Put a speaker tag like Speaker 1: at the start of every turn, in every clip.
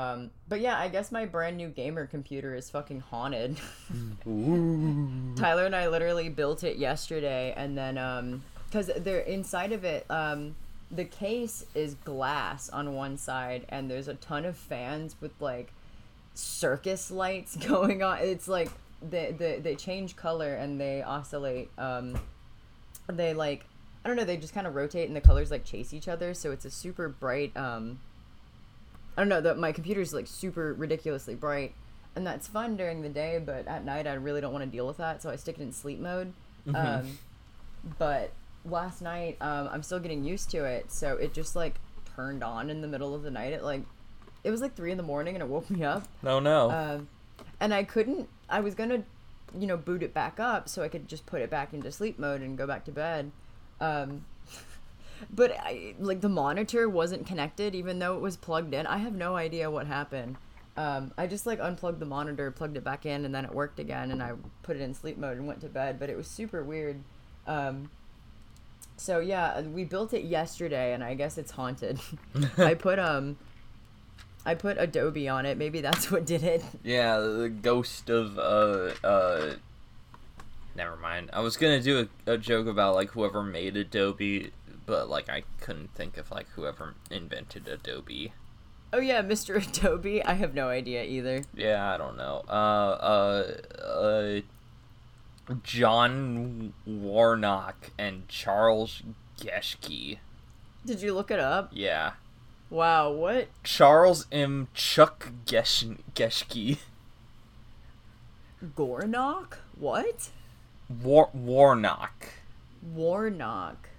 Speaker 1: Um, but yeah, I guess my brand new gamer computer is fucking haunted. Tyler and I literally built it yesterday, and then um, because they're inside of it, um, the case is glass on one side, and there's a ton of fans with like circus lights going on. It's like they they, they change color and they oscillate. Um, they like I don't know. They just kind of rotate, and the colors like chase each other. So it's a super bright. Um, I don't know. that my computer's like super ridiculously bright, and that's fun during the day. But at night, I really don't want to deal with that, so I stick it in sleep mode. Um, but last night, um, I'm still getting used to it, so it just like turned on in the middle of the night. It like it was like three in the morning, and it woke me up.
Speaker 2: No, no.
Speaker 1: Um, and I couldn't. I was gonna, you know, boot it back up so I could just put it back into sleep mode and go back to bed. Um, but I like the monitor wasn't connected, even though it was plugged in. I have no idea what happened. Um, I just like unplugged the monitor, plugged it back in, and then it worked again. And I put it in sleep mode and went to bed. But it was super weird. Um, so yeah, we built it yesterday, and I guess it's haunted. I put um. I put Adobe on it. Maybe that's what did it.
Speaker 2: Yeah, the ghost of uh uh. Never mind. I was gonna do a, a joke about like whoever made Adobe, but like I couldn't think of like whoever invented Adobe.
Speaker 1: Oh yeah, Mr. Adobe. I have no idea either.
Speaker 2: Yeah, I don't know. Uh, uh, uh, John Warnock and Charles Geschke.
Speaker 1: Did you look it up?
Speaker 2: Yeah,
Speaker 1: Wow, what?
Speaker 2: Charles M. Chuck Gesh- Geschke.
Speaker 1: Gornock? What?
Speaker 2: War- Warnock.
Speaker 1: Warnock.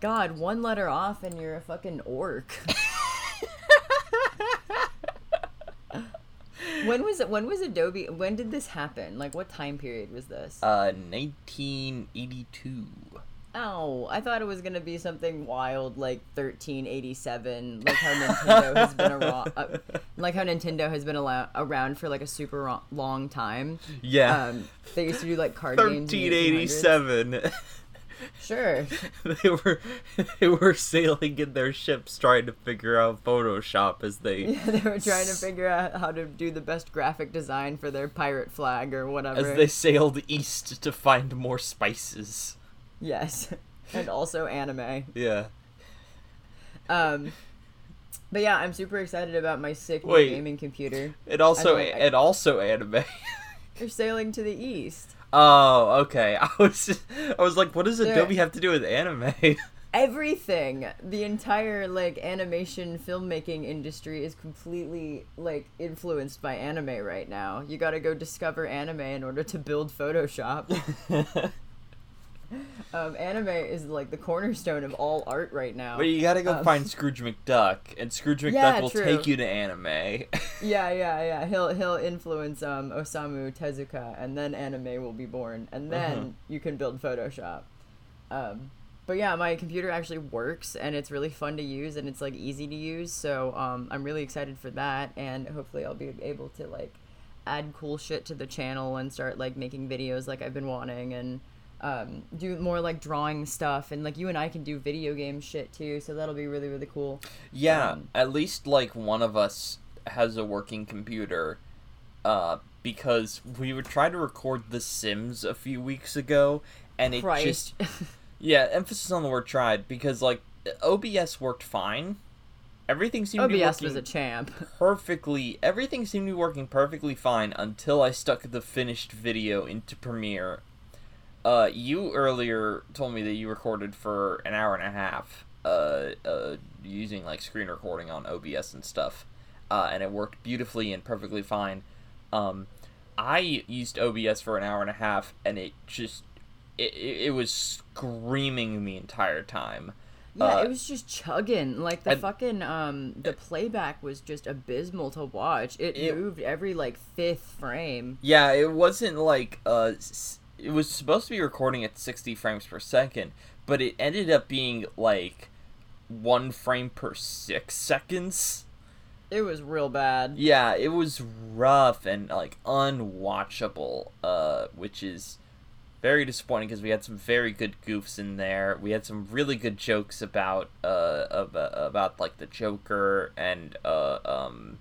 Speaker 1: God, one letter off and you're a fucking orc. when was it? When was Adobe? When did this happen? Like, what time period was this?
Speaker 2: Uh, 1982.
Speaker 1: Oh, I thought it was gonna be something wild like 1387, like how Nintendo has been around, uh, like how Nintendo has been allow- around for like a super ro- long time.
Speaker 2: Yeah.
Speaker 1: Um, they used to do like card games. in the 1800s.
Speaker 2: 1387.
Speaker 1: Sure.
Speaker 2: they were they were sailing in their ships trying to figure out Photoshop as they
Speaker 1: Yeah, they were trying to figure out how to do the best graphic design for their pirate flag or whatever.
Speaker 2: as they sailed east to find more spices.
Speaker 1: Yes, and also anime.
Speaker 2: Yeah.
Speaker 1: Um, but yeah, I'm super excited about my sick new
Speaker 2: Wait.
Speaker 1: gaming computer.
Speaker 2: It also
Speaker 1: I I-
Speaker 2: and also anime.
Speaker 1: They're sailing to the east.
Speaker 2: Oh, okay. I was I was like, what does Adobe have to do with anime?
Speaker 1: Everything, the entire like animation filmmaking industry is completely like influenced by anime right now. You got to go discover anime in order to build Photoshop. um, anime is like the cornerstone of all art right now.
Speaker 2: but you gotta go
Speaker 1: Um,
Speaker 2: find Scrooge McDuck, and Scrooge McDuck
Speaker 1: Yeah,
Speaker 2: will
Speaker 1: true.
Speaker 2: take you to anime.
Speaker 1: Yeah, yeah, yeah. He'll he'll influence um Osamu Tezuka, and then anime will be born, and then
Speaker 2: Uh-huh.
Speaker 1: you can build Photoshop. Um, but yeah, my computer actually works, and it's really fun to use, and it's like easy to use. So um, I'm really excited for that, and hopefully I'll be able to like add cool shit to the channel and start like making videos like I've been wanting, and um, do more like drawing stuff, and like you and I can do video game shit too. So that'll be really really cool.
Speaker 2: Yeah,
Speaker 1: Um,
Speaker 2: at least like one of us has a working computer. Uh, because we would try to record The Sims a few weeks ago, and it
Speaker 1: Christ.
Speaker 2: just yeah, emphasis on the word tried because like OBS worked fine. Everything seemed to be
Speaker 1: OBS
Speaker 2: working
Speaker 1: was a champ.
Speaker 2: perfectly. Everything seemed to be working perfectly fine until I stuck the finished video into Premiere. Uh, you earlier told me that you recorded for an hour and a half. Uh, uh, using like screen recording on OBS and stuff, uh, and it worked beautifully and perfectly fine. Um, I used OBS for an hour and a half, and it just it, it, it was screaming the entire time.
Speaker 1: Yeah,
Speaker 2: Uh,
Speaker 1: it was just chugging. Like the
Speaker 2: and-
Speaker 1: fucking um the playback was just abysmal to watch. It,
Speaker 2: It-
Speaker 1: moved every like fifth frame.
Speaker 2: Yeah, it wasn't like uh s- it was supposed to be recording at 60 frames per second, but it ended up being like 1 frame per 6 seconds.
Speaker 1: It was real bad.
Speaker 2: Yeah, it was rough and like unwatchable, uh which is very disappointing because we had some very good goofs in there. We had some really good jokes about uh about, about like the Joker and uh um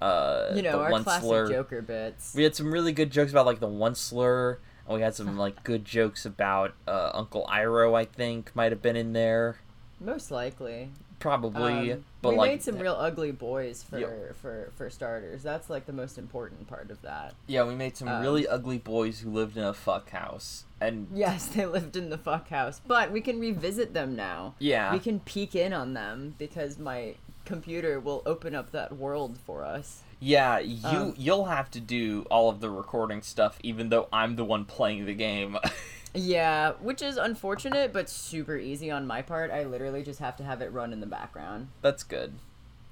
Speaker 2: uh
Speaker 1: You know,
Speaker 2: the
Speaker 1: our
Speaker 2: one
Speaker 1: classic
Speaker 2: slur.
Speaker 1: Joker bits.
Speaker 2: We had some really good jokes about like the one slur, and we had some like good jokes about uh, Uncle Iroh. I think might have been in there,
Speaker 1: Most likely.
Speaker 2: probably.
Speaker 1: Um,
Speaker 2: but
Speaker 1: we
Speaker 2: like,
Speaker 1: made some real ugly boys for,
Speaker 2: Yep.
Speaker 1: for for starters. That's like the most important part of that.
Speaker 2: yeah, we made some
Speaker 1: um,
Speaker 2: really ugly boys who lived in a fuck house, and
Speaker 1: Yes, they lived in the fuck house, but we can revisit them now.
Speaker 2: yeah,
Speaker 1: We can peek in on them because my computer will open up that world for us.
Speaker 2: Yeah, you
Speaker 1: um,
Speaker 2: you'll have to do all of the recording stuff, even though I'm the one playing the game.
Speaker 1: Yeah, which is unfortunate, but super easy on my part. I literally just have to have it run in the background.
Speaker 2: That's good.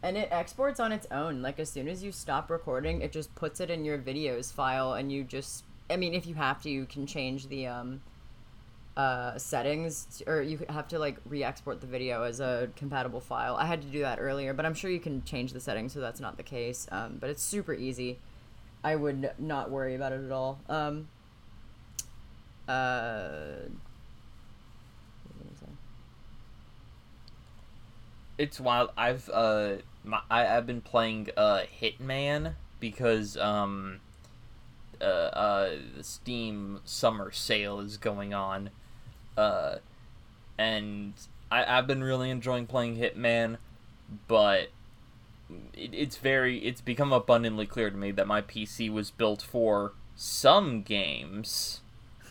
Speaker 1: And it exports on its own. Like, as soon as you stop recording, it just puts it in your videos file, and you just. I mean, if you have to, you can change the um, uh, settings, or you have to, like, re export the video as a compatible file. I had to do that earlier, but I'm sure you can change the settings so that's not the case. Um, but it's super easy. I would not worry about it at all. Um, uh?
Speaker 2: It's wild. I've uh, my, I I've been playing uh Hitman because um, uh, uh, the Steam summer sale is going on, uh, and I I've been really enjoying playing Hitman, but it, it's very it's become abundantly clear to me that my PC was built for some games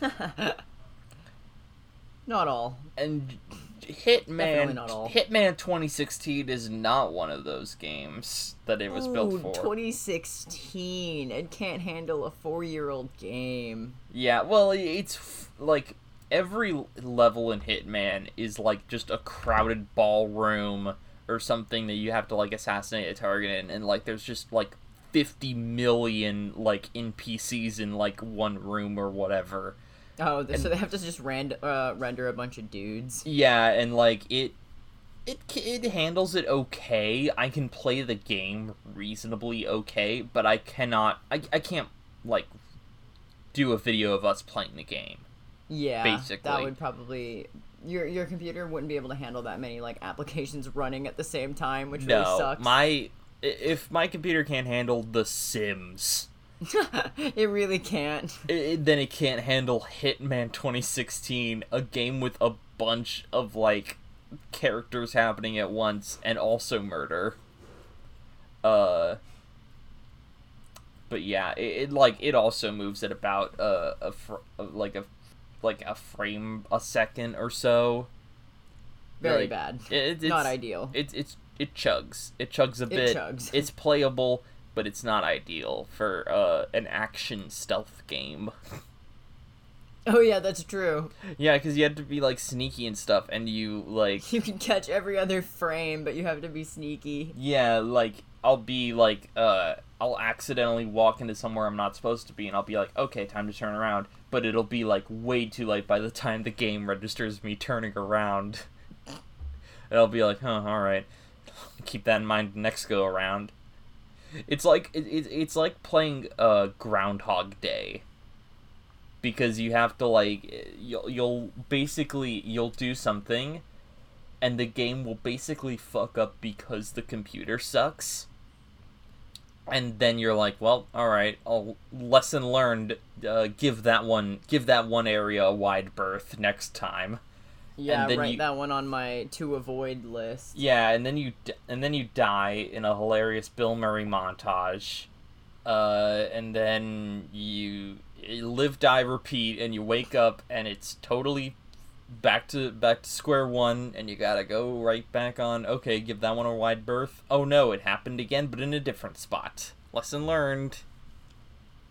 Speaker 1: Not all.
Speaker 2: and Hitman
Speaker 1: not all.
Speaker 2: Hitman 2016 is not one of those games that it was built for.
Speaker 1: 2016. It can't handle a four-year-old game.
Speaker 2: Yeah, well, it's f- like every level in Hitman is like just a crowded ballroom or something that you have to like assassinate a target in, and like there's just like 50 million like NPCs in like one room or whatever.
Speaker 1: Oh, th- so they have to just rand- uh, render a bunch of dudes.
Speaker 2: Yeah, and like it it it handles it okay. I can play the game reasonably okay, but I cannot I, I can't like do a video of us playing the game.
Speaker 1: Yeah,
Speaker 2: Basically.
Speaker 1: that would probably your your computer wouldn't be able to handle that many like applications running at the same time, which really
Speaker 2: No,
Speaker 1: sucks.
Speaker 2: my if my computer can't handle The Sims,
Speaker 1: it really can't.
Speaker 2: i i- then it can't handle Hitman 2016, a game with a bunch of like characters happening at once and also murder. Uh but yeah, it, it like it also moves at about uh, a fr- uh, like a like a frame a second or so.
Speaker 1: Very
Speaker 2: Like,
Speaker 1: bad.
Speaker 2: It, it's,
Speaker 1: Not ideal.
Speaker 2: It's it's it chugs. It chugs a
Speaker 1: It
Speaker 2: bit.
Speaker 1: chugs.
Speaker 2: It's playable, but it's not ideal for uh, an action stealth game.
Speaker 1: Oh yeah, that's true.
Speaker 2: yeah, because you have to be like sneaky and stuff, and you like
Speaker 1: You can catch every other frame, but you have to be sneaky.
Speaker 2: yeah, like I'll be like uh I'll accidentally walk into somewhere I'm not supposed to be, and I'll be like, okay, time to turn around, but it'll be like way too late by the time the game registers me turning around. I'll be like, huh, all right. Keep that in mind next go around. It's like it, it, it's like playing uh, Groundhog Day. Because you have to like you'll you'll basically you'll do something, and the game will basically fuck up because the computer sucks. And then you're like, well, all right, I'll lesson learned. Uh, give that one give that one area a wide berth next time.
Speaker 1: Yeah, write
Speaker 2: you-
Speaker 1: that one on my to avoid list.
Speaker 2: Yeah, and then you and then you die in a hilarious Bill Murray montage, uh, and then you live, die, repeat, and you wake up and it's totally back to back to square one, and you gotta go right back on. Okay, give that one a wide berth. Oh no, it happened again, but in a different spot. Lesson learned.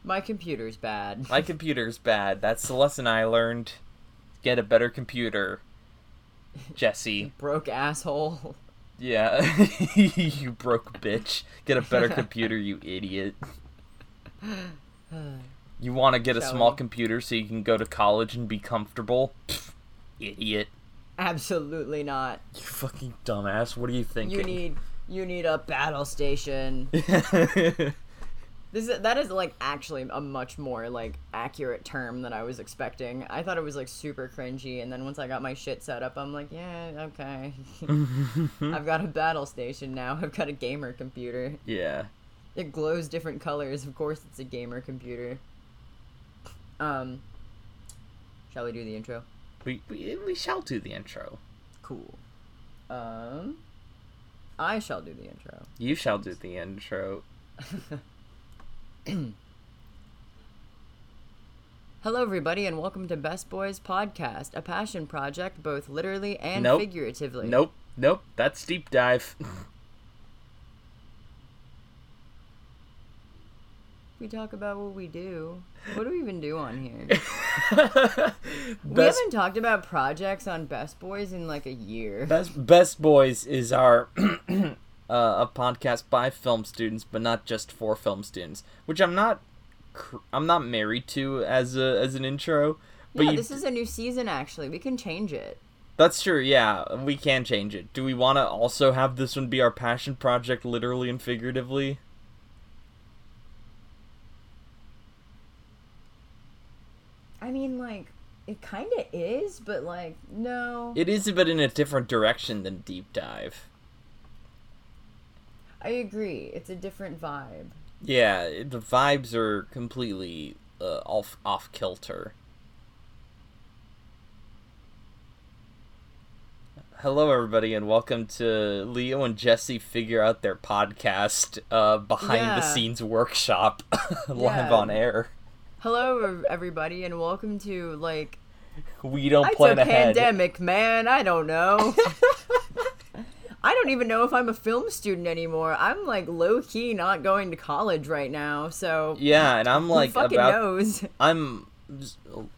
Speaker 1: My computer's bad.
Speaker 2: My computer's bad. That's the lesson I learned. Get a better computer, Jesse.
Speaker 1: Broke asshole.
Speaker 2: Yeah, you broke bitch. Get a better computer, you idiot. You want to get a small
Speaker 1: we?
Speaker 2: computer so you can go to college and be comfortable? Pfft, idiot.
Speaker 1: Absolutely not.
Speaker 2: You fucking dumbass. What are you thinking?
Speaker 1: You need you need a battle station. This is, that is like actually a much more like accurate term than I was expecting. I thought it was like super cringy, and then once I got my shit set up, I'm like, yeah, okay. I've got a battle station now. I've got a gamer computer.
Speaker 2: Yeah.
Speaker 1: It glows different colors. Of course, it's a gamer computer. Um, shall we do the intro?
Speaker 2: We, we we shall do the intro.
Speaker 1: Cool. Um, I shall do the intro.
Speaker 2: You shall do the intro.
Speaker 1: Hello, everybody, and welcome to Best Boys Podcast, a passion project both literally and
Speaker 2: Nope.
Speaker 1: figuratively.
Speaker 2: Nope, nope. That's deep dive.
Speaker 1: We talk about what we do. What do we even do on here? we haven't talked about projects on Best Boys in like a year.
Speaker 2: best best boys is our uh, a podcast by film students, but not just for film students, which I'm not cr- I'm not married to as a as an intro. But
Speaker 1: yeah,
Speaker 2: you,
Speaker 1: this is a new season. Actually, we can change it.
Speaker 2: that's true. Yeah, we can change it. Do we want to also have this one be our passion project, literally and figuratively?
Speaker 1: I mean, like, it kind of is, but like, no.
Speaker 2: It is, but in a different direction than deep dive.
Speaker 1: I agree. It's a different vibe.
Speaker 2: Yeah, it- the vibes are completely uh, off off kilter. Hello, everybody, and welcome to Leo and Jesse figure out their podcast uh, behind the scenes workshop live
Speaker 1: Yeah.
Speaker 2: on air.
Speaker 1: Hello, everybody, and welcome to like
Speaker 2: We don't
Speaker 1: it's
Speaker 2: plan
Speaker 1: a
Speaker 2: ahead.
Speaker 1: pandemic, man. I don't know. I don't even know if I'm a film student anymore. I'm like low key not going to college right now, so
Speaker 2: Yeah, and I'm
Speaker 1: who
Speaker 2: like
Speaker 1: fucking
Speaker 2: about
Speaker 1: knows?
Speaker 2: I'm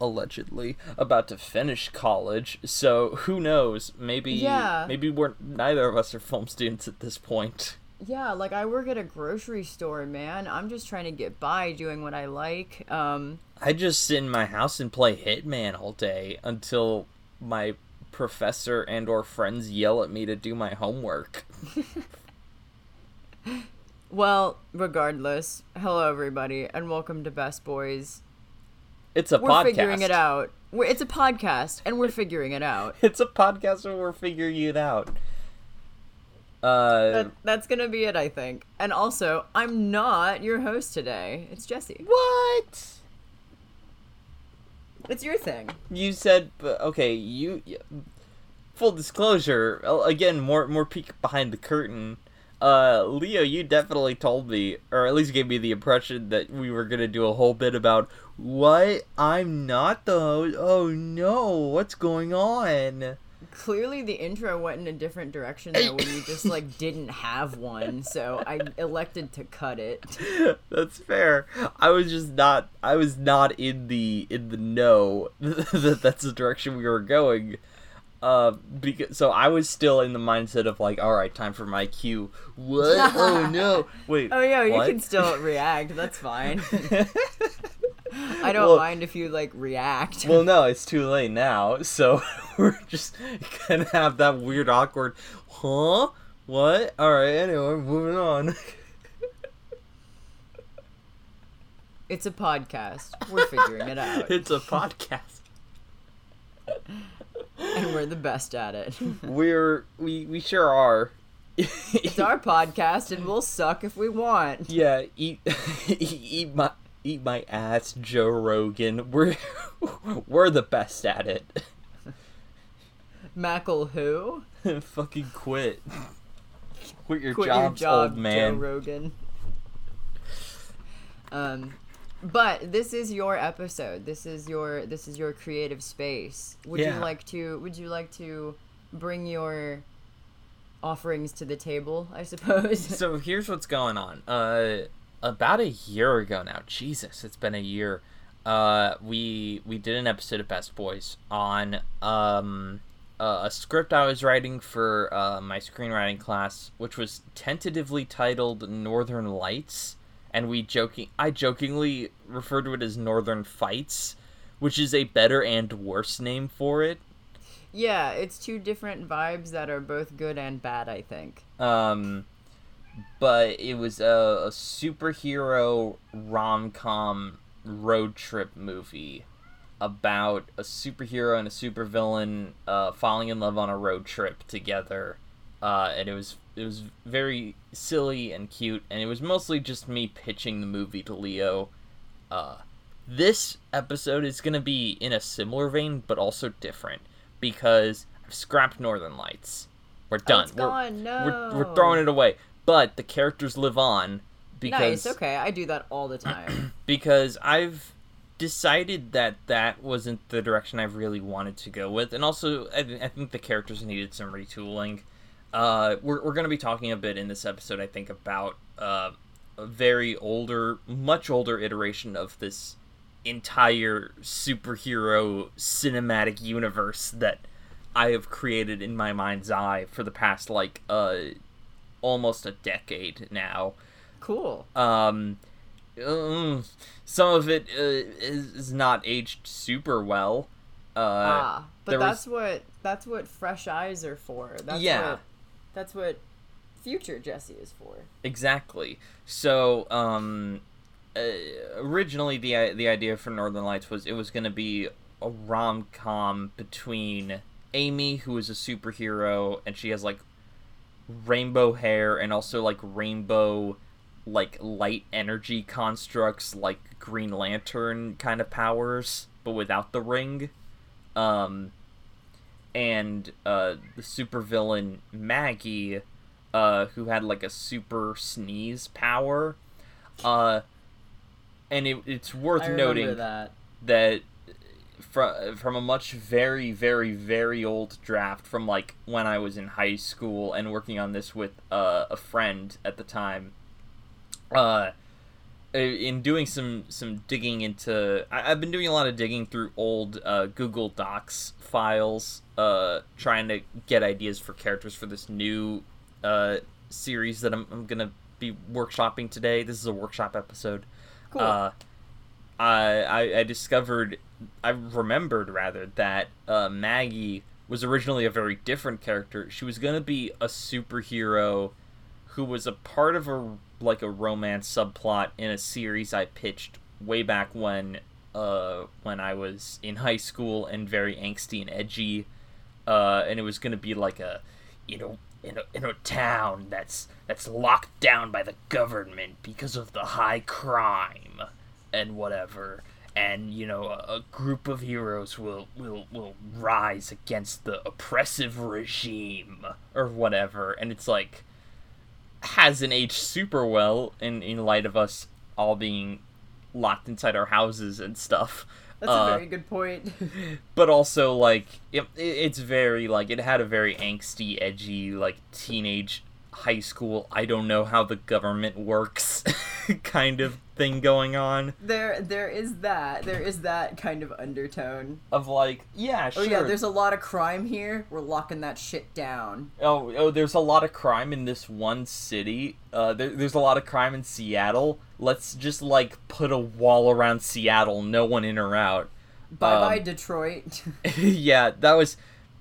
Speaker 2: allegedly about to finish college, so who knows? Maybe
Speaker 1: Yeah.
Speaker 2: maybe we're neither of us are film students at this point.
Speaker 1: Yeah, like I work at a grocery store, man. I'm just trying to get by doing what I like. Um,
Speaker 2: I just sit in my house and play Hitman all day until my professor and or friends yell at me to do my homework.
Speaker 1: well, regardless, hello everybody, and welcome to Best Boys.
Speaker 2: It's a
Speaker 1: We're
Speaker 2: podcast.
Speaker 1: figuring it out. We're, it's a podcast, and we're figuring it out.
Speaker 2: It's a podcast and we're figuring it out. Uh,
Speaker 1: That, that's gonna be it, I think. And also, I'm not your host today. It's Jesse.
Speaker 2: what?
Speaker 1: It's your thing.
Speaker 2: You said okay. You full disclosure again. More more peek behind the curtain. Uh, Leo, you definitely told me, or at least gave me the impression that we were gonna do a whole bit about what I'm not the host. Oh no, what's going on?
Speaker 1: Clearly, the intro went in a different direction though when you just like didn't have one, so I elected to cut it.
Speaker 2: That's fair. I was just not. I was not in the in the know that that's the direction we were going. Uh, because so I was still in the mindset of like, all right, time for my cue. What? oh no! Wait.
Speaker 1: Oh yeah, you can still react. That's fine. I don't
Speaker 2: Well-
Speaker 1: mind if you like react.
Speaker 2: well, no, it's too late now. So we're just gonna have that weird, awkward. Huh? What? All right. Anyway, moving on.
Speaker 1: it's a podcast. We're figuring it out,
Speaker 2: it's a podcast.
Speaker 1: And we're the best at it.
Speaker 2: We're we we sure are.
Speaker 1: It's our podcast, and we'll suck if we want.
Speaker 2: Yeah, eat eat my eat my ass, Joe Rogan. We're we're the best at it.
Speaker 1: Mackle who?
Speaker 2: Fucking quit. Quit your
Speaker 1: Quit
Speaker 2: jobs,
Speaker 1: your job,
Speaker 2: old man.
Speaker 1: Joe Rogan. Um, but this is your episode. This is your this is your creative space. Would
Speaker 2: Yeah.
Speaker 1: you like to? Would you like to bring your offerings to the table? I suppose.
Speaker 2: so here's what's going on. Uh, about a year ago now. Jesus, it's been a year. Uh, we we did an episode of Best Boys on um uh, a script I was writing for uh, my screenwriting class, which was tentatively titled Northern Lights, and we joking I jokingly refer to it as Northern Fights, which is a better and worse name for it.
Speaker 1: yeah, it's two different vibes that are both good and bad. I think.
Speaker 2: Um, but it was a, a superhero rom com road trip movie about a superhero and a supervillain uh, falling in love on a road trip together, uh, and it was it was very silly and cute, and it was mostly just me pitching the movie to Leo. Uh, this episode is gonna be in a similar vein, but also different because I've scrapped Northern Lights. We're done.
Speaker 1: it's
Speaker 2: we're,
Speaker 1: gone. No.
Speaker 2: we're we're throwing it away, but the characters live on because
Speaker 1: nice. Okay, I do that all the time.
Speaker 2: because I've decided that that wasn't the direction I really wanted to go with, and also I, th- I think the characters needed some retooling. Uh, we're we're going to be talking a bit in this episode, I think, about uh, a very older, much older iteration of this entire superhero cinematic universe that I have created in my mind's eye for the past like uh almost a decade now.
Speaker 1: cool.
Speaker 2: Um, um, some of it uh, is, is not aged super well. Uh,
Speaker 1: ah, but
Speaker 2: there was-
Speaker 1: that's what that's what fresh eyes are for. That's
Speaker 2: Yeah.
Speaker 1: What, that's what future Jesse is for.
Speaker 2: exactly. So, um, uh, originally the the idea for Northern Lights was it was going to be a rom com between Amy, who is a superhero, and she has like rainbow hair and also like rainbow like light energy constructs like green lantern kind of powers but without the ring um and uh the supervillain maggie uh who had like a super sneeze power uh and it, it's worth noting
Speaker 1: that.
Speaker 2: that from from a much very very very old draft from like when I was in high school and working on this with uh, a friend at the time. Uh, in doing some some digging into, I, I've been doing a lot of digging through old uh, Google Docs files, uh, trying to get ideas for characters for this new uh, series that I'm, I'm gonna be workshopping today. This is a workshop episode.
Speaker 1: Cool.
Speaker 2: Uh, I, I I discovered, I remembered rather that uh, Maggie was originally a very different character. She was gonna be a superhero who was a part of a like a romance subplot in a series I pitched way back when uh when I was in high school and very angsty and edgy. Uh, and it was gonna be like a you know in a, in a town that's that's locked down by the government because of the high crime and whatever and you know a, a group of heroes will will will rise against the oppressive regime or whatever and it's like hasn't aged super well in in light of us all being locked inside our houses and stuff
Speaker 1: That's
Speaker 2: Uh,
Speaker 1: a very good point.
Speaker 2: but also like it, it's very like it had a very angsty edgy like teenage high school i don't know how the government works kind of thing going on
Speaker 1: there, there is that. There is that kind of undertone.
Speaker 2: of like yeah
Speaker 1: Oh yeah, there's a lot of crime here. We're locking that shit down.
Speaker 2: oh, oh there's a lot of crime in this one city uh there, there's a lot of crime in seattle let's just like put a wall around seattle no one in or out
Speaker 1: Bye bye
Speaker 2: Um,
Speaker 1: Detroit.
Speaker 2: yeah, that was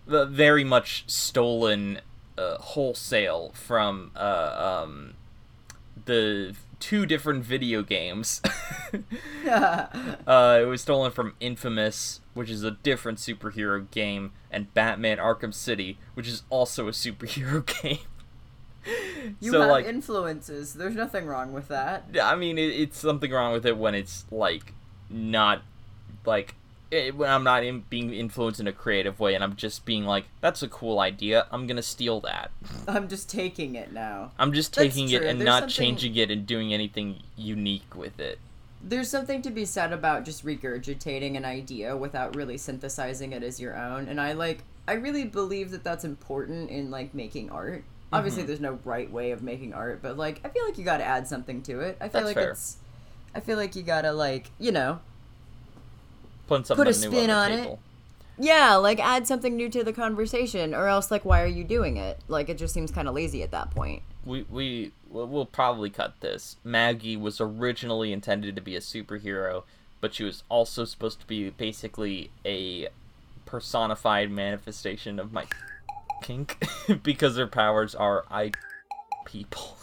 Speaker 2: uh, very much stolen uh, wholesale from uh, um, the two different video games. uh, it was stolen from Infamous, which is a different superhero game, and Batman Arkham City, which is also a superhero game.
Speaker 1: you
Speaker 2: so
Speaker 1: have
Speaker 2: like,
Speaker 1: influences. There's nothing wrong with that.
Speaker 2: I mean, it, it's something wrong with it when it's like not like it, when I'm not in, being influenced in a creative way, and I'm just being like, "That's a cool idea. I'm gonna steal that."
Speaker 1: I'm just taking it now.
Speaker 2: I'm just taking it and
Speaker 1: There's
Speaker 2: not
Speaker 1: something-
Speaker 2: changing it and doing anything unique with it.
Speaker 1: There's something to be said about just regurgitating an idea without really synthesizing it as your own, and I like I really believe that that's important in like making art.
Speaker 2: Mm-hmm.
Speaker 1: Obviously, there's no right way of making art, but like I feel like you got to add something to it. I feel
Speaker 2: That's
Speaker 1: like
Speaker 2: fair.
Speaker 1: it's I feel like you got to like, you know,
Speaker 2: Putting something
Speaker 1: a
Speaker 2: new
Speaker 1: spin
Speaker 2: on,
Speaker 1: on
Speaker 2: the
Speaker 1: it.
Speaker 2: table.
Speaker 1: yeah, like add something new to the conversation or else like why are you doing it? Like it just seems kind of lazy at that point.
Speaker 2: We we we'll we'll probably cut this. Maggie was originally intended to be a superhero, but she was also supposed to be basically a personified manifestation of my kink because her powers are I people.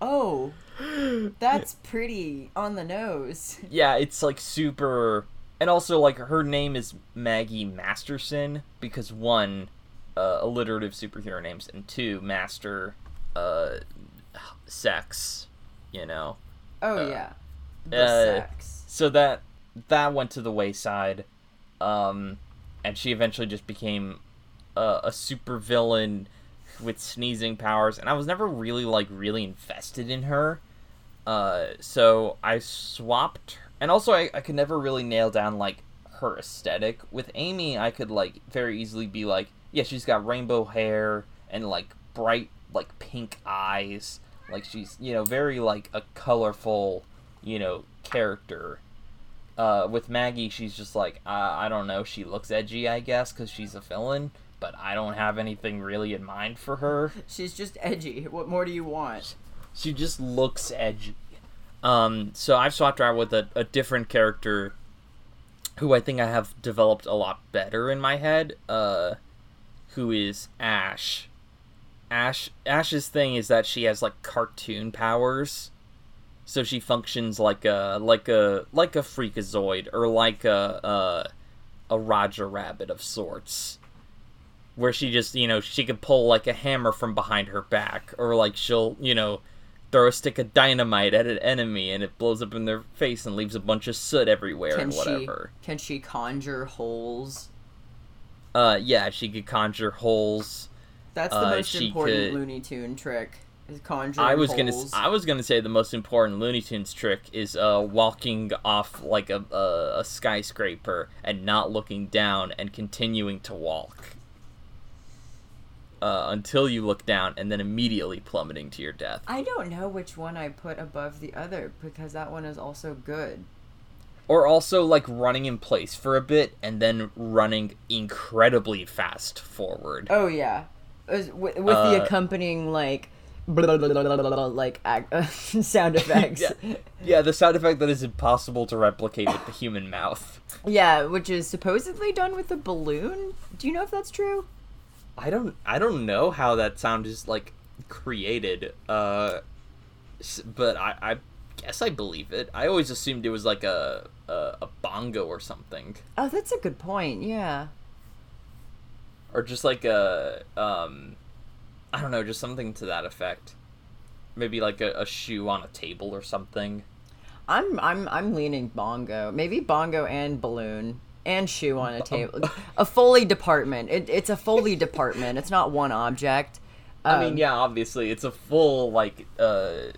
Speaker 1: Oh, that's pretty on the nose.
Speaker 2: Yeah, it's like super. And also, like, her name is Maggie Masterson because one, uh, alliterative superhero names, and two, master, uh, sex, you know.
Speaker 1: Oh
Speaker 2: Uh,
Speaker 1: yeah, the
Speaker 2: uh,
Speaker 1: sex.
Speaker 2: So that that went to the wayside, um, and she eventually just became a, a super villain with sneezing powers, and I was never really like really invested in her. Uh, so I swapped, and also I, I could never really nail down like her aesthetic. With Amy, I could like very easily be like, yeah, she's got rainbow hair and like bright like pink eyes, like she's you know very like a colorful you know character. Uh, with Maggie, she's just like uh, I don't know. She looks edgy, I guess, because she's a villain. But I don't have anything really in mind for her.
Speaker 1: She's just edgy. What more do you want?
Speaker 2: She just looks edgy. Um, so I've swapped out with a, a different character who I think I have developed a lot better in my head, uh, who is Ash. Ash Ash's thing is that she has like cartoon powers. So she functions like a like a like a freakazoid or like a a, a Roger Rabbit of sorts where she just you know she could pull like a hammer from behind her back or like she'll you know throw a stick of dynamite at an enemy and it blows up in their face and leaves a bunch of soot everywhere
Speaker 1: Can
Speaker 2: and
Speaker 1: she can she conjure holes?
Speaker 2: uh yeah she could conjure holes
Speaker 1: That's the
Speaker 2: Uh,
Speaker 1: most important
Speaker 2: could-
Speaker 1: Looney Tune trick. Is conjuring
Speaker 2: i was gonna
Speaker 1: holes.
Speaker 2: s- i was gonna say the most important looney tunes trick is uh walking off like a, a a skyscraper and not looking down and continuing to walk uh, until you look down and then immediately plummeting to your death
Speaker 1: I don't know which one I put above the other because that one is also good.
Speaker 2: or also like running in place for a bit and then running incredibly fast forward.
Speaker 1: Oh yeah, with, with the
Speaker 2: Uh,
Speaker 1: accompanying like blah, blah, blah, like sound effects.
Speaker 2: Yeah. Yeah, the sound effect that is impossible to replicate with the human mouth.
Speaker 1: yeah, which is supposedly done with a balloon. Do you know if that's true?
Speaker 2: I don't I don't know how that sound is like created. Uh but I I guess I believe it. I always assumed it was like a a, a bongo or something
Speaker 1: Oh, that's a good point. Yeah.
Speaker 2: or just like a um I don't know, just something to that effect. Maybe like a, a shoe on a table or something.
Speaker 1: I'm I'm I'm leaning bongo. Maybe bongo and balloon and shoe on a table. a Foley department. It, it's a Foley department. It's not one object.
Speaker 2: I mean,
Speaker 1: Um,
Speaker 2: yeah, obviously it's a full like uh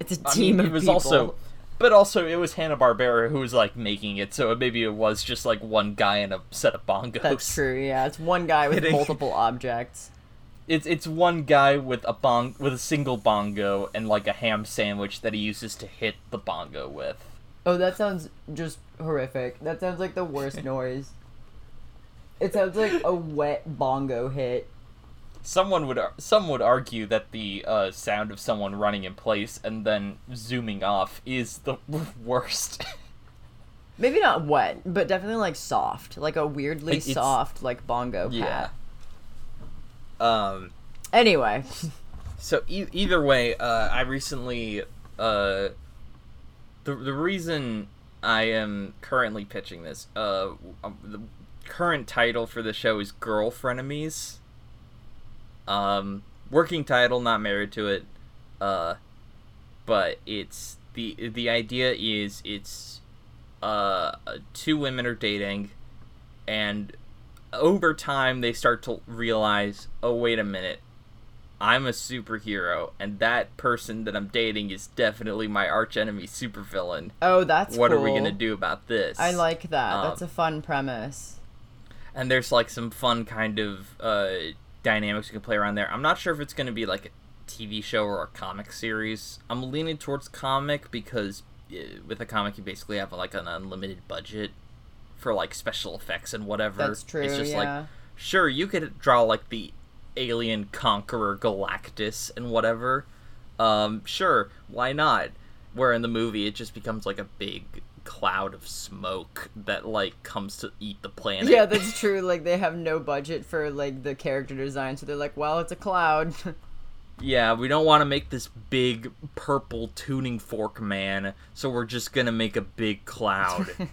Speaker 1: It's a team
Speaker 2: mean,
Speaker 1: of
Speaker 2: it was
Speaker 1: people.
Speaker 2: also but also it was Hanna Barbera who was like making it, so maybe it was just like one guy and a set of bongos.
Speaker 1: That's true. Yeah, it's one guy with
Speaker 2: Kidding.
Speaker 1: multiple objects.
Speaker 2: It's it's one guy with a bong with a single bongo and like a ham sandwich that he uses to hit the bongo with.
Speaker 1: Oh, that sounds just horrific. That sounds like the worst noise. It sounds like a wet bongo hit.
Speaker 2: Someone would ar- some would argue that the uh, sound of someone running in place and then zooming off is the worst.
Speaker 1: Maybe not wet, but definitely like soft, like a weirdly soft like bongo pat.
Speaker 2: yeah. Um.
Speaker 1: Anyway,
Speaker 2: So e- either way, uh, I recently uh, the the reason I am currently pitching this uh, um, the current title for the show is Girl Frenemies. Um, working title, not married to it. Uh, but it's the the idea is it's uh two women are dating, and over time they start to realize, oh wait a minute, I'm a superhero, and that person that I'm dating is definitely my archenemy supervillain.
Speaker 1: oh, that's
Speaker 2: what are we gonna do about this?
Speaker 1: I like that.
Speaker 2: Um,
Speaker 1: That's a fun premise.
Speaker 2: and there's like some fun kind of uh, dynamics you can play around there. I'm not sure if it's gonna be like a TV show or a comic series. I'm leaning towards comic because uh, with a comic you basically have like an unlimited budget for like special effects and whatever.
Speaker 1: That's true.
Speaker 2: It's just
Speaker 1: yeah.
Speaker 2: like sure you could draw like the alien conqueror galactus and whatever um sure why not where in the movie it just becomes like a big cloud of smoke that like comes to eat the planet
Speaker 1: yeah, that's true. Like they have no budget for like the character design, so they're like, "Well, it's a cloud."
Speaker 2: Yeah, we don't want to make this big purple tuning fork man, so we're just gonna make a big cloud.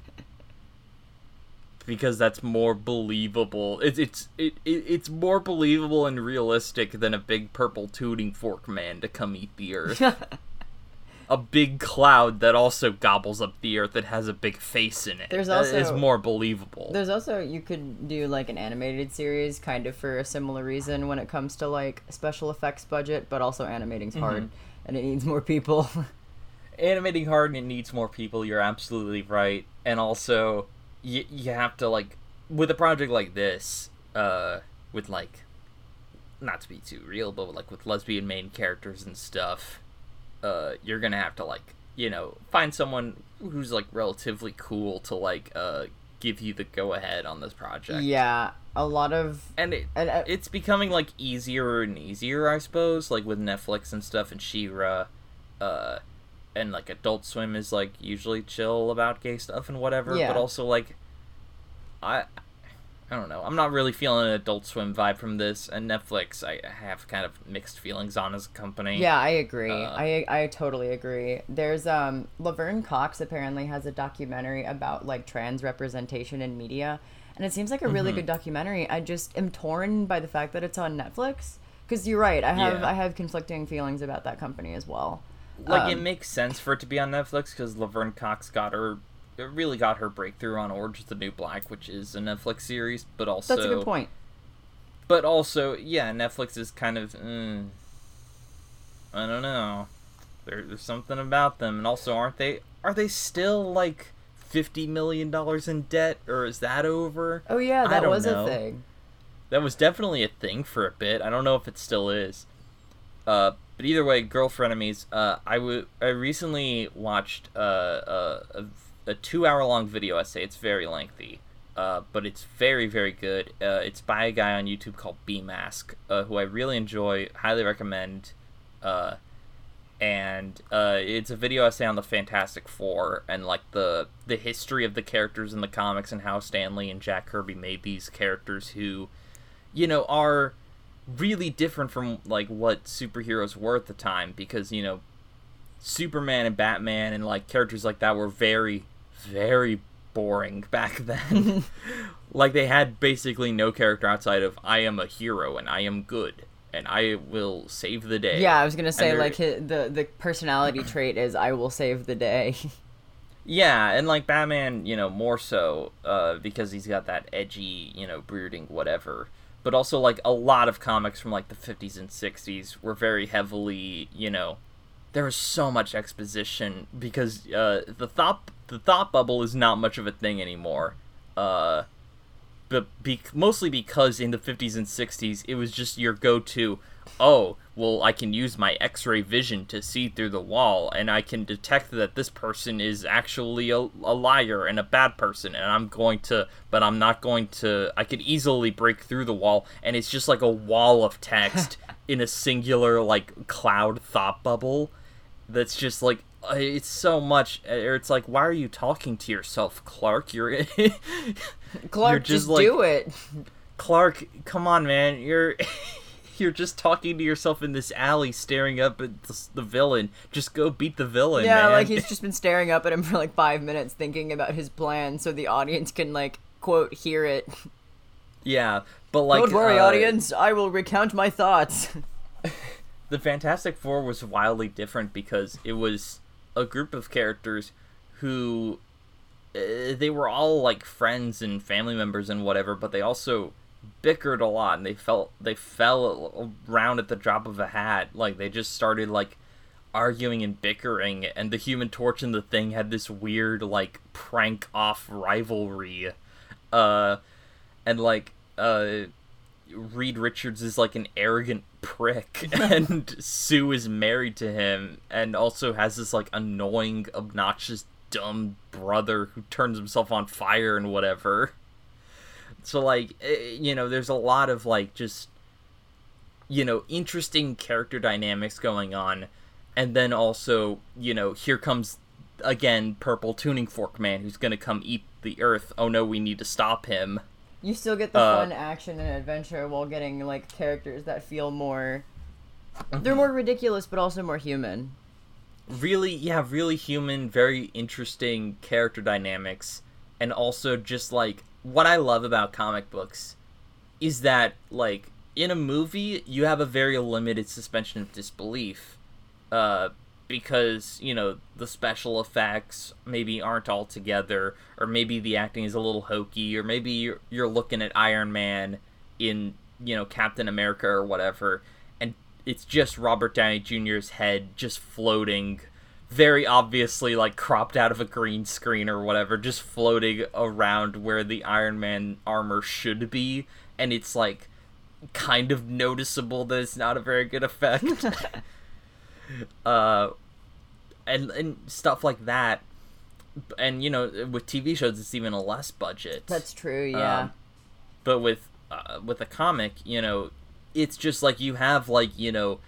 Speaker 2: because that's more believable. It's it's it, it, it's more believable and realistic than a big purple tooting fork man to come eat the earth. a big cloud that also gobbles up the earth that has a big face in it.
Speaker 1: There's
Speaker 2: also
Speaker 1: also-
Speaker 2: more believable.
Speaker 1: There's also you could do like an animated series kind of for a similar reason when it comes to like special effects budget, but also animating's hard
Speaker 2: Mm-hmm.
Speaker 1: and it needs more people.
Speaker 2: animating hard and it needs more people you're absolutely right and also you, you have to like with a project like this uh with like not to be too real but like with lesbian main characters and stuff uh you're gonna have to like you know find someone who's like relatively cool to like uh give you the go ahead on this project.
Speaker 1: Yeah, a lot of
Speaker 2: and it,
Speaker 1: and uh,
Speaker 2: it's becoming like easier and easier, I suppose, like with Netflix and stuff and She-Ra, uh, and like Adult Swim is like usually chill about gay stuff and whatever,
Speaker 1: Yeah.
Speaker 2: but also like, I, I don't know, I'm not really feeling an Adult Swim vibe from this, and Netflix I have kind of mixed feelings on as a company.
Speaker 1: Yeah, I agree.
Speaker 2: Uh,
Speaker 1: I I totally agree. There's um Laverne Cox apparently has a documentary about like trans representation in media, and it seems like a
Speaker 2: Mm-hmm.
Speaker 1: really good documentary. I just am torn by the fact that it's on Netflix. Because you're right, I have
Speaker 2: Yeah.
Speaker 1: I have conflicting feelings about that company as well.
Speaker 2: Like it
Speaker 1: Um,
Speaker 2: makes sense for it to be on Netflix because Laverne Cox got her. It really got her breakthrough on Orange is the New Black, which is a Netflix series, but also
Speaker 1: That's a good point.
Speaker 2: But also, yeah, Netflix is kind of. Mm, I don't know. There, there's something about them, and also, aren't they? Are they still like fifty million dollars in debt, or is that over?
Speaker 1: Oh yeah, that was
Speaker 2: know.
Speaker 1: a thing.
Speaker 2: That was definitely a thing for a bit. I don't know if it still is. Uh, but either way, girl frenemies. Uh, I w- I recently watched uh, uh, a, a two hour long video essay. It's very lengthy, uh, but it's very very good. Uh, it's by a guy on YouTube called Bmask, uh, who I really enjoy. Highly recommend. And it's a video essay on the Fantastic Four and like the the history of the characters in the comics and how Stan Lee and Jack Kirby made these characters who, you know, are really different from like what superheroes were at the time because you know, Superman and Batman and like characters like that were very very boring back then. like they had basically no character outside of I am a hero and I am good and I will save the day.
Speaker 1: Yeah, I was gonna say like the the personality trait is I will save the day.
Speaker 2: Yeah, and like Batman, you know, more so uh, because he's got that edgy, you know, brooding whatever. But also, like a lot of comics from like the fifties and sixties were very heavily, you know, there was so much exposition because uh, the thought the thought bubble is not much of a thing anymore. Uh, but be- mostly because in the 50s and 60s it was just your go-to oh well i can use my x-ray vision to see through the wall and i can detect that this person is actually a, a liar and a bad person and i'm going to but i'm not going to i could easily break through the wall and it's just like a wall of text in a singular like cloud thought bubble that's just like uh, it's so much or it's like why are you talking to yourself clark you're
Speaker 1: Clark,
Speaker 2: just,
Speaker 1: just,
Speaker 2: like-
Speaker 1: do it.
Speaker 2: Clark, come on, man. You're you're just talking to yourself in this alley, staring up at the, the villain. Just go beat the villain,
Speaker 1: Yeah,
Speaker 2: man.
Speaker 1: like he's just been staring up at him for like five minutes, thinking about his plan, so the audience can like quote hear it.
Speaker 2: yeah, but like,
Speaker 1: Don't worry,
Speaker 2: uh,
Speaker 1: audience. I will recount my thoughts.
Speaker 2: The Fantastic Four was wildly different because it was a group of characters who uh, they were all like friends and family members and whatever, but they also bickered a lot and they felt they fell around at the drop of a hat. Like they just started like arguing and bickering, and the Human Torch and the Thing had this weird like prank off rivalry, uh, and like uh. Reed Richards is like an arrogant prick, and Sue is married to him, and also has this like annoying, obnoxious, dumb brother who turns himself on fire and whatever. So like, eh, you know, there's a lot of like just, you know, interesting character dynamics going on, and then also, you know, here comes again Purple Tuning Fork Man who's gonna come eat the Earth. Oh no, we need to stop him.
Speaker 1: You still get the
Speaker 2: Uh,
Speaker 1: fun action and adventure while getting like characters that feel more They're more ridiculous, but also more human.
Speaker 2: really yeah really human very interesting character dynamics and also just like what i love about comic books is that like in a movie you have a very limited suspension of disbelief uh because you know the special effects maybe aren't all together or maybe the acting is a little hokey or maybe you're, you're looking at iron man in you know captain america or whatever and it's just robert downey jr's head just floating very obviously like cropped out of a green screen or whatever just floating around where the iron man armor should be and it's like kind of noticeable that it's not a very good effect uh and and stuff like that and you know with tv shows it's even a less budget
Speaker 1: That's true. Yeah.
Speaker 2: um, but with uh, with a comic, you know, it's just like you have like you know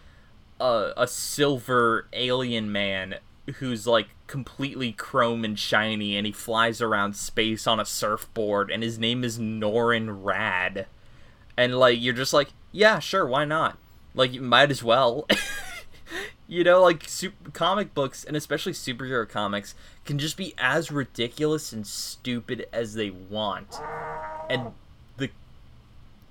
Speaker 2: a a silver alien man who's like completely chrome and shiny, and he flies around space on a surfboard, and his name is Norrin Radd, and like you're just like, yeah, sure, why not? Like you might as well. you know, like super, comic books and especially superhero comics can just be as ridiculous and stupid as they want. And the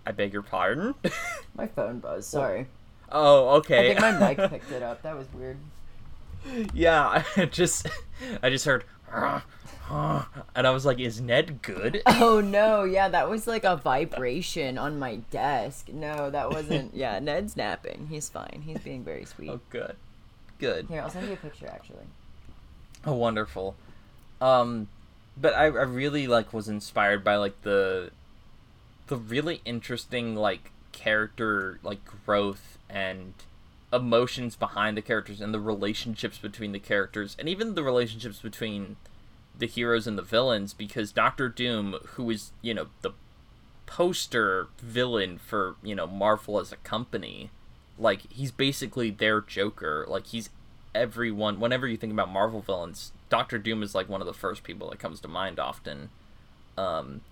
Speaker 2: I beg your pardon?
Speaker 1: my phone buzzed. Sorry.
Speaker 2: oh, okay.
Speaker 1: I think my mic picked it up. That was weird.
Speaker 2: Yeah, I just I just heard and I was like, is Ned good?
Speaker 1: Oh no, yeah, that was like a vibration on my desk. No, that wasn't. Yeah, Ned's napping. He's fine. He's being very sweet.
Speaker 2: Oh, good. Good.
Speaker 1: Here, I'll send you a picture actually.
Speaker 2: Oh, wonderful. Um, but I, I really like was inspired by like the the really interesting like character like growth and emotions behind the characters and the relationships between the characters and even the relationships between the heroes and the villains because Doctor Doom who is you know the poster villain for you know Marvel as a company like he's basically their Joker like he's everyone whenever you think about Marvel villains, Doctor Doom is like one of the first people that comes to mind often. Um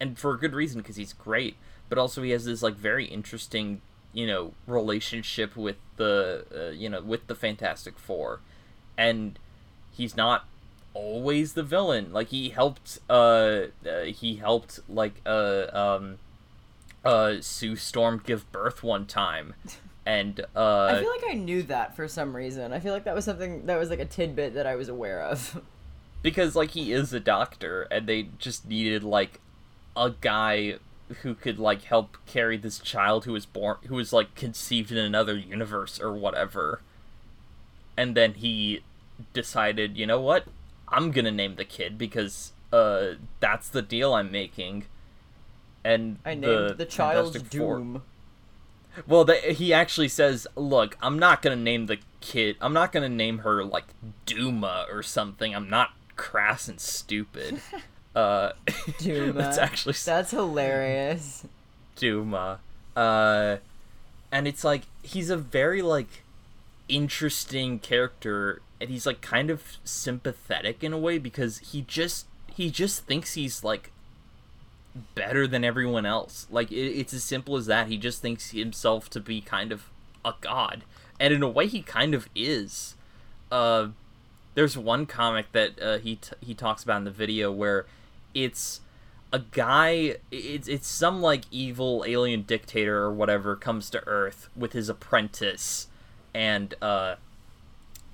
Speaker 2: and for a good reason because he's great, but also he has this like very interesting, you know, relationship with the uh, you know, with the Fantastic 4. And he's not always the villain. Like he helped uh, uh he helped like uh um uh Sue Storm give birth one time. And uh
Speaker 1: I feel like I knew that for some reason. I feel like that was something that was like a tidbit that I was aware of.
Speaker 2: because like he is a doctor and they just needed like a guy who could like help carry this child who was born who was like conceived in another universe or whatever and then he decided you know what i'm gonna name the kid because uh that's the deal i'm making and
Speaker 1: I named the, child's
Speaker 2: Fantastic Four-
Speaker 1: Doom.
Speaker 2: well, the, he actually says, "Look, I'm not gonna name the kid. I'm not gonna name her like Duma or something. I'm not crass and stupid." uh,
Speaker 1: Duma.
Speaker 2: that's actually
Speaker 1: That's hilarious.
Speaker 2: Duma. Uh, and it's like he's a very like interesting character, and he's like kind of sympathetic in a way because he just he just thinks he's like better than everyone else. Like it, it's as simple as that. He just thinks himself to be kind of a god, and in a way, he kind of is. Uh, there's one comic that uh, he t- he talks about in the video where it's a guy. It's it's some like evil alien dictator or whatever comes to Earth with his apprentice, and uh,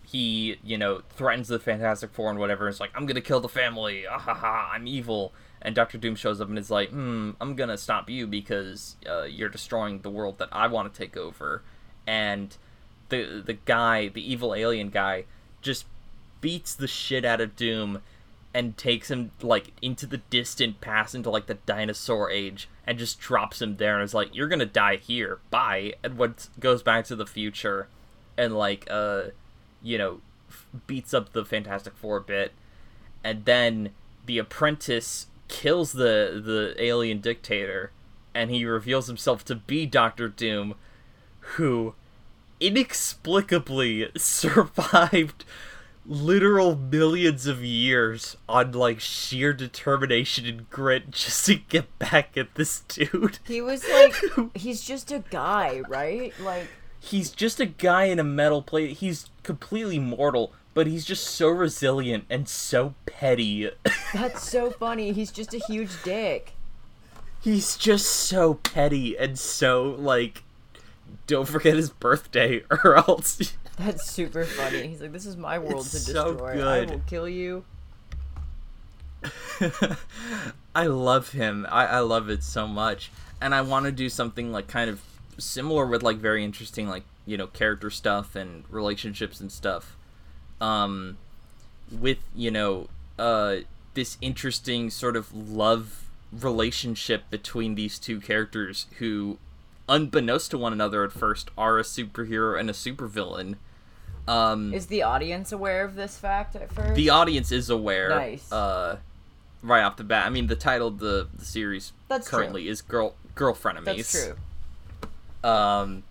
Speaker 2: he you know threatens the Fantastic Four and whatever. It's like I'm gonna kill the family. Ah ha ha! I'm evil. And Doctor Doom shows up and is like, "Hmm, I'm gonna stop you because uh, you're destroying the world that I want to take over." And the the guy, the evil alien guy, just beats the shit out of Doom and takes him like into the distant past into like the dinosaur age and just drops him there and is like, "You're gonna die here. Bye." And what goes back to the future and like uh, you know, f- beats up the Fantastic Four a bit, and then the apprentice kills the the alien dictator, and he reveals himself to be Doctor Doom, who inexplicably survived literal millions of years on like sheer determination and grit just to get back at this dude.
Speaker 1: He was like, he's just a guy, right? Like,
Speaker 2: he's just a guy in a metal plate. He's completely mortal, but he's just so resilient and so petty.
Speaker 1: That's so funny. He's just a huge dick.
Speaker 2: he's just so petty and so like don't forget his birthday or else
Speaker 1: That's super funny. He's like, "This is my world
Speaker 2: It's
Speaker 1: to
Speaker 2: so
Speaker 1: destroy.
Speaker 2: good.
Speaker 1: I will kill you."
Speaker 2: I love him. I, I love it so much. And I want to do something like kind of similar with like very interesting like, you know, character stuff and relationships and stuff. Um with, you know, uh this interesting sort of love relationship between these two characters who unbeknownst to one another at first are a superhero and a supervillain. Um
Speaker 1: Is the audience aware of this fact at first?
Speaker 2: the audience is aware
Speaker 1: Nice.
Speaker 2: uh right off the bat i mean the title of the, the series
Speaker 1: That's
Speaker 2: currently is girl girl frenemies
Speaker 1: That's true.
Speaker 2: um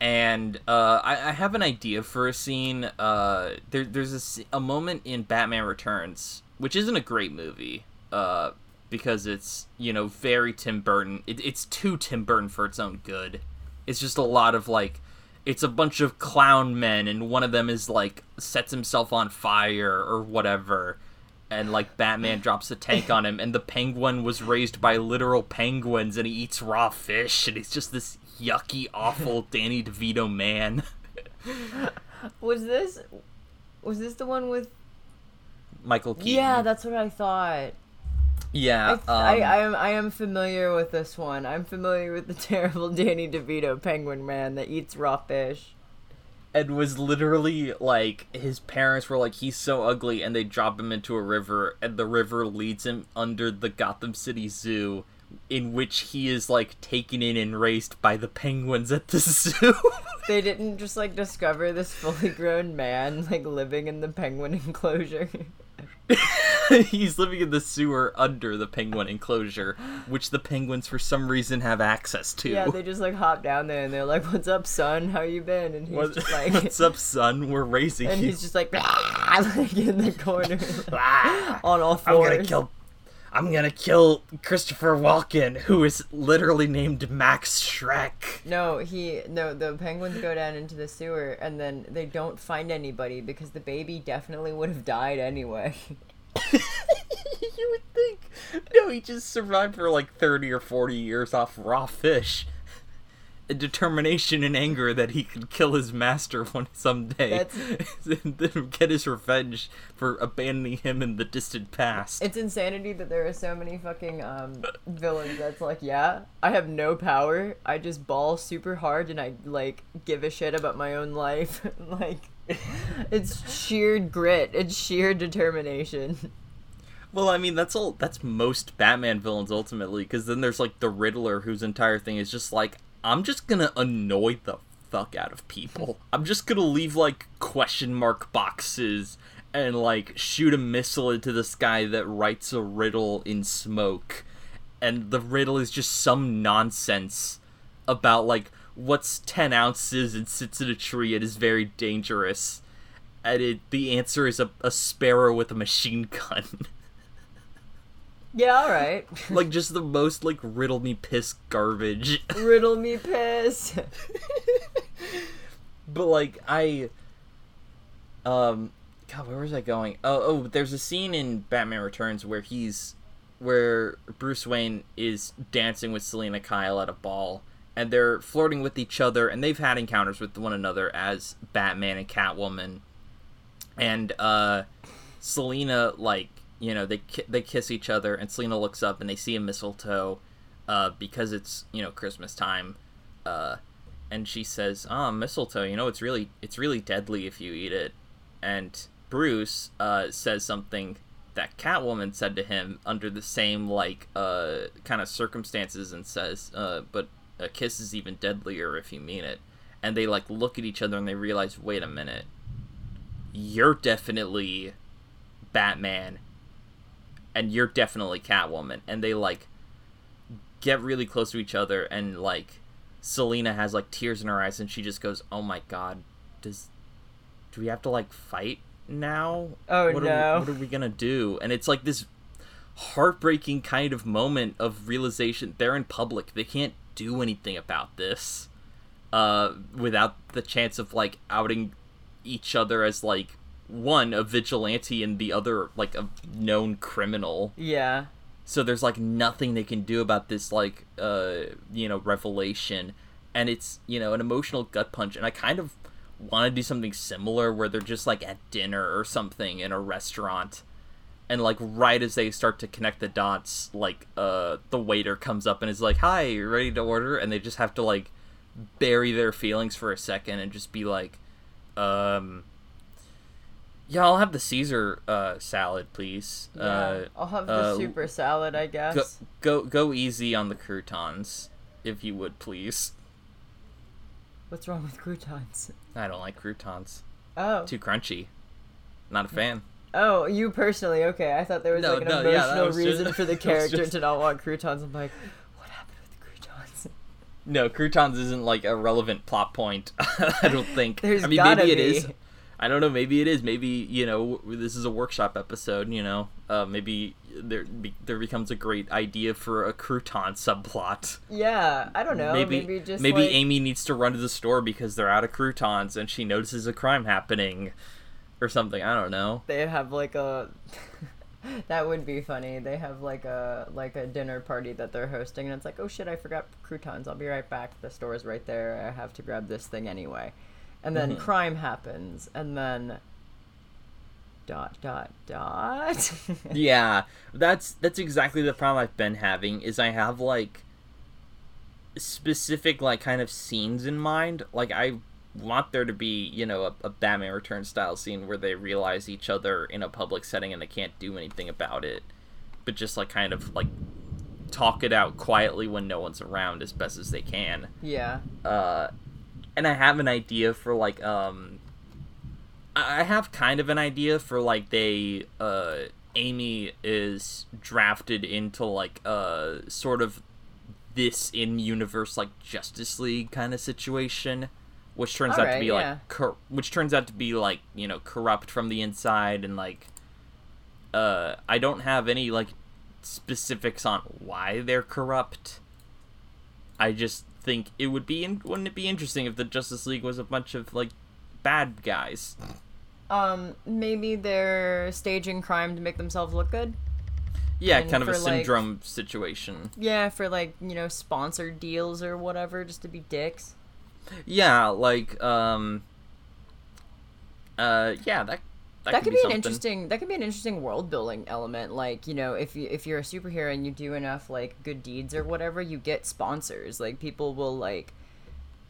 Speaker 2: and uh I, I have an idea for a scene uh there, there's a, a moment in batman returns which isn't a great movie uh because it's you know very tim burton it, it's too tim burton for its own good it's just a lot of like it's a bunch of clown men and one of them is like sets himself on fire or whatever and like batman drops a tank on him and the penguin was raised by literal penguins and he eats raw fish and he's just this yucky awful danny devito man
Speaker 1: Was this was this the one with
Speaker 2: michael keaton
Speaker 1: Yeah, that's what I thought.
Speaker 2: Yeah
Speaker 1: I,
Speaker 2: um,
Speaker 1: I, I am I am familiar with this one. I'm familiar with the terrible Danny DeVito penguin man that eats raw fish.
Speaker 2: and was literally like his parents were like he's so ugly and they drop him into a river and the river leads him under the Gotham City Zoo in which he is like taken in and raised by the penguins at the zoo.
Speaker 1: They didn't just like discover this fully grown man like living in the penguin enclosure.
Speaker 2: he's living in the sewer under the penguin enclosure which the penguins for some reason have access to.
Speaker 1: yeah, they just like hop down there and they're like, "What's up, son? How you been?" And he's
Speaker 2: What-
Speaker 1: just like,
Speaker 2: What's up, son? We're raising
Speaker 1: and
Speaker 2: you.
Speaker 1: he's just like, like in the corner
Speaker 2: Ah!
Speaker 1: on all
Speaker 2: I'm
Speaker 1: fours.
Speaker 2: gonna kill. I'm gonna kill Christopher Walken, who is literally named Max Shreck.
Speaker 1: No, he no. The penguins go down into the sewer, and then they don't find anybody because the baby definitely would have died anyway.
Speaker 2: you would think. No, he just survived for like 30 or 40 years off raw fish. A determination and anger that he could kill his master one someday. and then get his revenge for abandoning him in the distant past.
Speaker 1: It's insanity that there are so many fucking um, villains that's like, yeah, I have no power. I just ball super hard and I like give a shit about my own life. like, it's sheer grit. It's sheer determination.
Speaker 2: Well, I mean, that's all. That's most Batman villains ultimately, because then there's like the Riddler, whose entire thing is just like, I'm just gonna annoy the fuck out of people. I'm just gonna leave like question mark boxes and like shoot a missile into the sky that writes a riddle in smoke, and the riddle is just some nonsense about like what's ten ounces and sits in a tree and is very dangerous. And it, the answer is a, a sparrow with a machine gun.
Speaker 1: Yeah, all right.
Speaker 2: like just the most like riddle me piss garbage.
Speaker 1: Riddle me piss.
Speaker 2: but like I um God, where was I going? Oh oh there's a scene in Batman Returns where he's where Bruce Wayne is dancing with Selina Kyle at a ball and they're flirting with each other and they've had encounters with one another as Batman and Catwoman. And uh Selina like you know they ki- they kiss each other and Selina looks up and they see a mistletoe uh because it's you know Christmas time uh and she says ah mistletoe you know it's really it's really deadly if you eat it. And Bruce uh says something that Catwoman said to him under the same like uh kind of circumstances and says uh but a kiss is even deadlier if you mean it. And they like look at each other and they realize wait a minute. You're definitely Batman and you're definitely Catwoman and they like get really close to each other and like Selina has like tears in her eyes and she just goes oh my god does do we have to like fight now?
Speaker 1: Oh,
Speaker 2: what
Speaker 1: no.
Speaker 2: are we, what are we gonna do? And it's like this heartbreaking kind of moment of realization. They're in public. They can't do anything about this uh, without the chance of like outing each other as like one a vigilante and the other like a known criminal.
Speaker 1: Yeah.
Speaker 2: So there's like nothing they can do about this like uh you know revelation, and it's you know an emotional gut punch. And I kind of want to do something similar where they're just like at dinner or something in a restaurant and like right as they start to connect the dots like uh the waiter comes up and is like hi you ready to order and they just have to like bury their feelings for a second and just be like um yeah i'll have the caesar uh salad please
Speaker 1: Yeah.
Speaker 2: uh
Speaker 1: I'll have the
Speaker 2: uh,
Speaker 1: super salad, I guess.
Speaker 2: go, go go easy on the croutons if you would please
Speaker 1: What's wrong with croutons?
Speaker 2: i don't like croutons
Speaker 1: Oh.
Speaker 2: too crunchy not a fan
Speaker 1: Oh, you personally? Okay, I thought there was
Speaker 2: No,
Speaker 1: like an
Speaker 2: no, yeah,
Speaker 1: emotional
Speaker 2: just-
Speaker 1: reason for the character
Speaker 2: just-
Speaker 1: to not want croutons. I'm like, what happened with the croutons?
Speaker 2: No, croutons isn't like a relevant plot point. I don't think.
Speaker 1: There's
Speaker 2: I mean,
Speaker 1: gotta
Speaker 2: maybe it
Speaker 1: be.
Speaker 2: is. I don't know. Maybe it is. Maybe you know this is a workshop episode. You know, uh, maybe there be, there becomes a great idea for a crouton subplot.
Speaker 1: Yeah, I don't know.
Speaker 2: maybe
Speaker 1: Maybe, just
Speaker 2: maybe
Speaker 1: like,
Speaker 2: Amy needs to run to the store because they're out of croutons and she notices a crime happening, or something. I don't know.
Speaker 1: they have like a. that would be funny. They have like a like a dinner party that they're hosting, and it's like, oh shit, I forgot croutons. I'll be right back. The store is right there. I have to grab this thing anyway, and then
Speaker 2: Mhm.
Speaker 1: crime happens, and then. Dot dot dot.
Speaker 2: yeah that's that's exactly the problem i've been having is i have like specific like kind of scenes in mind like i want there to be you know a, a batman return style scene where they realize each other in a public setting and they can't do anything about it but just like kind of like talk it out quietly when no one's around as best as they can
Speaker 1: yeah.
Speaker 2: uh, and I have an idea for like um, I have kind of an idea for like they uh, Amy is drafted into like uh sort of this in universe like Justice League kind of situation, which turns out to
Speaker 1: Alright,
Speaker 2: be
Speaker 1: yeah.
Speaker 2: like cor- which turns out to be like you know corrupt from the inside and like uh I don't have any like specifics on why they're corrupt. I just think it would be in- wouldn't it be interesting if the Justice League was a bunch of like bad guys.
Speaker 1: Um, maybe they're staging crime to make themselves look good.
Speaker 2: Yeah,
Speaker 1: And
Speaker 2: kind of a
Speaker 1: for, like-
Speaker 2: syndrome situation.
Speaker 1: Yeah, for like you know sponsored deals or whatever, just to be dicks.
Speaker 2: Yeah, like um uh yeah, that that,
Speaker 1: That, could be, an interesting. That could be an interesting world building element. Like you know, if you if you're a superhero and you do enough like good deeds or whatever, you get sponsors. Like people will like,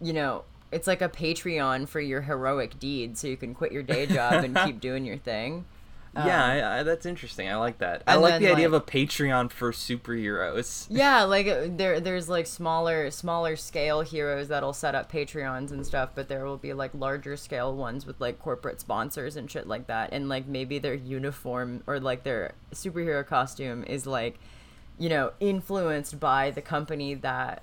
Speaker 1: you know, it's like a Patreon for your heroic deeds, so you can quit your day job and keep doing your thing.
Speaker 2: Yeah, I, I, that's interesting. I like that. I like
Speaker 1: then,
Speaker 2: the idea
Speaker 1: like-
Speaker 2: of a Patreon for superheroes.
Speaker 1: Yeah, like uh, there there's like smaller smaller scale heroes that'll set up Patreons and stuff, but there will be like larger scale ones with like corporate sponsors and shit like that. And like maybe their uniform or like their superhero costume is like, you know, influenced by the company that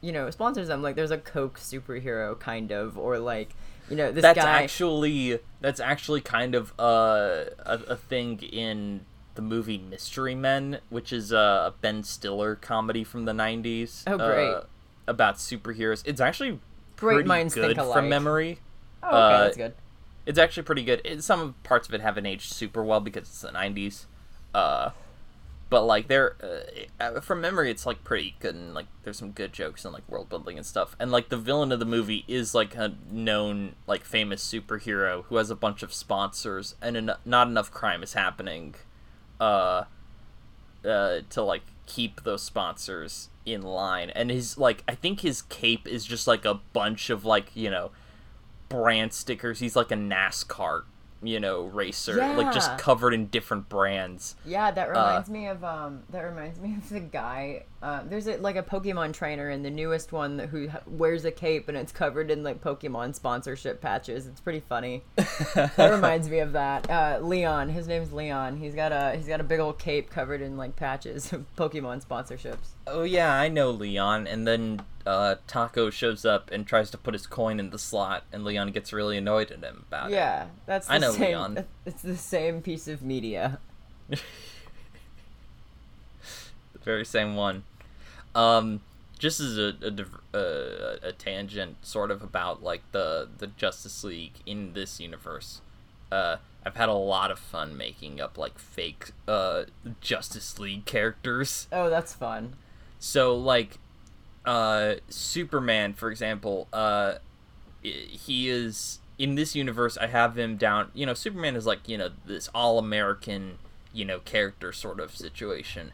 Speaker 1: you know sponsors them. Like there's a Coke superhero kind of or like you know this
Speaker 2: that's
Speaker 1: guy
Speaker 2: actually that's actually kind of uh, a a thing in the movie Mystery Men, which is a Ben Stiller comedy from the '90s.
Speaker 1: Oh, great.
Speaker 2: uh, about superheroes. It's actually
Speaker 1: Great
Speaker 2: pretty
Speaker 1: minds think
Speaker 2: good
Speaker 1: alike.
Speaker 2: from memory.
Speaker 1: Oh, okay,
Speaker 2: uh,
Speaker 1: that's good.
Speaker 2: It's actually pretty good. It, some parts of it haven't aged super well because it's the '90s. Uh, but like they're uh, uh, from memory, it's like pretty good and like there's some good jokes and like world building and stuff. And like the villain of the movie is like a known like famous superhero who has a bunch of sponsors and en- not enough crime is happening, uh, uh, to like keep those sponsors in line. And his like I think his cape is just like a bunch of like you know brand stickers. He's like a NASCAR, you know, racer, like just covered in different brands.
Speaker 1: Yeah, that
Speaker 2: uh,
Speaker 1: reminds me of um. That reminds me of the guy. Uh, there's a, like a Pokemon trainer in the newest one that, who wears a cape and it's covered in like Pokemon sponsorship patches. It's pretty funny. that reminds me of that. Uh, Leon, his name's Leon. He's got a he's got a big old cape covered in like patches of Pokemon sponsorships.
Speaker 2: Oh yeah, I know Leon. And then uh, Taco shows up and tries to put his coin in the slot, and Leon gets really annoyed at him about it.
Speaker 1: Yeah, that's the
Speaker 2: I know
Speaker 1: same.
Speaker 2: Leon.
Speaker 1: It's the same piece of media.
Speaker 2: the very same one. Um, just as a a, uh, a tangent, sort of about like the the Justice League in this universe. Uh, I've had a lot of fun making up like fake uh Justice League characters.
Speaker 1: Oh, that's fun.
Speaker 2: So like uh Superman for example, uh he is in this universe I have him down, you know, Superman is like, you know, this all-American, you know, character sort of situation.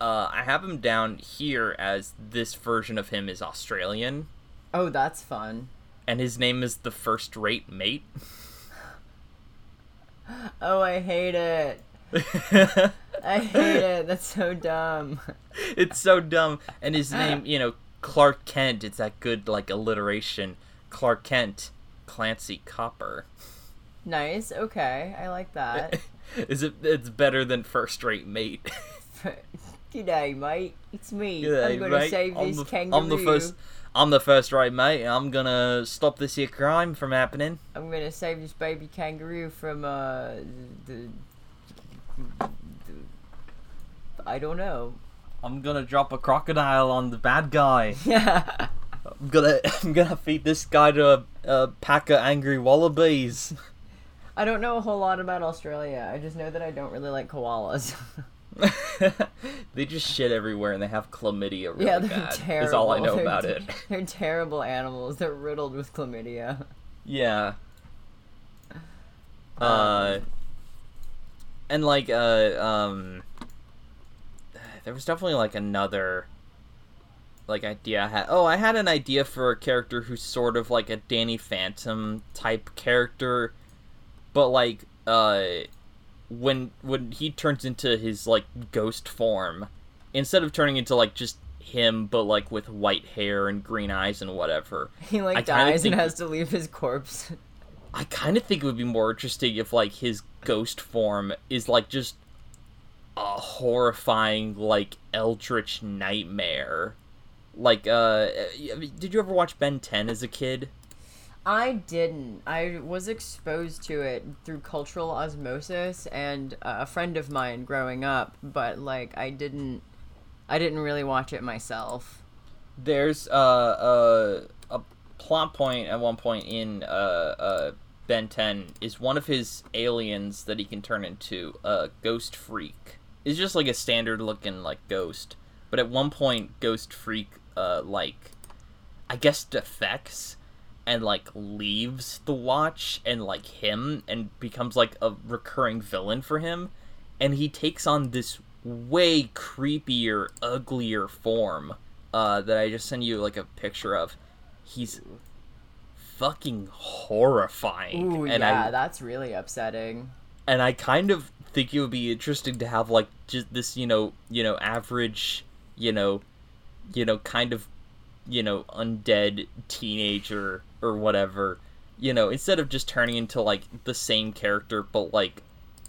Speaker 2: Uh I have him down here as this version of him is Australian
Speaker 1: Oh, that's fun.
Speaker 2: and his name is the first rate mate.
Speaker 1: Oh, I hate it. I hate it. That's so dumb.
Speaker 2: it's so dumb. And his name, you know, Clark Kent. It's that good like alliteration. Clark Kent, Clancy Copper.
Speaker 1: Nice. Okay, I like that.
Speaker 2: Is it? It's better than first rate mate.
Speaker 1: G'day, mate. It's me.
Speaker 2: G'day,
Speaker 1: I'm gonna
Speaker 2: mate.
Speaker 1: save
Speaker 2: I'm
Speaker 1: this
Speaker 2: the,
Speaker 1: kangaroo.
Speaker 2: I'm the first. I'm the first rate mate. I'm gonna stop this here crime from happening.
Speaker 1: I'm gonna save this baby kangaroo from uh the. the I don't know.
Speaker 2: I'm gonna drop a crocodile on the bad guy.
Speaker 1: Yeah.
Speaker 2: I'm gonna I'm gonna feed this guy to a, a pack of angry wallabies.
Speaker 1: I don't know a whole lot about Australia. I just know that I don't really like koalas.
Speaker 2: they just shit everywhere and they have chlamydia really
Speaker 1: yeah, they're
Speaker 2: bad.
Speaker 1: terrible.
Speaker 2: That's all I know
Speaker 1: They're
Speaker 2: about it.
Speaker 1: They're terrible animals. They're riddled with chlamydia.
Speaker 2: Yeah. Uh and like uh um there was definitely like another like idea I had. Oh, I had an idea for a character who's sort of like a Danny Phantom type character, but like uh when when he turns into his like ghost form, instead of turning into like just him but like with white hair and green eyes and whatever.
Speaker 1: He like
Speaker 2: I
Speaker 1: dies and has to leave his corpse.
Speaker 2: I kind of think it would be more interesting if like his ghost form is like just a horrifying like eldritch nightmare. Like uh did you ever watch Ben 10 as a kid?
Speaker 1: I didn't. I was exposed to it through cultural osmosis and a friend of mine growing up, but like I didn't I didn't really watch it myself.
Speaker 2: There's uh, uh, a plot point at one point in uh, uh, Ben 10 is one of his aliens that he can turn into a ghost freak. It's just like a standard looking like ghost, but at one point Ghost Freak uh like I guess defects and like leaves the watch and like him and becomes like a recurring villain for him. And he takes on this way creepier uglier form uh that I just sent you like a picture of. He's fucking horrifying.
Speaker 1: Ooh,
Speaker 2: and
Speaker 1: yeah,
Speaker 2: I
Speaker 1: that's really upsetting.
Speaker 2: and I kind of think it would be interesting to have like just this, you know, you know, average, you know, you know, kind of, you know, undead teenager or whatever, you know, instead of just turning into like the same character but like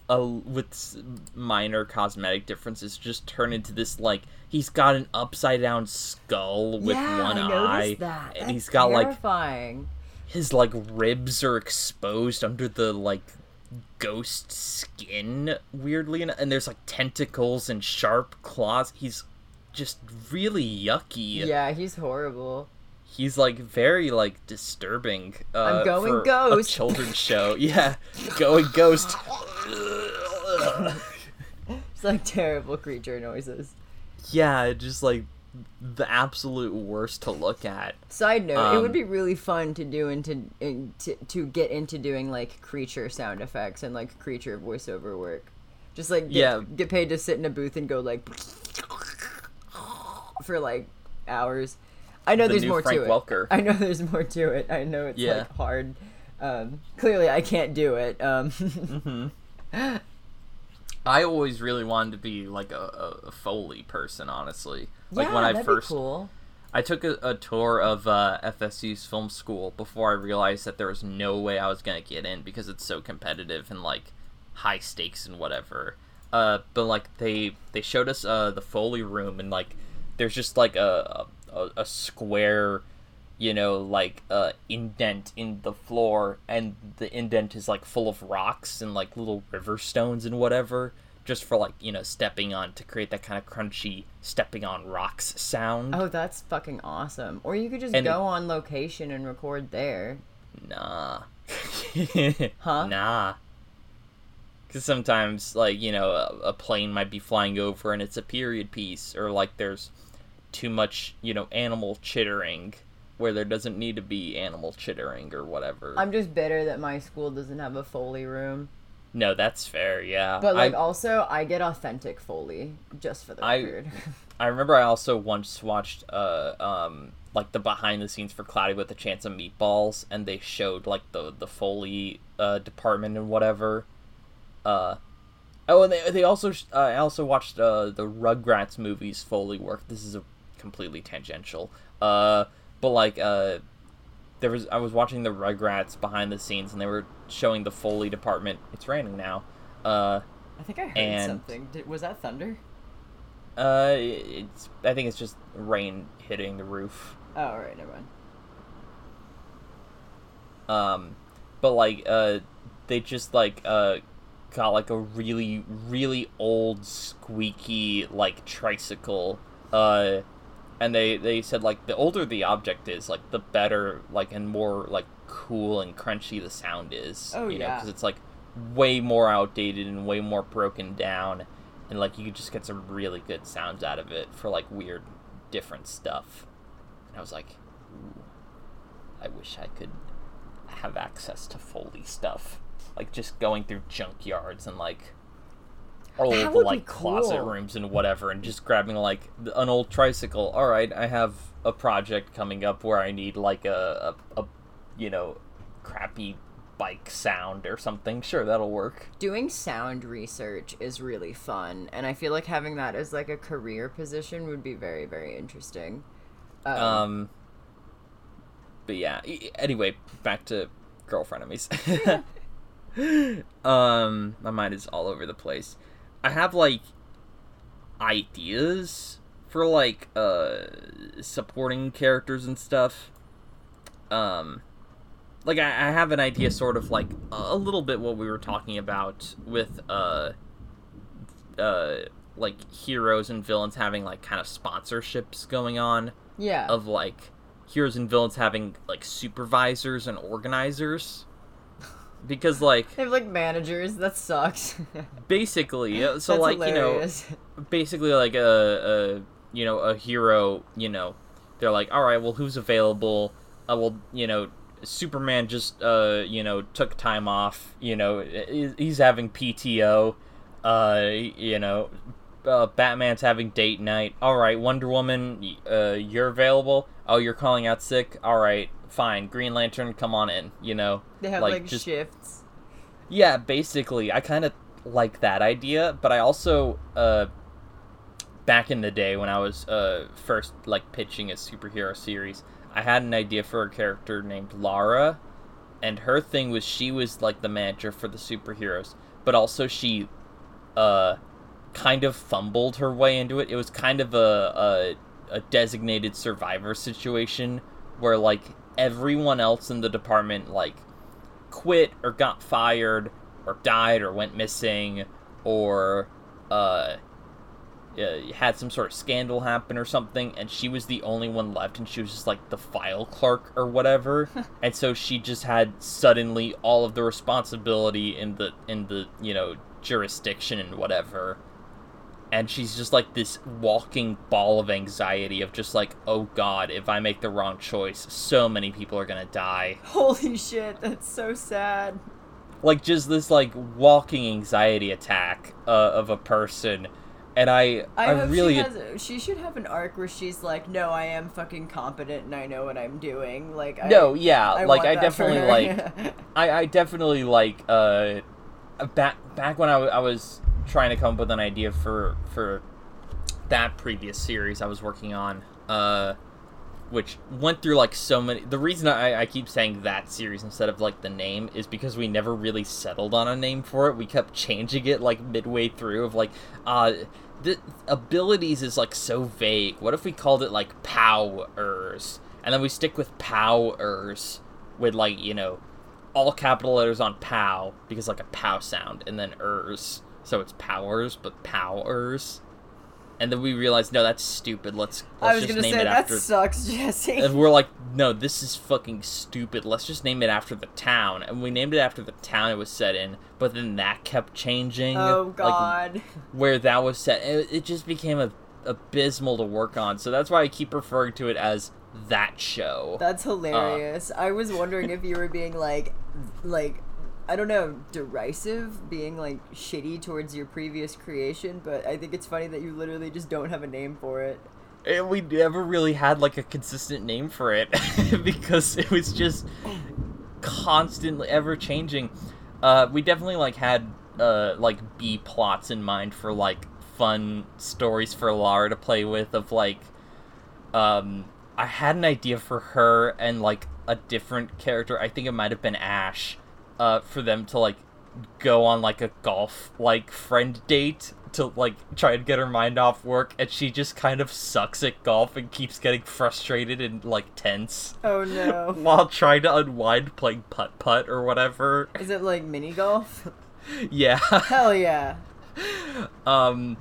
Speaker 2: a with minor cosmetic differences, just turn into this like he's got an upside down skull with
Speaker 1: yeah,
Speaker 2: one eye,
Speaker 1: that.
Speaker 2: and
Speaker 1: That's
Speaker 2: he's got like
Speaker 1: terrifying.
Speaker 2: his like ribs are exposed under the like ghost skin weirdly enough and there's like tentacles and sharp claws he's just really yucky
Speaker 1: Yeah, he's horrible.
Speaker 2: He's like very like disturbing uh,
Speaker 1: I'm going ghost.
Speaker 2: a children's show yeah going ghost
Speaker 1: It's like terrible creature noises.
Speaker 2: yeah just like the absolute worst to look at
Speaker 1: Side note: It would
Speaker 2: Um,
Speaker 1: be really fun to do into in, to, to get into doing like creature sound effects and like creature voiceover work. Just like get,
Speaker 2: Yeah.
Speaker 1: get paid to sit in a booth and go like for like hours. I know
Speaker 2: The
Speaker 1: there's more
Speaker 2: Frank
Speaker 1: to it.
Speaker 2: Welker.
Speaker 1: I know there's more to it. I know it's
Speaker 2: Yeah.
Speaker 1: like hard. Um, clearly, I can't do it. Um,
Speaker 2: Mm-hmm. I always really wanted to be like a, a, a Foley person, honestly. Like
Speaker 1: yeah,
Speaker 2: when I
Speaker 1: that'd
Speaker 2: first
Speaker 1: be cool.
Speaker 2: I took a, a tour of uh, FSU's film school before I realized that there was no way I was gonna get in because it's so competitive and like high stakes and whatever. Uh, but like they they showed us uh, the Foley room and like there's just like a a, a square, you know, like uh, indent in the floor and the indent is like full of rocks and like little river stones and whatever just for like you know stepping on to create that kind of crunchy stepping on rocks sound.
Speaker 1: Oh, that's fucking awesome. Or you could just
Speaker 2: And-
Speaker 1: go on location and record there.
Speaker 2: Nah.
Speaker 1: Huh?
Speaker 2: Nah. Because sometimes, like, you know, a, a plane might be flying over and it's a period piece, or like there's too much, you know, animal chittering where there doesn't need to be animal chittering or whatever.
Speaker 1: I'm just bitter that my school doesn't have a Foley room.
Speaker 2: No, that's fair, yeah.
Speaker 1: But like
Speaker 2: I,
Speaker 1: also I get authentic Foley just for the
Speaker 2: I-
Speaker 1: record.
Speaker 2: I remember I also once watched, uh, um, like the behind the scenes for Cloudy with a Chance of Meatballs, and they showed like the the Foley uh, department and whatever. Uh, oh, and they they also uh, I also watched uh, the Rugrats movies Foley work. This is a completely tangential. Uh, but like uh, there was I was watching the Rugrats behind the scenes, and they were showing the Foley department. It's raining now. Uh,
Speaker 1: I think I heard
Speaker 2: and-
Speaker 1: something. Did, was that thunder?
Speaker 2: uh, it's I think it's just rain hitting the roof.
Speaker 1: Oh, all right, never mind.
Speaker 2: um but like uh they just like uh got like a really really old squeaky like tricycle uh and they they said like the older the object is like the better like and more like cool and crunchy the sound is
Speaker 1: Oh,
Speaker 2: you know
Speaker 1: yeah.
Speaker 2: because it's like way more outdated and way more broken down and like you just get some really good sounds out of it for like weird different stuff and i was like Ooh, i wish i could have access to Foley stuff. Like just going through junkyards and like old
Speaker 1: That would be
Speaker 2: like closet rooms and whatever, and just grabbing like an old tricycle. All right, I have a project coming up where I need like a a, a you know crappy bike sound or something. Sure, that'll work.
Speaker 1: Doing sound research is really fun, and I feel like having that as like a career position would be very, very interesting. Um,
Speaker 2: Um, but yeah. Anyway, back to girl frenemies. um, my mind is all over the place. I have like ideas for like uh supporting characters and stuff. Um, like I, I have an idea, sort of like a little bit what we were talking about with uh uh like heroes and villains having like kind of sponsorships going on
Speaker 1: yeah.
Speaker 2: of like heroes and villains having like supervisors and organizers because like
Speaker 1: they have like managers. That sucks.
Speaker 2: basically so
Speaker 1: That's
Speaker 2: like
Speaker 1: hilarious.
Speaker 2: you know basically like a, a you know a hero you know they're like all right well who's available uh, well you know superman just uh you know took time off you know he's having pto uh you know uh, batman's having date night all right wonder woman uh you're available oh you're calling out sick all right fine green lantern come on in you know
Speaker 1: They have
Speaker 2: like,
Speaker 1: like,
Speaker 2: just-
Speaker 1: shifts.
Speaker 2: yeah, basically, I kind of like that idea, but I also uh back in the day when I was uh first like pitching a superhero series, I had an idea for a character named Lara, and her thing was she was like the manager for the superheroes, but also she uh kind of fumbled her way into it. It was kind of a a, a designated survivor situation where like everyone else in the department like quit or got fired or died or went missing or uh, uh, had some sort of scandal happen or something and she was the only one left and she was just like the file clerk or whatever. And so she just had suddenly all of the responsibility in the in the you know jurisdiction and whatever and she's just like this walking ball of anxiety of just like oh god if i make the wrong choice so many people are gonna die
Speaker 1: Holy shit, that's so sad.
Speaker 2: like just this like walking anxiety attack uh, of a person and i
Speaker 1: I,
Speaker 2: i, really
Speaker 1: she has. She should have an arc where she's like, "No, I am fucking competent and I know what I'm doing." Like, I,
Speaker 2: no yeah
Speaker 1: I
Speaker 2: like i definitely like I, I definitely like uh back back when I, I was trying to come up with an idea for for that previous series I was working on uh which went through like so many the reason I, I keep saying that series instead of like the name is because we never really settled on a name for it. We kept changing it like midway through of like uh the abilities is like so vague. What if we called it like powers? And then we stick with powers with like you know all capital letters on pow because like a pow sound and then ers so it's powers, but powers. And then we realized, no, that's stupid. Let's, let's
Speaker 1: I was
Speaker 2: just
Speaker 1: gonna
Speaker 2: name
Speaker 1: say
Speaker 2: it
Speaker 1: that
Speaker 2: after.
Speaker 1: sucks, Jesse.
Speaker 2: And we're like, no, this is fucking stupid. Let's just name it after the town. And we named it after the town it was set in. But then that kept changing.
Speaker 1: oh
Speaker 2: like,
Speaker 1: God.
Speaker 2: where that was set. It, it just became a, abysmal to work on. So that's why I keep referring to it as that show.
Speaker 1: That's hilarious. Uh, I was wondering if you were being like, like, I don't know, derisive, being like shitty towards your previous creation, but I think it's funny that you literally just don't have a name for it.
Speaker 2: And we never really had like a consistent name for it because it was just constantly ever changing. Uh, we definitely like had uh, like B plots in mind for like fun stories for Lara to play with of like um I had an idea for her and like a different character. I think it might have been Ash uh for them to like go on like a golf like friend date to like try and get her mind off work and she just kind of sucks at golf and keeps getting frustrated and like tense
Speaker 1: Oh no.
Speaker 2: while trying to unwind playing putt putt or whatever.
Speaker 1: Is it like mini golf?
Speaker 2: yeah.
Speaker 1: Hell yeah.
Speaker 2: um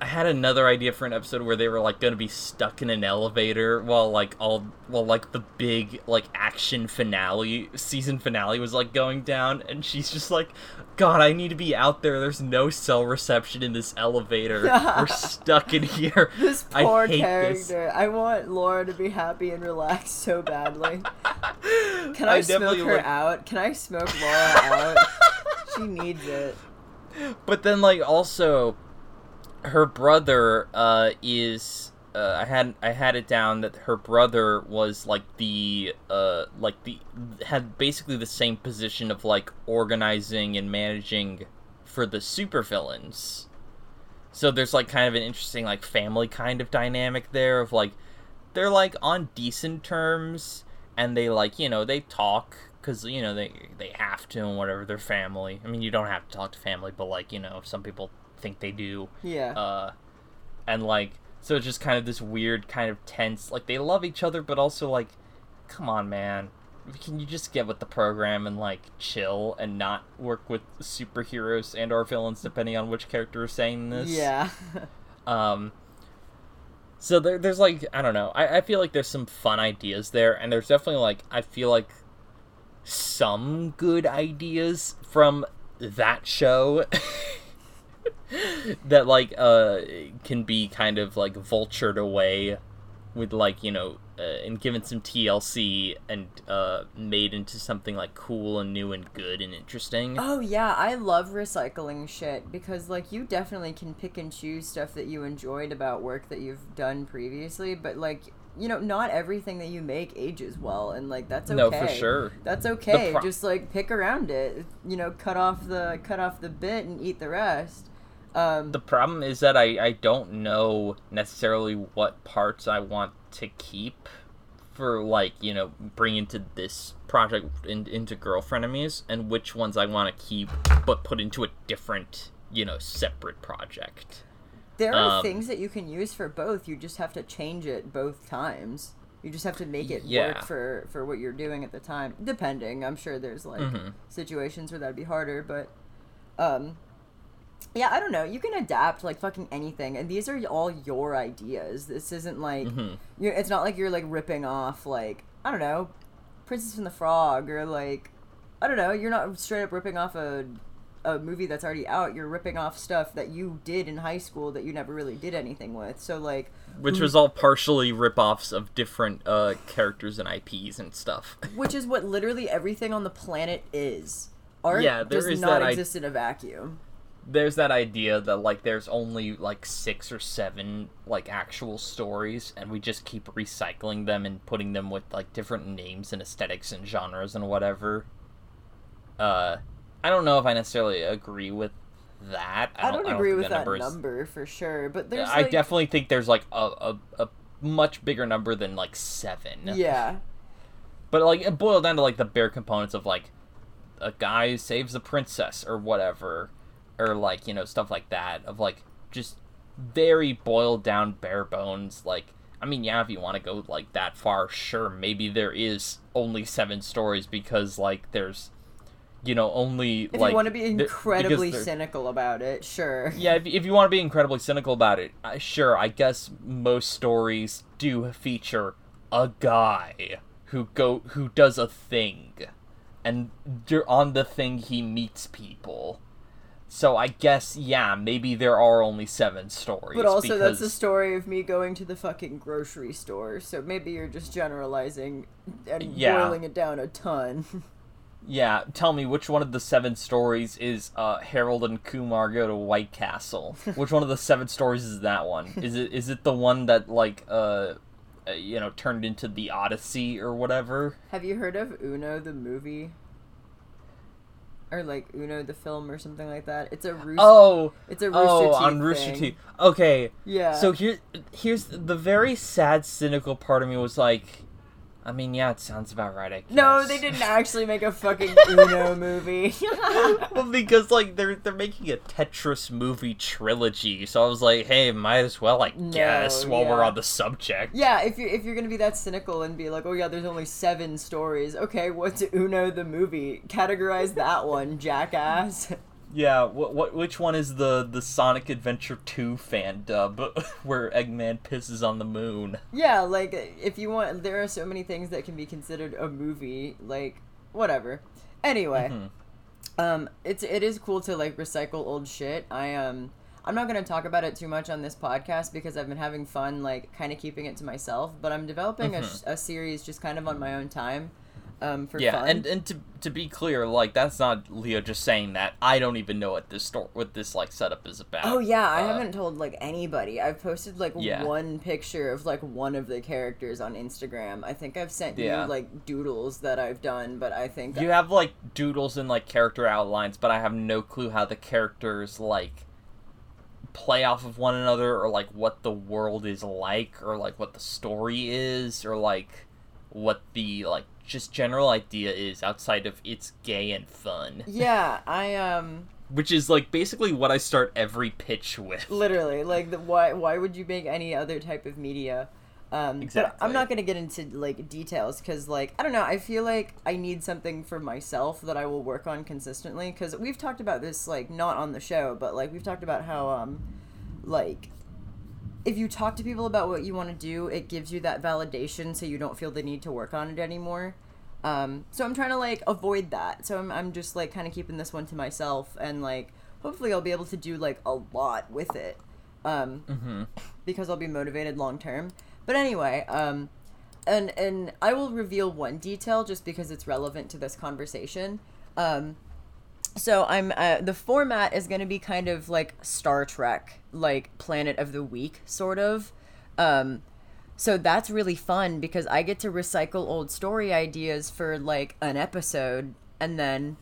Speaker 2: I had another idea for an episode where they were like going to be stuck in an elevator while like all while like the big like action finale season finale was like going down and she's just like god I need to be out there there's no cell reception in this elevator we're stuck in here
Speaker 1: This
Speaker 2: I
Speaker 1: poor
Speaker 2: hate
Speaker 1: character.
Speaker 2: this.
Speaker 1: I want Laura to be happy and relaxed so badly. Can I, smoke her
Speaker 2: like-
Speaker 1: out? Can I smoke Laura out? she needs it.
Speaker 2: but then like also her brother uh is uh, I had I had it down that her brother was like the uh like the had basically the same position of like organizing and managing for the supervillains. So there's like kind of an interesting like family kind of dynamic there of like they're like on decent terms and they like you know they talk because you know they they have to and whatever their family. I mean you don't have to talk to family, but like you know some people think they do.
Speaker 1: Yeah.
Speaker 2: uh and like so it's just kind of this weird kind of tense like they love each other but also like come on man. Can you just get with the program and like chill and not work with superheroes and or villains depending on which character is saying this?
Speaker 1: Yeah.
Speaker 2: um so there, there's like i don't know. I, I feel like there's some fun ideas there and there's definitely like i feel like some good ideas from that show that like uh can be kind of like vultured away with like you know uh, and given some TLC and uh made into something like cool and new and good and interesting.
Speaker 1: Oh yeah, I love recycling shit because like you definitely can pick and choose stuff that you enjoyed about work that you've done previously, but like you know, not everything that you make ages well, and like that's okay.
Speaker 2: No, for sure.
Speaker 1: That's okay.
Speaker 2: pro-
Speaker 1: Just like pick around it. You know, cut off the cut off the bit and eat the rest. Um,
Speaker 2: The problem is that I, I don't know necessarily what parts I want to keep for like you know bring into this project in, into girl frenemies and which ones I want to keep but put into a different you know separate project.
Speaker 1: there are
Speaker 2: um,
Speaker 1: things that you can use for both. You just have to change it both times. You just have to make it
Speaker 2: Yeah.
Speaker 1: work for for what you're doing at the time. Depending, I'm sure there's like
Speaker 2: Mhm.
Speaker 1: situations where that'd be harder, but um yeah, I don't know. You can adapt like fucking anything, and these are all your ideas. This isn't like
Speaker 2: Mhm.
Speaker 1: you're. It's not like you're like ripping off like I don't know, Princess and the Frog or like I don't know. You're not straight up ripping off a a movie that's already out. You're ripping off stuff that you did in high school that you never really did anything with. So like,
Speaker 2: Which was all partially rip-offs of different uh, characters and IPs and stuff.
Speaker 1: which is what literally everything on the planet is. Art
Speaker 2: Yeah,
Speaker 1: does not
Speaker 2: that I-
Speaker 1: exist in a vacuum.
Speaker 2: There's that idea that like there's only like six or seven like actual stories and we just keep recycling them and putting them with like different names and aesthetics and genres and whatever. Uh i don't know if i necessarily agree with that.
Speaker 1: I don't, agree
Speaker 2: think
Speaker 1: with that
Speaker 2: number
Speaker 1: number, for sure, but there's
Speaker 2: i
Speaker 1: like,
Speaker 2: definitely think there's like a, a, a much bigger number than like seven.
Speaker 1: Yeah.
Speaker 2: but like it boiled down to like the bare components of like a guy who saves a princess or whatever or like you know stuff like that of like just very boiled down bare bones like i mean yeah if you want to go like that far sure maybe there is only seven stories because like there's you know only
Speaker 1: If
Speaker 2: like
Speaker 1: you want to be incredibly cynical about it, sure.
Speaker 2: yeah, if, if you want to be incredibly cynical about it, uh, sure, I guess most stories do feature a guy who go who does a thing, and on the thing he meets people. So I guess yeah, maybe there are only seven stories.
Speaker 1: But also, that's the story of me going to the fucking grocery store. So maybe you're just generalizing and
Speaker 2: Yeah.
Speaker 1: boiling it down a ton.
Speaker 2: Yeah, tell me which one of the seven stories is uh, Harold and Kumar go to White Castle? which one of the seven stories is that one? Is it is it the one that like uh, uh, you know turned into the Odyssey or whatever?
Speaker 1: Have you heard of Uno the movie? Or like Uno the film or something like that? It's a rooster.
Speaker 2: Oh,
Speaker 1: it's a oh, Rooster
Speaker 2: oh, on Rooster. Teeth. Okay,
Speaker 1: Yeah.
Speaker 2: so here here's the very sad, cynical part of me was like, I mean, yeah, it sounds about right. I guess.
Speaker 1: no, they didn't actually make a fucking Uno movie.
Speaker 2: well, because like they're they're making a Tetris movie trilogy, so I was like, hey, might as well, I
Speaker 1: No,
Speaker 2: guess, while we're on the subject.
Speaker 1: yeah, if you're if you're gonna be that cynical and be like, oh yeah, there's only seven stories. Okay, what's Uno the movie? Categorize that one, jackass.
Speaker 2: Yeah, what what which one is the the Sonic Adventure 2 fan dub where Eggman pisses on the moon?
Speaker 1: Yeah, like if you want, there are so many things that can be considered a movie. Like whatever. Anyway,
Speaker 2: Mhm.
Speaker 1: um, it's it is cool to like recycle old shit. I um, I'm not gonna talk about it too much on this podcast because I've been having fun, like kind of keeping it to myself. But I'm developing a,
Speaker 2: Mhm.
Speaker 1: a series just kind of on my own time, um, for
Speaker 2: Yeah,
Speaker 1: fun.
Speaker 2: and and to to be clear, like that's not Leo just saying that. I don't even know what this store what this like setup is about.
Speaker 1: Oh yeah, I
Speaker 2: Uh,
Speaker 1: haven't told like anybody. I've posted like
Speaker 2: Yeah.
Speaker 1: one picture of like one of the characters on Instagram. I think I've sent
Speaker 2: Yeah.
Speaker 1: you like doodles that I've done, but I think
Speaker 2: You have like doodles and like character outlines, but I have no clue how the characters like play off of one another or like what the world is like or like what the story is or like what the like just general idea is outside of it's gay and fun.
Speaker 1: yeah, I um
Speaker 2: Which is like basically what I start every pitch with.
Speaker 1: literally like the why why would you make any other type of media? Um, But
Speaker 2: Exactly.
Speaker 1: I'm not gonna get into like details because like I don't know. I feel like I need something for myself that I will work on consistently because we've talked about this like not on the show, but like we've talked about how um like if you talk to people about what you want to do, it gives you that validation so you don't feel the need to work on it anymore. Um, so I'm trying to like avoid that. So I'm, I'm just like kind of keeping this one to myself and like hopefully I'll be able to do like a lot with it. Um,
Speaker 2: hmm
Speaker 1: because I'll be motivated long term. But anyway, um, and and I will reveal one detail just because it's relevant to this conversation. Um, so I'm uh, the format is going to be kind of like Star Trek, like Planet of the Week, sort of. Um, so that's really fun because I get to recycle old story ideas for like an episode, and then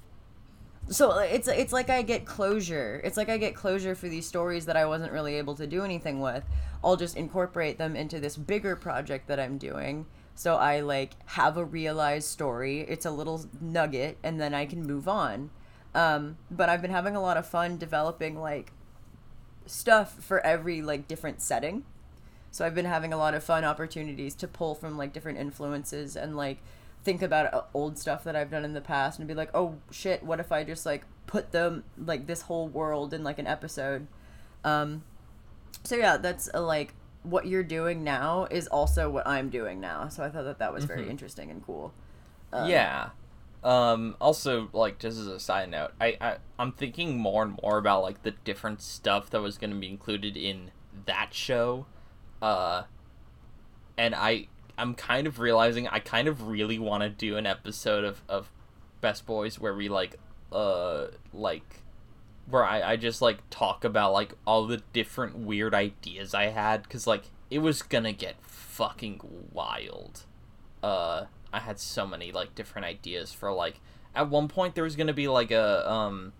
Speaker 1: so it's it's like I get closure. It's like I get closure for these stories that I wasn't really able to do anything with. I'll just incorporate them into this bigger project that I'm doing. So I like have a realized story. It's a little nugget and then I can move on. Um, but I've been having a lot of fun developing like stuff for every like different setting. So I've been having a lot of fun opportunities to pull from like different influences and like think about uh, old stuff that I've done in the past and be like, "Oh shit, what if I just like put them like this whole world in like an episode?" Um so yeah, that's uh like what you're doing now is also what I'm doing now. So I thought that that was very
Speaker 2: Mhm.
Speaker 1: interesting and cool. Um,
Speaker 2: yeah. Um, also, like, just as a side note, I, I I'm thinking more and more about like the different stuff that was going to be included in that show, uh, and I I'm kind of realizing I kind of really want to do an episode of of Best Boys where we like uh like where I, I just like talk about like all the different weird ideas I had because like it was gonna get fucking wild. Uh, I had so many like different ideas for like at one point there was gonna be like a um.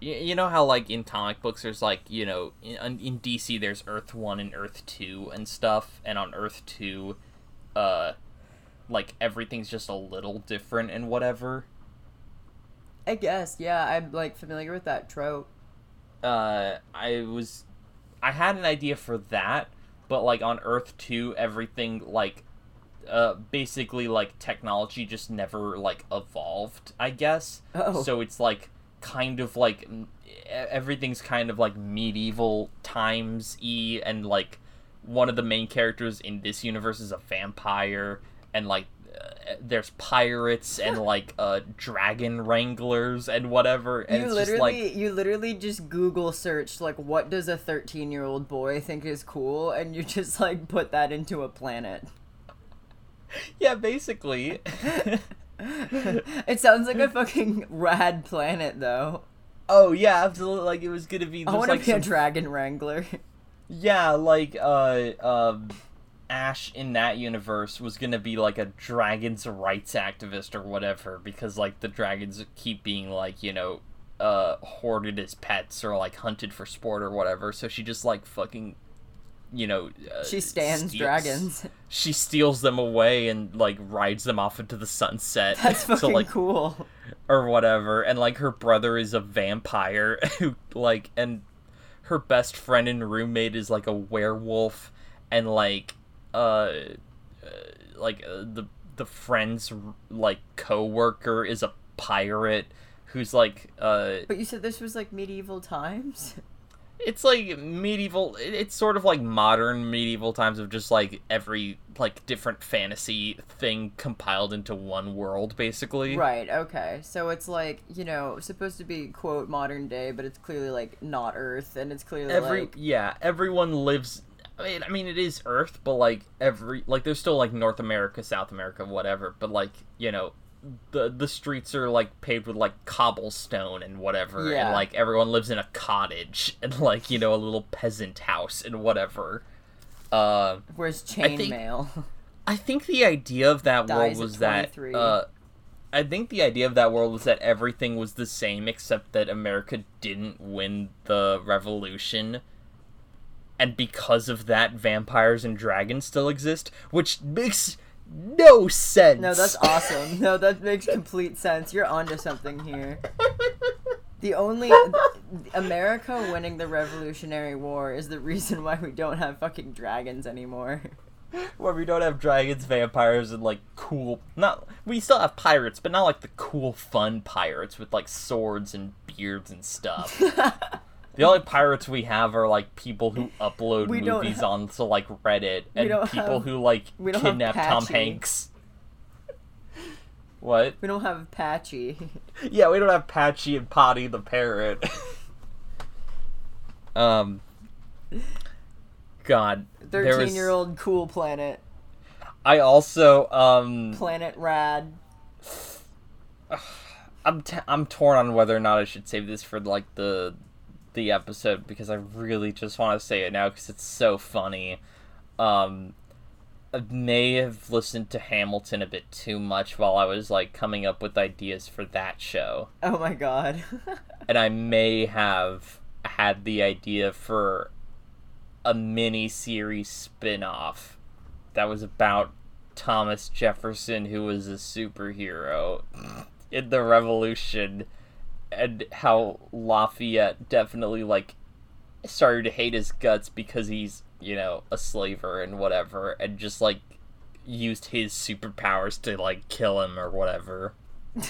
Speaker 2: You, you know how like in comic books there's like you know in, in DC there's Earth One and Earth Two and stuff, and on Earth Two, uh, like everything's just a little different and whatever.
Speaker 1: I guess, yeah, I'm like familiar with that trope.
Speaker 2: uh I was I had an idea for that, but like on Earth 2 everything like uh, basically like technology just never like evolved, I guess.
Speaker 1: Oh.
Speaker 2: So it's like kind of like everything's kind of like medieval times e and like one of the main characters in this universe is a vampire and like uh, there's pirates and like uh dragon wranglers and whatever and
Speaker 1: you
Speaker 2: it's
Speaker 1: literally
Speaker 2: just like
Speaker 1: you literally just google searched like what does a 13 year old boy think is cool and you just like put that into a planet
Speaker 2: yeah basically.
Speaker 1: It sounds like a fucking rad planet though.
Speaker 2: Oh yeah absolutely. Like it was gonna be
Speaker 1: i want to
Speaker 2: like
Speaker 1: be a dragon wrangler.
Speaker 2: Yeah, like uh um Ash in that universe was gonna be like a dragon's rights activist or whatever because like the dragons keep being like, you know, uh hoarded as pets or like hunted for sport or whatever. So she just like fucking you know, uh,
Speaker 1: she stands
Speaker 2: steals-
Speaker 1: dragons
Speaker 2: She steals them away and like rides them off into the sunset.
Speaker 1: that's
Speaker 2: to,
Speaker 1: fucking
Speaker 2: like
Speaker 1: cool
Speaker 2: or whatever and like her brother is a vampire who like and her best friend and roommate is like a werewolf and like uh, uh like uh, the the friend's like co-worker is a pirate who's like uh
Speaker 1: but you said this was like medieval times
Speaker 2: it's like medieval it's sort of like modern medieval times of just like every like different fantasy thing compiled into one world basically.
Speaker 1: Right okay. So it's like you know supposed to be quote modern day but it's clearly like not earth and it's clearly
Speaker 2: every
Speaker 1: like
Speaker 2: yeah everyone lives I mean, I mean it is earth but like every like there's still like north america south america whatever but like you know the the streets are like paved with like cobblestone and whatever
Speaker 1: Yeah.
Speaker 2: and like everyone lives in a cottage and like you know a little peasant house and whatever uh
Speaker 1: where's chainmail
Speaker 2: i think the idea of that world
Speaker 1: Dies
Speaker 2: was that uh I think the idea of that world was that everything was the same except that America didn't win the revolution. And because of that, vampires and dragons still exist, which makes no sense.
Speaker 1: no that's awesome no that makes complete sense you're onto something here the only america winning the revolutionary war is the reason why we don't have fucking dragons anymore
Speaker 2: Where we don't have dragons, vampires, and like cool. Not we still have pirates, but not like the cool, fun pirates with like swords and beards and stuff. The only pirates we have are like people who upload
Speaker 1: We
Speaker 2: movies
Speaker 1: ha-
Speaker 2: onto like Reddit and people
Speaker 1: have-
Speaker 2: who like
Speaker 1: we don't have
Speaker 2: kidnap Tom Hanks. What?
Speaker 1: we don't have patchy
Speaker 2: Yeah, we don't have Patchy and Potty the parrot. um God. there was-
Speaker 1: 13 year old cool planet
Speaker 2: I also um
Speaker 1: planet rad
Speaker 2: I'm t- I'm torn on whether or not I should save this for like the the episode because I really just want to say it now because it's so funny. Um, I may have listened to Hamilton a bit too much while I was like coming up with ideas for that show,
Speaker 1: oh my god.
Speaker 2: And I may have had the idea for a mini series spin-off that was about Thomas Jefferson who was a superhero in the revolution and how Lafayette definitely like started to hate his guts because he's, you know, a slaver and whatever and just like used his superpowers to like kill him or whatever.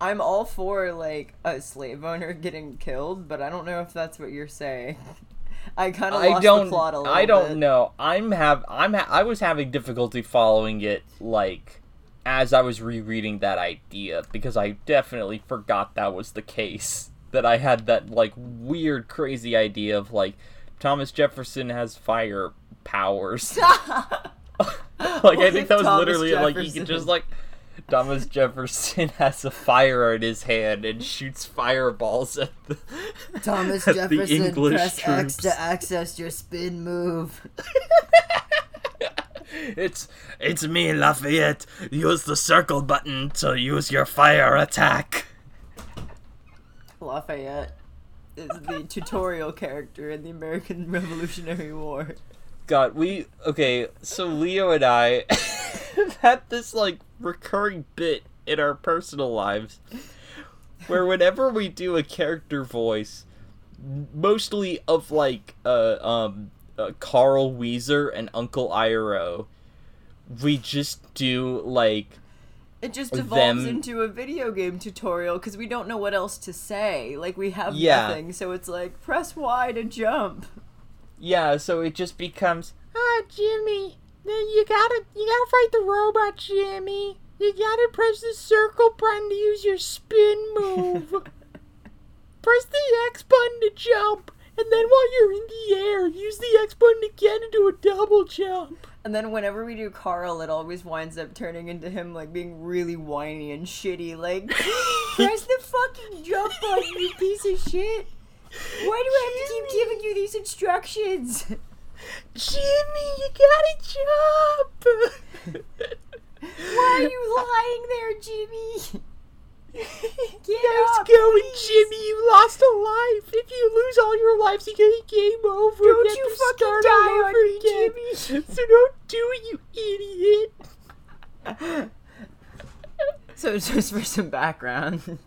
Speaker 1: I'm all for like a slave owner getting killed, but I don't know if that's what you're saying. I kind of lost
Speaker 2: don't
Speaker 1: the plot a little bit.
Speaker 2: I don't
Speaker 1: bit.
Speaker 2: know. I'm have I'm ha- I was having difficulty following it like as I was rereading that idea because I definitely forgot that was the case. That I had that like weird crazy idea of like Thomas Jefferson has fire powers. like I think that was
Speaker 1: Thomas
Speaker 2: literally like he
Speaker 1: Jefferson.
Speaker 2: could just like Thomas Jefferson has a fire in his hand and shoots fireballs at the
Speaker 1: Thomas
Speaker 2: at the
Speaker 1: Jefferson,
Speaker 2: English
Speaker 1: press X
Speaker 2: troops.
Speaker 1: to access your spin move.
Speaker 2: It's it's me, Lafayette. Use the circle button to use your fire attack.
Speaker 1: Lafayette is the tutorial character in the American Revolutionary War.
Speaker 2: God, we okay. So Leo and I have had this like recurring bit in our personal lives, where whenever we do a character voice, mostly of like uh um uh, Carl Wheezer and Uncle Iroh, we just do like
Speaker 1: It just evolves
Speaker 2: them-
Speaker 1: into a video game tutorial because we don't know what else to say. Like we have
Speaker 2: Yeah.
Speaker 1: nothing, so it's like press Y to jump.
Speaker 2: yeah, so it just becomes ah Jimmy, you gotta you gotta fight the robot, Jimmy. You gotta press the circle button to use your spin move. press the X button to jump, and then while you're in the air, use the X button again to do a double jump.
Speaker 1: And then whenever we do Carl, it always winds up turning into him like being really whiny and shitty. Like, press the fucking jump button, you piece of shit. Why do I have to keep giving you these instructions?
Speaker 2: Jimmy, you gotta jump.
Speaker 1: Why are you lying there, Jimmy? Get
Speaker 2: Nice
Speaker 1: up,
Speaker 2: going,
Speaker 1: please.
Speaker 2: Jimmy. You lost a life. If you lose all your lives, you get game over.
Speaker 1: Don't
Speaker 2: have
Speaker 1: you fucking
Speaker 2: start
Speaker 1: die
Speaker 2: all
Speaker 1: on
Speaker 2: again.
Speaker 1: Jimmy.
Speaker 2: So don't do it, you idiot.
Speaker 1: So just for some background.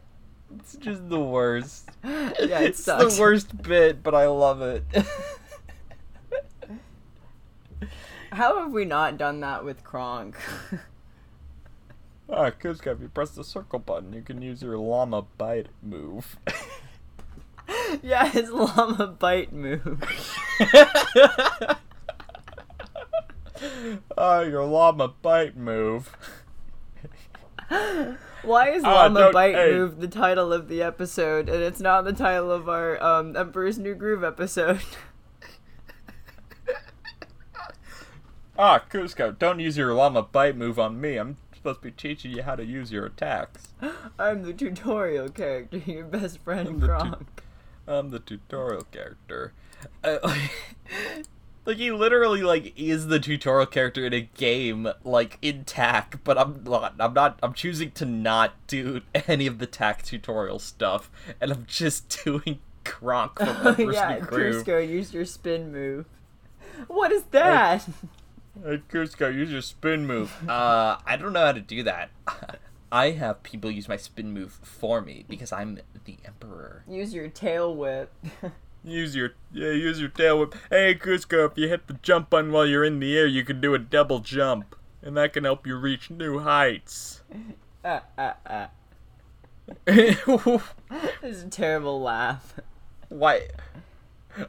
Speaker 2: It's just the worst.
Speaker 1: yeah, it
Speaker 2: it's
Speaker 1: sucks.
Speaker 2: the worst bit, but I love it.
Speaker 1: How have we not done that with Kronk?
Speaker 2: Ah, Kuzco, if you press the circle button, you can use your llama bite move.
Speaker 1: yeah, his llama bite move.
Speaker 2: Ah, your llama bite move.
Speaker 1: Why is
Speaker 2: Ah,
Speaker 1: Llama
Speaker 2: don't-
Speaker 1: Bite
Speaker 2: hey.
Speaker 1: Move the title of the episode, and it's not the title of our um, Emperor's New Groove episode?
Speaker 2: Ah, Kuzco, don't use your llama bite move on me. I'm supposed to be teaching you how to use your attacks.
Speaker 1: I'm the tutorial character, your best friend
Speaker 2: the tu-
Speaker 1: Kronk.
Speaker 2: I'm the tutorial character. Uh, like he literally like is the tutorial character in a game like in TAC, but I'm not. I'm not. I'm choosing to not do any of the TAC tutorial stuff, and I'm just doing Kronk from Emperor's
Speaker 1: yeah,
Speaker 2: New Groove.
Speaker 1: Kuzco, use your spin move. What is that?
Speaker 2: Hey, Kuzco, use your spin move. Uh, I don't know how to do that. I have people use my spin move for me because I'm the emperor.
Speaker 1: use your tail whip.
Speaker 2: Use your yeah, use your tail whip. Hey, Kuzco, if you hit the jump button while you're in the air, you can do a double jump, and that can help you reach new heights.
Speaker 1: ah, ah, ah. This is a terrible laugh.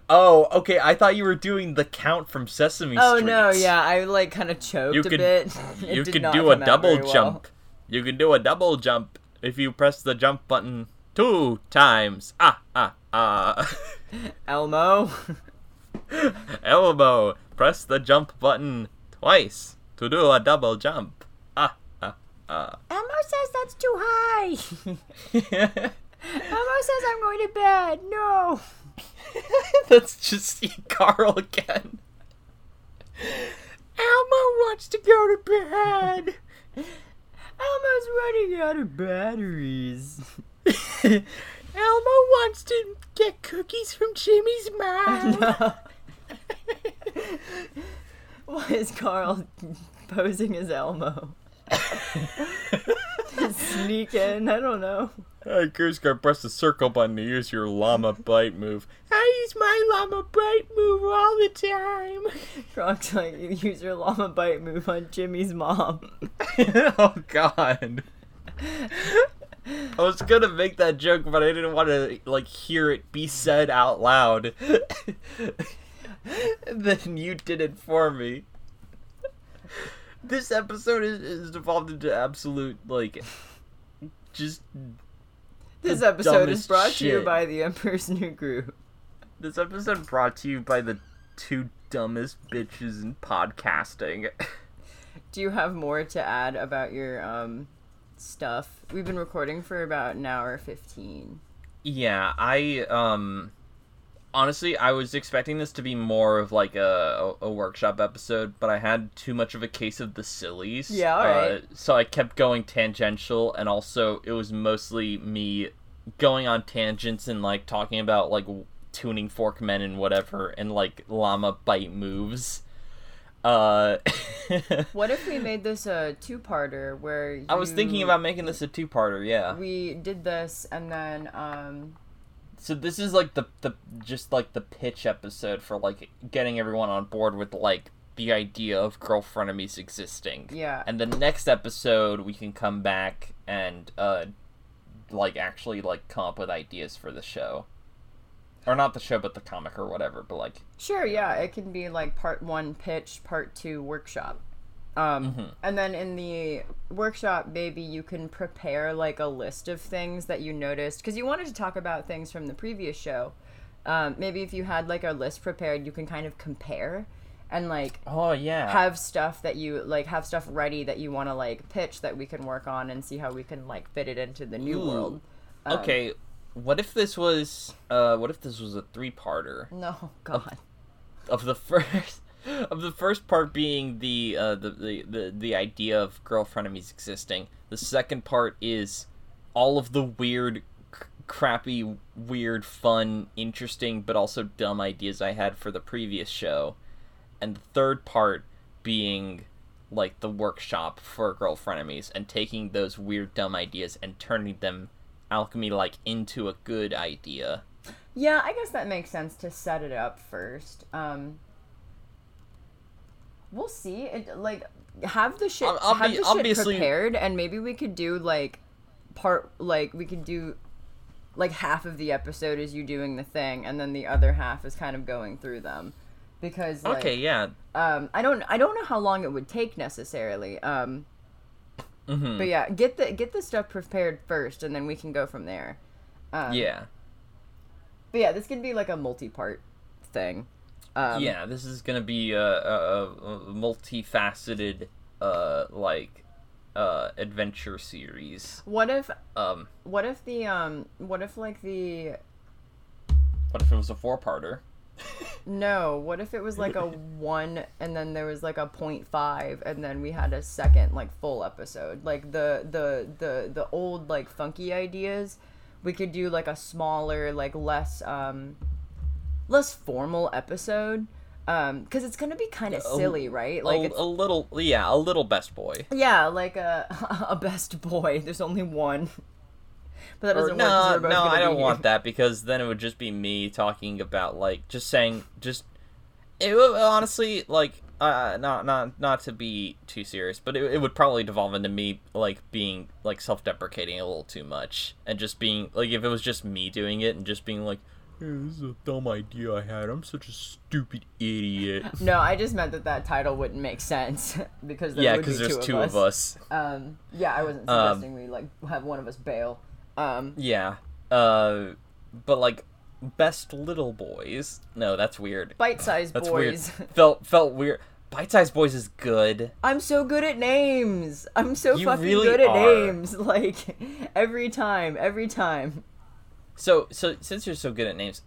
Speaker 2: Oh, okay. I thought you were doing the count from Sesame
Speaker 1: Oh
Speaker 2: Street.
Speaker 1: Oh no, yeah, I like kind of choked
Speaker 2: You
Speaker 1: a
Speaker 2: could
Speaker 1: bit. It
Speaker 2: you
Speaker 1: not
Speaker 2: do a double
Speaker 1: well.
Speaker 2: jump. You can do a double jump if you press the jump button two times. Ah ah ah.
Speaker 1: Elmo.
Speaker 2: Elbow. Press the jump button twice to do a double jump. Ah ah ah.
Speaker 1: Elmo says that's too high. Elmo says I'm going to bed. No.
Speaker 2: That's just see Carl again. Elmo wants to go to bed.
Speaker 1: Elmo's running out of batteries.
Speaker 2: Elmo wants to get cookies from Jimmy's mom.
Speaker 1: no. Why is Carl posing as Elmo? Sneak in. I don't know.
Speaker 2: Hey, Kuzco, press the circle button to use your llama bite move. I use my llama bite move all the time.
Speaker 1: Kronk's like, you use your llama bite move on Jimmy's mom.
Speaker 2: oh, God. I was gonna make that joke, but I didn't want to like hear it be said out loud. then you did it for me. This episode is, is devolved into absolute like just
Speaker 1: This episode is brought to you by the Emperor's New Groove.
Speaker 2: this episode brought to you by the two dumbest bitches in podcasting.
Speaker 1: Do you have more to add about your um stuff? We've been recording for about an hour fifteen.
Speaker 2: Yeah, I um honestly I was expecting this to be more of like a, a, a workshop episode, but I had too much of a case of the sillies.
Speaker 1: Yeah, alright.
Speaker 2: Uh, so I kept going tangential and also it was mostly me going on tangents and like talking about like tuning forkmen and whatever and like llama bite moves. Uh
Speaker 1: What if we made this a two-parter where
Speaker 2: I was thinking about making this a two-parter, yeah.
Speaker 1: we did this and then um
Speaker 2: So this is like the the just like the pitch episode for like getting everyone on board with like the idea of girl frenemies existing.
Speaker 1: Yeah.
Speaker 2: And the next episode we can come back and uh like actually like come up with ideas for the show. Or not the show but the comic or whatever, but like
Speaker 1: Sure, yeah, it can be like part one pitch, part two workshop. Um,
Speaker 2: Mhm.
Speaker 1: And then in the workshop, maybe you can prepare like a list of things that you noticed because you wanted to talk about things from the previous show. Um, maybe if you had like a list prepared, you can kind of compare and like
Speaker 2: Oh yeah.
Speaker 1: have stuff that you like have stuff ready that you want to like pitch that we can work on and see how we can like fit it into the new
Speaker 2: Ooh.
Speaker 1: world. Um,
Speaker 2: okay, what if this was uh what if this was a three-parter?
Speaker 1: No, God.
Speaker 2: of the first of the first part being the uh the the, the, the idea of girl frenemies existing the second part is all of the weird c- crappy weird fun interesting but also dumb ideas i had for the previous show and the third part being like the workshop for girl frenemies and taking those weird dumb ideas and turning them alchemy like into a good idea
Speaker 1: Yeah, I guess that makes sense to set it up first. Um, we'll see. It like have the shit
Speaker 2: Ob- obvi-
Speaker 1: have the shit
Speaker 2: obviously-
Speaker 1: prepared, and maybe we could do like part like we could do like half of the episode is you doing the thing, and then the other half is kind of going through them. Because like,
Speaker 2: okay yeah
Speaker 1: um, I don't I don't know how long it would take necessarily. Um,
Speaker 2: hmm
Speaker 1: but yeah, get the get the stuff prepared first, and then we can go from there. Um,
Speaker 2: yeah
Speaker 1: But yeah, this could be like a multi-part thing. Um,
Speaker 2: yeah, this is gonna be a, a, a multifaceted, uh, like, uh, adventure series.
Speaker 1: What if
Speaker 2: Um,
Speaker 1: what if the um what if like the
Speaker 2: what if it was a four-parter?
Speaker 1: No, what if it was like a 1 and then there was like a point 0.5 and then we had a second like full episode. Like the the the the old like funky ideas, we could do like a smaller like less um less formal episode. Um, because it's gonna be kind of silly, right? Like,
Speaker 2: a, a little, yeah, a little best boy.
Speaker 1: yeah, like a a best boy. There's only one, but that doesn't work. 'cause
Speaker 2: no,
Speaker 1: we're
Speaker 2: no, I don't want that because then it would just be me talking about like just saying just. It would honestly like uh not not not to be too serious, but it, it would probably devolve into me like being like self-deprecating a little too much and just being like if it was just me doing it and just being like, "Hey, this is a dumb idea I had. I'm such a stupid idiot.
Speaker 1: No, I just meant that that title wouldn't make sense because there
Speaker 2: yeah,
Speaker 1: would be
Speaker 2: because there's
Speaker 1: two, of
Speaker 2: of
Speaker 1: us.
Speaker 2: us.
Speaker 1: Um, yeah, I wasn't
Speaker 2: Um,
Speaker 1: suggesting we like have one of us bail. Um,
Speaker 2: Yeah. Uh, but like best little boys. No, that's weird.
Speaker 1: bite-sized
Speaker 2: That's
Speaker 1: boys.
Speaker 2: weird. Felt felt weird. Bite sized Boys is good.
Speaker 1: I'm so good at names. I'm so
Speaker 2: You
Speaker 1: fucking
Speaker 2: really
Speaker 1: good at
Speaker 2: are.
Speaker 1: names. Like every time, every time.
Speaker 2: So so since you're so good at names,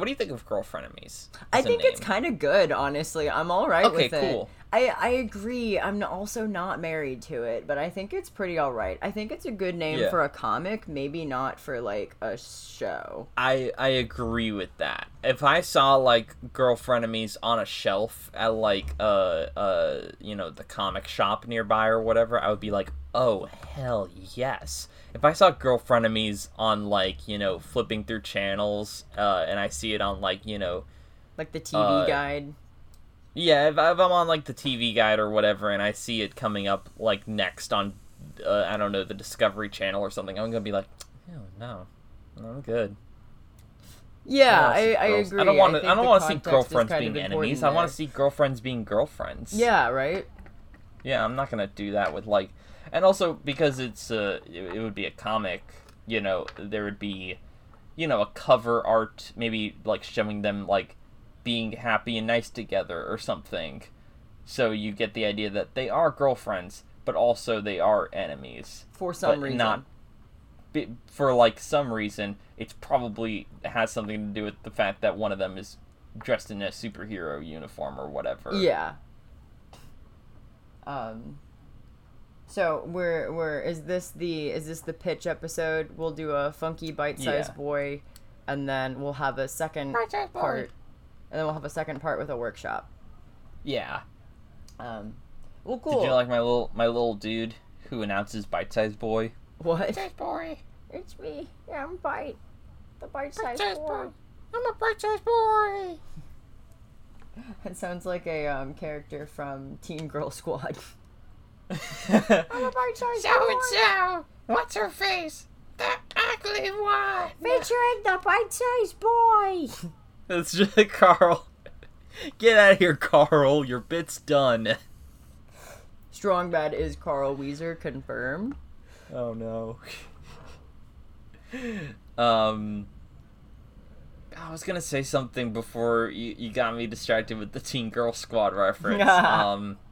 Speaker 2: what do you think of Girlfriend Frenemies?
Speaker 1: I think it's kind of good, honestly. I'm all right
Speaker 2: Okay,
Speaker 1: with it.
Speaker 2: cool.
Speaker 1: I I agree. I'm also not married to it, but I think it's pretty all right. I think it's a good name
Speaker 2: Yeah.
Speaker 1: for a comic, maybe not for like a show.
Speaker 2: I I agree with that. If I saw like Girlfriend Frenemies on a shelf at like uh uh you know the comic shop nearby or whatever, I would be like, oh hell yes. If I saw Girl Frenemies on like you know flipping through channels, uh, and I see it on like you know
Speaker 1: Like the TV
Speaker 2: Uh,
Speaker 1: guide.
Speaker 2: Yeah, if, if I'm on like the TV guide or whatever, and I see it coming up like next on, uh, I don't know, the Discovery Channel or something, I'm gonna be like, oh no, I'm good.
Speaker 1: Yeah,
Speaker 2: wanna
Speaker 1: I, I agree.
Speaker 2: I don't want to.
Speaker 1: think
Speaker 2: I don't want to see girlfriends being enemies. I want to see girlfriends being girlfriends.
Speaker 1: Yeah, right.
Speaker 2: Yeah, I'm not gonna do that with like, and also because it's uh, it, it would be a comic. You know, there would be, you know, a cover art, maybe like showing them like being happy and nice together or something. So you get the idea that they are girlfriends, but also they are enemies.
Speaker 1: For some reason.
Speaker 2: not for like some reason. It's probably has something to do with the fact that one of them is dressed in a superhero uniform or whatever.
Speaker 1: Yeah. Um. So we're we're is this the is this the pitch episode? We'll do a funky bite-sized
Speaker 2: Yeah.
Speaker 1: boy, and then we'll have a second
Speaker 2: Bite-sized boy.
Speaker 1: part, and then we'll have a second part with a workshop.
Speaker 2: Yeah.
Speaker 1: Um. Well, cool.
Speaker 2: Did you like my little my little dude who announces Bite Size Boy?
Speaker 1: what?
Speaker 2: Bite-sized boy.
Speaker 1: It's me. Yeah, I'm bite. The bite-sized boy.
Speaker 2: I'm a bite size boy.
Speaker 1: It sounds like a um, character from Teen Girl Squad.
Speaker 3: I'm a bite-sized so and so. What's her face? The ugly one.
Speaker 1: Featuring the bite-sized boy.
Speaker 2: That's just Carl. Get out of here, Carl. Your bit's done.
Speaker 1: Strong Bad is Carl Wheezer confirmed.
Speaker 2: Oh no. um I was gonna say something before you, you got me distracted with the Teen Girl Squad reference. um what were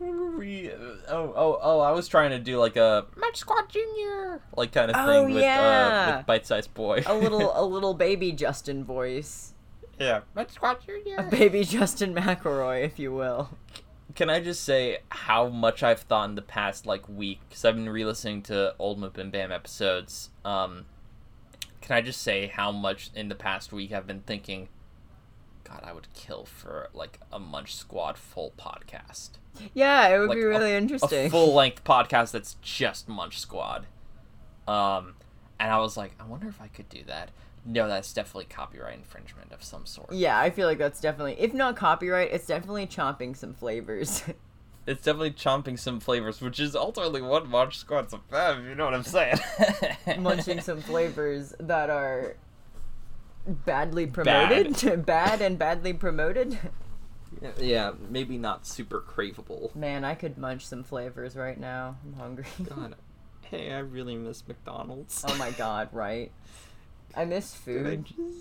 Speaker 2: we oh oh oh I was trying to do like a
Speaker 3: Munch Squad Junior.
Speaker 2: like kind of thing
Speaker 1: Oh,
Speaker 2: with uh with Bite Size Boy.
Speaker 1: a little a little baby Justin voice.
Speaker 2: yeah.
Speaker 3: Munch Squad Junior.
Speaker 1: A baby Justin McElroy, if you will.
Speaker 2: Can I just say how much I've thought in the past like week? Because I've been re-listening to old MBMBaM episodes. Um, can I just say how much in the past week I've been thinking? God, I would kill for like a Munch Squad full podcast,
Speaker 1: Yeah, it would
Speaker 2: Like
Speaker 1: be
Speaker 2: a-
Speaker 1: really
Speaker 2: a
Speaker 1: interesting.
Speaker 2: full length podcast that's just Munch Squad. Um, and I was like, I wonder if I could do that. No, that's definitely copyright infringement of some sort.
Speaker 1: yeah, I feel like that's definitely, if not copyright, it's definitely chomping some flavors.
Speaker 2: It's definitely chomping some flavors, which is ultimately what Munch Squad's about. if You know what I'm saying?
Speaker 1: Munching some flavors that are badly promoted. Bad, and badly promoted.
Speaker 2: Yeah, maybe not super craveable.
Speaker 1: Man, I could munch some flavors right now. I'm hungry.
Speaker 2: God, hey, I really miss McDonald's.
Speaker 1: oh my god, right? I miss
Speaker 2: Dude, I
Speaker 1: food.
Speaker 2: just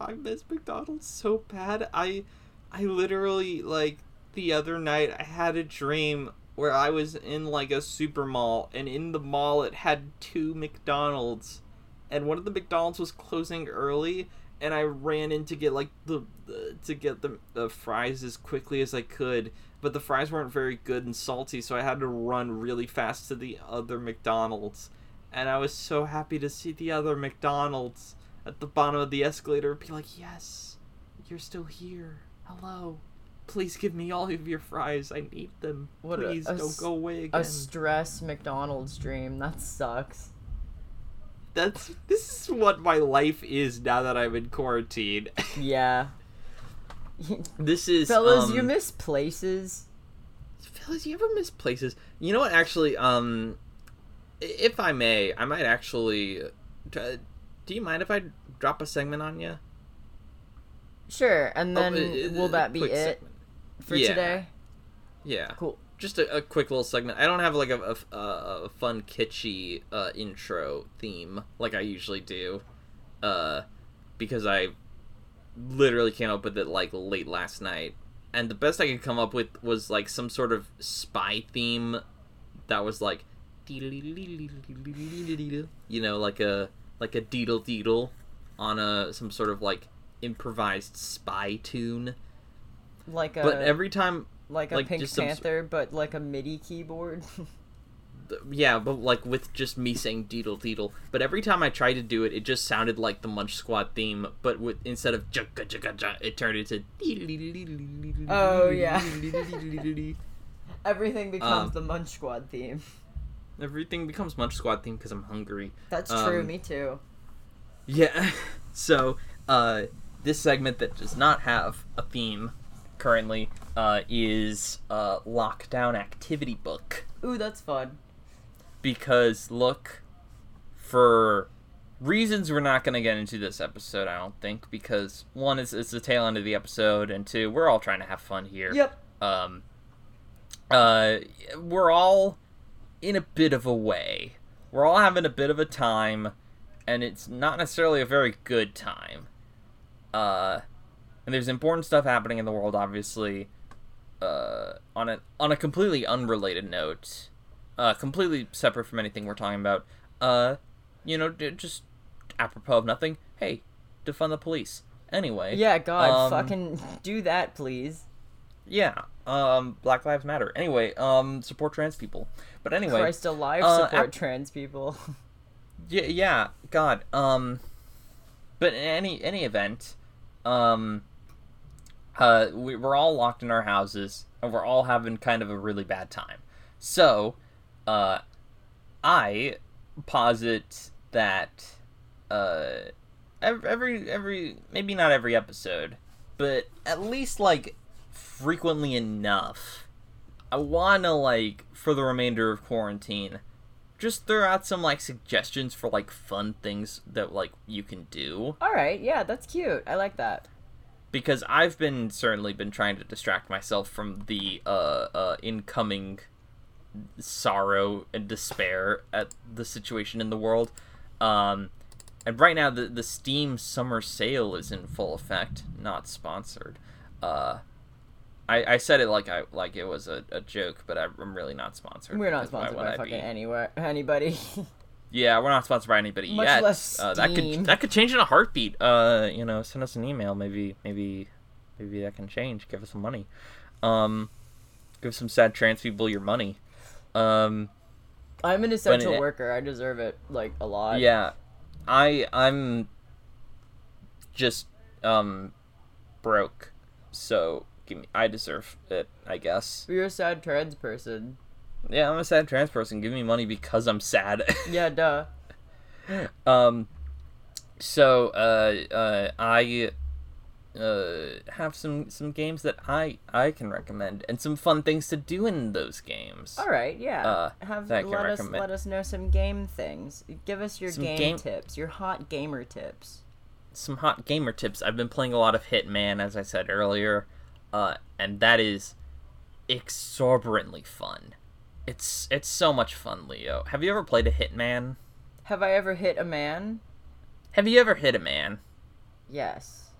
Speaker 2: I miss McDonald's so bad. I I literally like the other night I had a dream where I was in like a super mall and in the mall it had two McDonald's and one of the McDonald's was closing early and I ran in to get like the, the to get the, the fries as quickly as I could but the fries weren't very good and salty so I had to run really fast to the other McDonald's and I was so happy to see the other McDonald's at the bottom of the escalator be like, "Yes, you're still here. Hello. Please give me all of your fries. I need them.
Speaker 1: What a-
Speaker 2: Please
Speaker 1: a
Speaker 2: don't go away again."
Speaker 1: A stress McDonald's dream. That sucks.
Speaker 2: That's this is what my life is now that I'm in quarantine.
Speaker 1: Yeah.
Speaker 2: this is
Speaker 1: Fellas,
Speaker 2: um,
Speaker 1: you miss places.
Speaker 2: fellas, you ever miss places? You know what? Actually, um, if I may, I might actually. try- Do you mind if I drop a segment on you?
Speaker 1: Sure, and then
Speaker 2: Oh, uh,
Speaker 1: will that be it
Speaker 2: segment.
Speaker 1: for
Speaker 2: Yeah.
Speaker 1: today?
Speaker 2: Yeah.
Speaker 1: Cool.
Speaker 2: Just a, a quick little segment. I don't have like a, a, a fun kitschy uh, intro theme like I usually do, uh, because I literally came up with it like late last night, and the best I could come up with was like some sort of spy theme that was like, you know, like a like a deedle deedle on a some sort of like improvised spy tune.
Speaker 1: Like a
Speaker 2: But every time
Speaker 1: like a
Speaker 2: like,
Speaker 1: Pink
Speaker 2: just some
Speaker 1: Panther, but like a MIDI keyboard.
Speaker 2: yeah, but like with just me saying deedle deedle. But every time I tried to do it, it just sounded like the Munch Squad theme, but with instead of jugga jugga jugga, it turned into.
Speaker 1: Oh, yeah. Everything becomes
Speaker 2: Um,
Speaker 1: the Munch Squad theme.
Speaker 2: Everything becomes Munch Squad theme because I'm hungry.
Speaker 1: That's true.
Speaker 2: um,
Speaker 1: Me too.
Speaker 2: Yeah. So, uh, this segment that does not have a theme currently uh, is uh, Lockdown Activity Book.
Speaker 1: Ooh, that's fun.
Speaker 2: because look for reasons we're not going to get into this episode i don't think because one is it's the tail end of the episode and two we're all trying to have fun here
Speaker 1: Yep.
Speaker 2: um uh we're all in a bit of a way we're all having a bit of a time and it's not necessarily a very good time uh and there's important stuff happening in the world obviously uh on a on a completely unrelated note uh completely separate from anything we're talking about uh you know d- just apropos of nothing hey defund the police anyway
Speaker 1: Yeah, God,
Speaker 2: um,
Speaker 1: fucking do that, please.
Speaker 2: yeah um black lives matter anyway um support trans people but anyway
Speaker 1: Christ alive,
Speaker 2: uh,
Speaker 1: support
Speaker 2: ap-
Speaker 1: trans people.
Speaker 2: yeah yeah god um but in any any event um uh we, we're all locked in our houses and we're all having kind of a really bad time so uh i posit that uh ev- every every maybe not every episode but at least like frequently enough. I wanna like for the remainder of quarantine, just throw out some like suggestions for like fun things that like you can do
Speaker 1: All right, yeah, that's cute. I like that.
Speaker 2: Because I've been certainly been trying to distract myself from the uh uh incoming sorrow and despair at the situation in the world. Um and right now the the Steam summer sale is in full effect, not sponsored. Uh I, I said it like I like it was a, a joke, but I, I'm really not sponsored.
Speaker 1: We're not sponsored by fucking anywhere anybody.
Speaker 2: Yeah, we're not sponsored by anybody
Speaker 1: Much
Speaker 2: yet.
Speaker 1: less
Speaker 2: Uh, that could that could change in a heartbeat. Uh, you know, send us an email. Maybe maybe maybe that can change. Give us some money. Um, give some sad trans people your money. Um,
Speaker 1: I'm an essential
Speaker 2: it-
Speaker 1: worker. I deserve it like a lot.
Speaker 2: yeah, I I'm just um broke, so give me. I deserve it. I guess.
Speaker 1: You're a sad trans person.
Speaker 2: Yeah, I'm a sad trans person. Give me money because I'm sad.
Speaker 1: Yeah, duh.
Speaker 2: Um, so uh, uh, I uh, have some some games that I I can recommend and some fun things to do in those games.
Speaker 1: All right, yeah.
Speaker 2: Uh,
Speaker 1: Have let us
Speaker 2: recommend.
Speaker 1: let us know some game things. Give us your game,
Speaker 2: game-
Speaker 1: tips, your hot gamer tips.
Speaker 2: Some hot gamer tips. I've been playing a lot of Hitman, as I said earlier, uh, and that is exorbitantly fun. It's it's so much fun, Leo. Have you ever played a Hitman?
Speaker 1: Have I ever hit a man?
Speaker 2: Have you ever hit a man?
Speaker 1: Yes.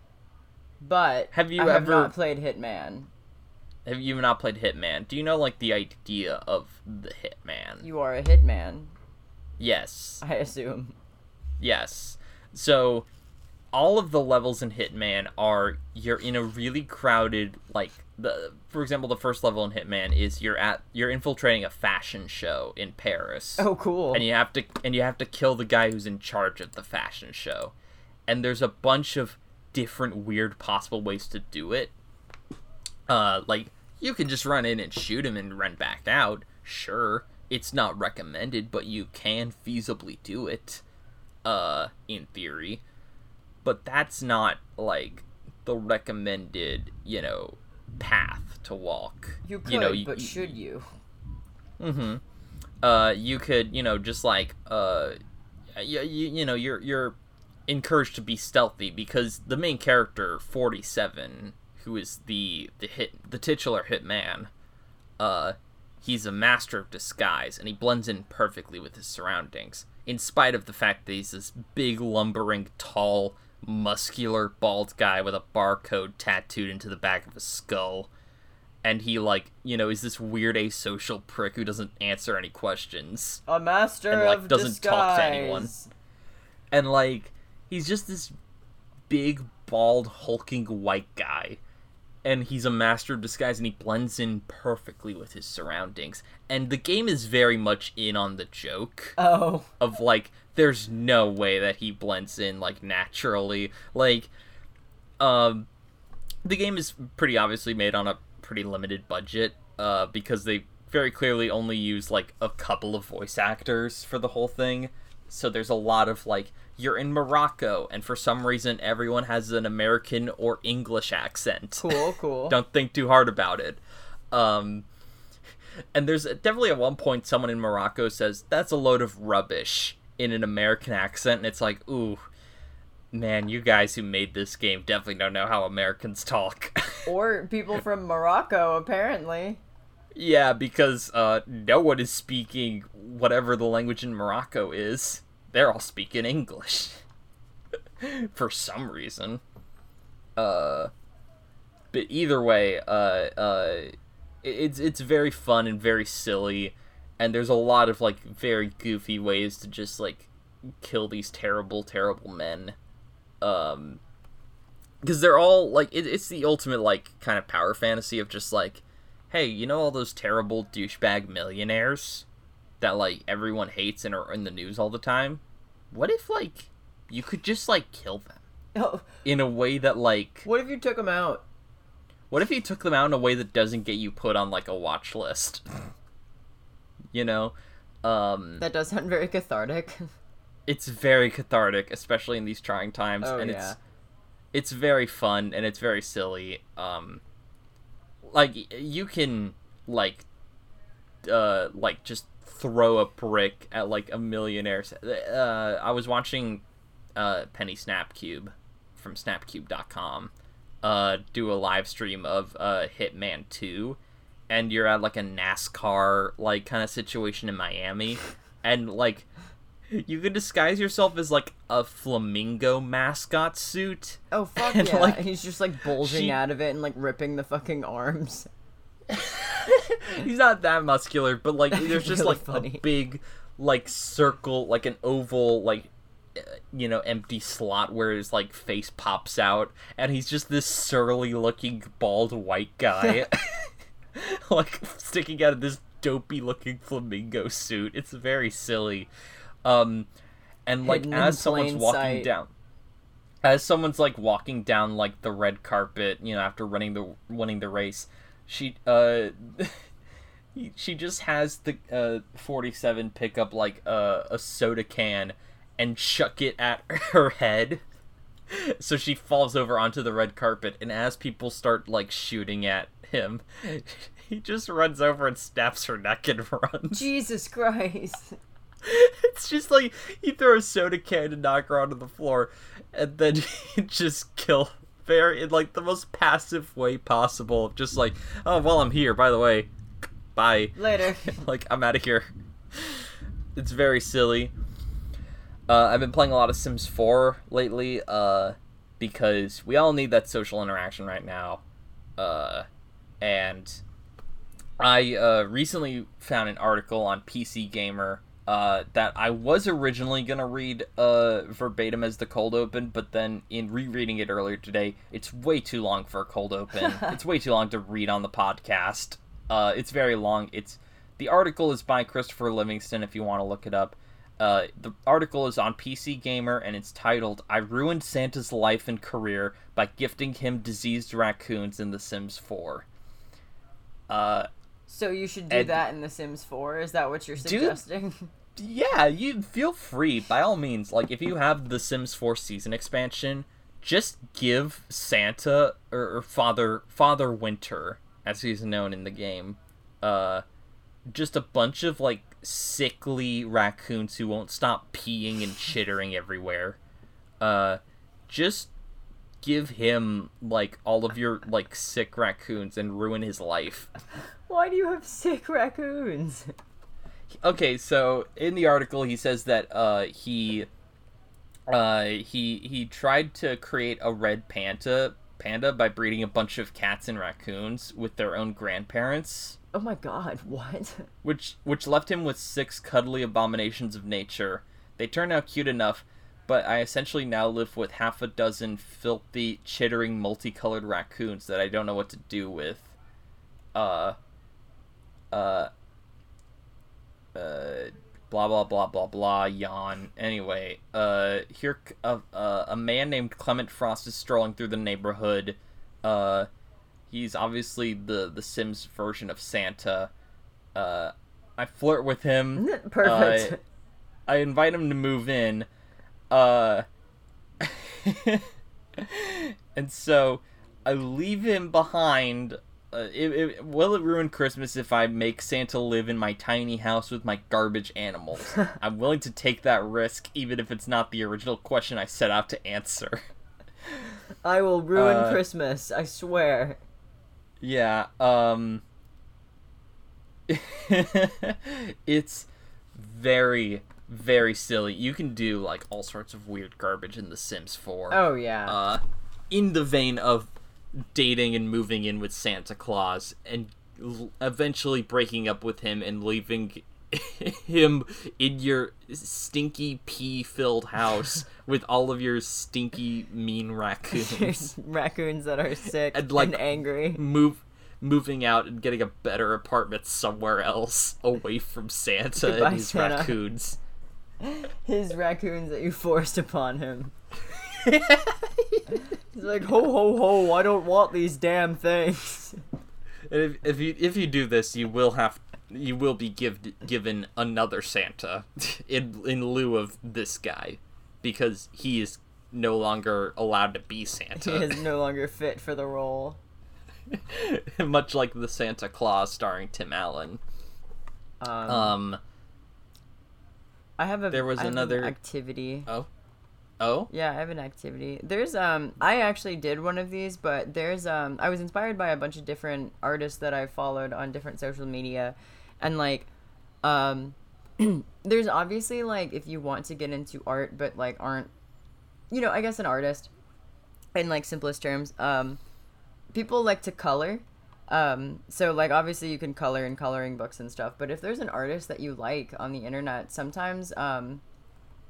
Speaker 1: But
Speaker 2: Have you
Speaker 1: I have
Speaker 2: ever-
Speaker 1: not played Hitman.
Speaker 2: Have you not played Hitman? Do you know like the idea of the Hitman?
Speaker 1: You are a hitman,
Speaker 2: Yes.
Speaker 1: I assume.
Speaker 2: Yes. So all of the levels in Hitman are you're in a really crowded like the for example the first level in Hitman is you're at you're infiltrating a fashion show in Paris.
Speaker 1: Oh, cool.
Speaker 2: And you have to and you have to kill the guy who's in charge of the fashion show. And there's a bunch of different weird possible ways to do it. Uh like you can just run in and shoot him and run back out. Sure. It's not recommended, but you can feasibly do it. Uh in theory. But that's not like the recommended, you know, path to walk.
Speaker 1: you could,
Speaker 2: you know, you-
Speaker 1: but
Speaker 2: you-
Speaker 1: should you?
Speaker 2: Mm-hmm. Uh, you could, you know, just like, uh, you, you, you know, you're you're encouraged to be stealthy because the main character, Forty Seven, who is the the hit the titular hitman, uh, he's a master of disguise and he blends in perfectly with his surroundings. In spite of the fact that he's this big, lumbering, tall, muscular, bald guy with a barcode tattooed into the back of his skull. And he like you know is this weird asocial prick who doesn't answer any questions.
Speaker 1: A master
Speaker 2: And, like, doesn't
Speaker 1: disguise.
Speaker 2: talk to anyone. and like he's just this big bald hulking white guy. And he's a master of disguise and he blends in perfectly with his surroundings. And the game is very much in on the joke
Speaker 1: Oh,
Speaker 2: of like there's no way that he blends in like naturally like um the game is pretty obviously made on a pretty limited budget uh because they very clearly only use like a couple of voice actors for the whole thing so there's a lot of like you're in Morocco and for some reason everyone has an American or English accent
Speaker 1: cool, cool.
Speaker 2: don't think too hard about it. Um, and there's definitely at one point someone in Morocco says that's a load of rubbish in an American accent, and it's like, ooh, man, you guys who made this game definitely don't know how Americans talk.
Speaker 1: or people from Morocco, apparently.
Speaker 2: yeah, because uh, no one is speaking whatever the language in Morocco is. They're all speaking English for some reason. Uh, but either way, uh, uh, it's it's very fun and very silly, and there's a lot of like very goofy ways to just like kill these terrible, terrible men. Um, because they're all like it, it's the ultimate like kind of power fantasy of just like, hey, you know all those terrible douchebag millionaires that like everyone hates and are in the news all the time. What if like you could just like kill them
Speaker 1: Oh,
Speaker 2: in a way that like
Speaker 1: what if you took them out?
Speaker 2: what if you took them out in a way that doesn't get you put on like a watch list? you know, um,
Speaker 1: That does sound very cathartic.
Speaker 2: it's very cathartic, especially in these trying times,
Speaker 1: Oh,
Speaker 2: and
Speaker 1: yeah.
Speaker 2: it's it's very fun and it's very silly. Um, like you can like uh like just throw a brick at like a millionaire. Uh, I was watching uh Penny Snapcube from Snapcube.com uh do a live stream of uh Hitman Two, and you're at like a NASCAR like kind of situation in Miami, and like you can disguise yourself as like a flamingo mascot suit.
Speaker 1: Oh fuck
Speaker 2: And,
Speaker 1: yeah!
Speaker 2: like,
Speaker 1: He's just like bulging
Speaker 2: she-
Speaker 1: out of it and like ripping the fucking arms.
Speaker 2: He's not that muscular, but like there's just
Speaker 1: Really
Speaker 2: like
Speaker 1: funny.
Speaker 2: a big like circle, like an oval, like uh, you know, empty slot where his like face pops out, and he's just this surly looking bald white guy, like sticking out of this dopey looking flamingo suit. It's very silly, um, and like
Speaker 1: Hidden
Speaker 2: as someone's walking
Speaker 1: sight.
Speaker 2: down. As someone's like walking down like the red carpet, you know, after running the winning the race, she uh she just has the uh 47 pick up like uh, a soda can and chuck it at her head so she falls over onto the red carpet and as people start like shooting at him. He just runs over and snaps her neck and runs.
Speaker 1: Jesus Christ!
Speaker 2: it's just like you throw a soda can and knock her onto the floor and then you just kill very in like the most passive way possible just like oh well i'm here by the way. Bye.
Speaker 1: Later.
Speaker 2: like i'm out of here. It's very silly. Uh, i've been playing a lot of sims 4 lately uh, because we all need that social interaction right now. Uh, and I uh, recently found an article on PC Gamer uh, that I was originally gonna read uh, verbatim as the cold open, but then in rereading it earlier today, it's way too long for a cold open. it's way too long to read on the podcast. Uh, it's very long. It's the article is by Christopher Livingston. If you want to look it up, uh, the article is on PC Gamer and it's titled "I ruined Santa's life and career by gifting him diseased raccoons in The Sims 4." Uh,
Speaker 1: So you should do that in The Sims 4. Is that what you're suggesting?
Speaker 2: yeah, you feel free by all means. Like if you have the Sims 4 season expansion, just give Santa or, or Father Father Winter, as he's known in the game, uh, just a bunch of like sickly raccoons who won't stop peeing and chittering everywhere. Uh, just give him like all of your like sick raccoons and ruin his life.
Speaker 1: Why do you have sick raccoons?
Speaker 2: okay so in the article he says that uh he uh he he tried to create a red panda panda by breeding a bunch of cats and raccoons with their own grandparents
Speaker 1: Oh my god, what?
Speaker 2: which which left him with six cuddly abominations of nature they turned out cute enough but i essentially now live with half a dozen filthy chittering multicolored raccoons that i don't know what to do with. Uh uh uh blah blah blah blah blah yawn. Anyway uh here uh, uh, a man named clement frost is strolling through the neighborhood. Uh he's obviously the the sims version of santa. Uh i flirt with him.
Speaker 1: Perfect.
Speaker 2: uh, I invite him to move in. Uh and so I leave him behind. Uh, it, it, will it ruin Christmas if I make Santa live in my tiny house with my garbage animals? I'm willing to take that risk, even if it's not the original question I set out to answer.
Speaker 1: I will ruin
Speaker 2: uh,
Speaker 1: Christmas, I swear.
Speaker 2: Yeah, um it's very very silly. You can do like all sorts of weird garbage in The Sims 4.
Speaker 1: Oh yeah.
Speaker 2: Uh in the vein of dating and moving in with Santa Claus and l- eventually breaking up with him and leaving him in your stinky pee-filled house with all of your stinky mean raccoons.
Speaker 1: raccoons that are sick
Speaker 2: And, like,
Speaker 1: and angry.
Speaker 2: move moving out and getting a better apartment somewhere else away from Santa
Speaker 1: Goodbye,
Speaker 2: and his
Speaker 1: Santa.
Speaker 2: raccoons.
Speaker 1: His raccoons that you forced upon him. He's like, ho ho ho! I don't want these damn things.
Speaker 2: And if, if you if you do this, you will have you will be give, given another Santa in in lieu of this guy because he is no longer allowed to be Santa.
Speaker 1: He is no longer fit for the role.
Speaker 2: Much like the Santa Claus starring Tim Allen.
Speaker 1: Um,
Speaker 2: Um.
Speaker 1: I have a
Speaker 2: there was another-
Speaker 1: activity.
Speaker 2: Oh. Oh.
Speaker 1: Yeah, I have an activity. There's um I actually did one of these, but there's um I was inspired by a bunch of different artists that I followed on different social media and like um there's obviously like if you want to get into art but like aren't you know, I guess an artist in like simplest terms, um people like to color. Um so like obviously you can color in coloring books and stuff, but if there's an artist that you like on the internet, sometimes um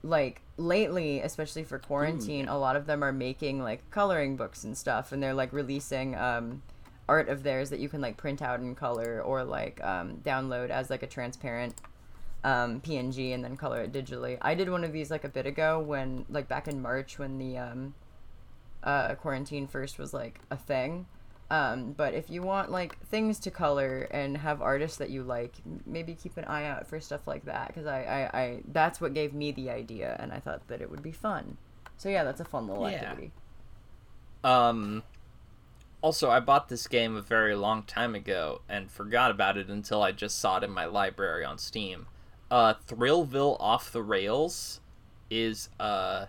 Speaker 1: like lately especially for quarantine a lot of them are making like coloring books and stuff and they're like releasing um art of theirs that you can like print out in color or like um download as like a transparent um png and then color it digitally. I did one of these like a bit ago when like back in march when the um uh quarantine first was like a thing um, but if you want like things to color and have artists that you like, maybe keep an eye out for stuff like that because I, I, I that's what gave me the idea, and I thought that it would be fun. So yeah, that's a fun little
Speaker 2: Yeah.
Speaker 1: activity.
Speaker 2: Um. Also, I bought this game a very long time ago and forgot about it until I just saw it in my library on Steam. Uh, Thrillville Off the Rails is uh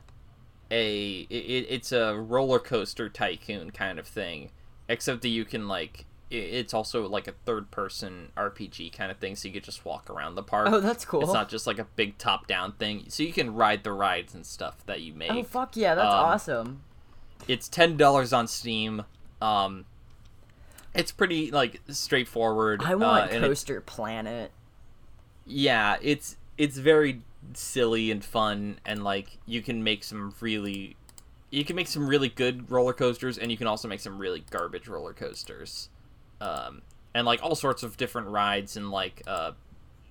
Speaker 2: a it, it's a roller coaster tycoon kind of thing, except that you can like it's also like a third person RPG kind of thing, so you could just walk around the park.
Speaker 1: Oh, that's cool.
Speaker 2: It's not just like a big top down thing, so you can ride the rides and stuff that you make
Speaker 1: Oh fuck yeah, that's
Speaker 2: Um,
Speaker 1: awesome.
Speaker 2: it's ten dollars on Steam. Um, it's pretty like straightforward.
Speaker 1: I want
Speaker 2: uh, and it-
Speaker 1: Coaster Planet.
Speaker 2: yeah, it's it's very silly and fun, and like you can make some really, you can make some really good roller coasters, and you can also make some really garbage roller coasters, um, and like all sorts of different rides and like uh,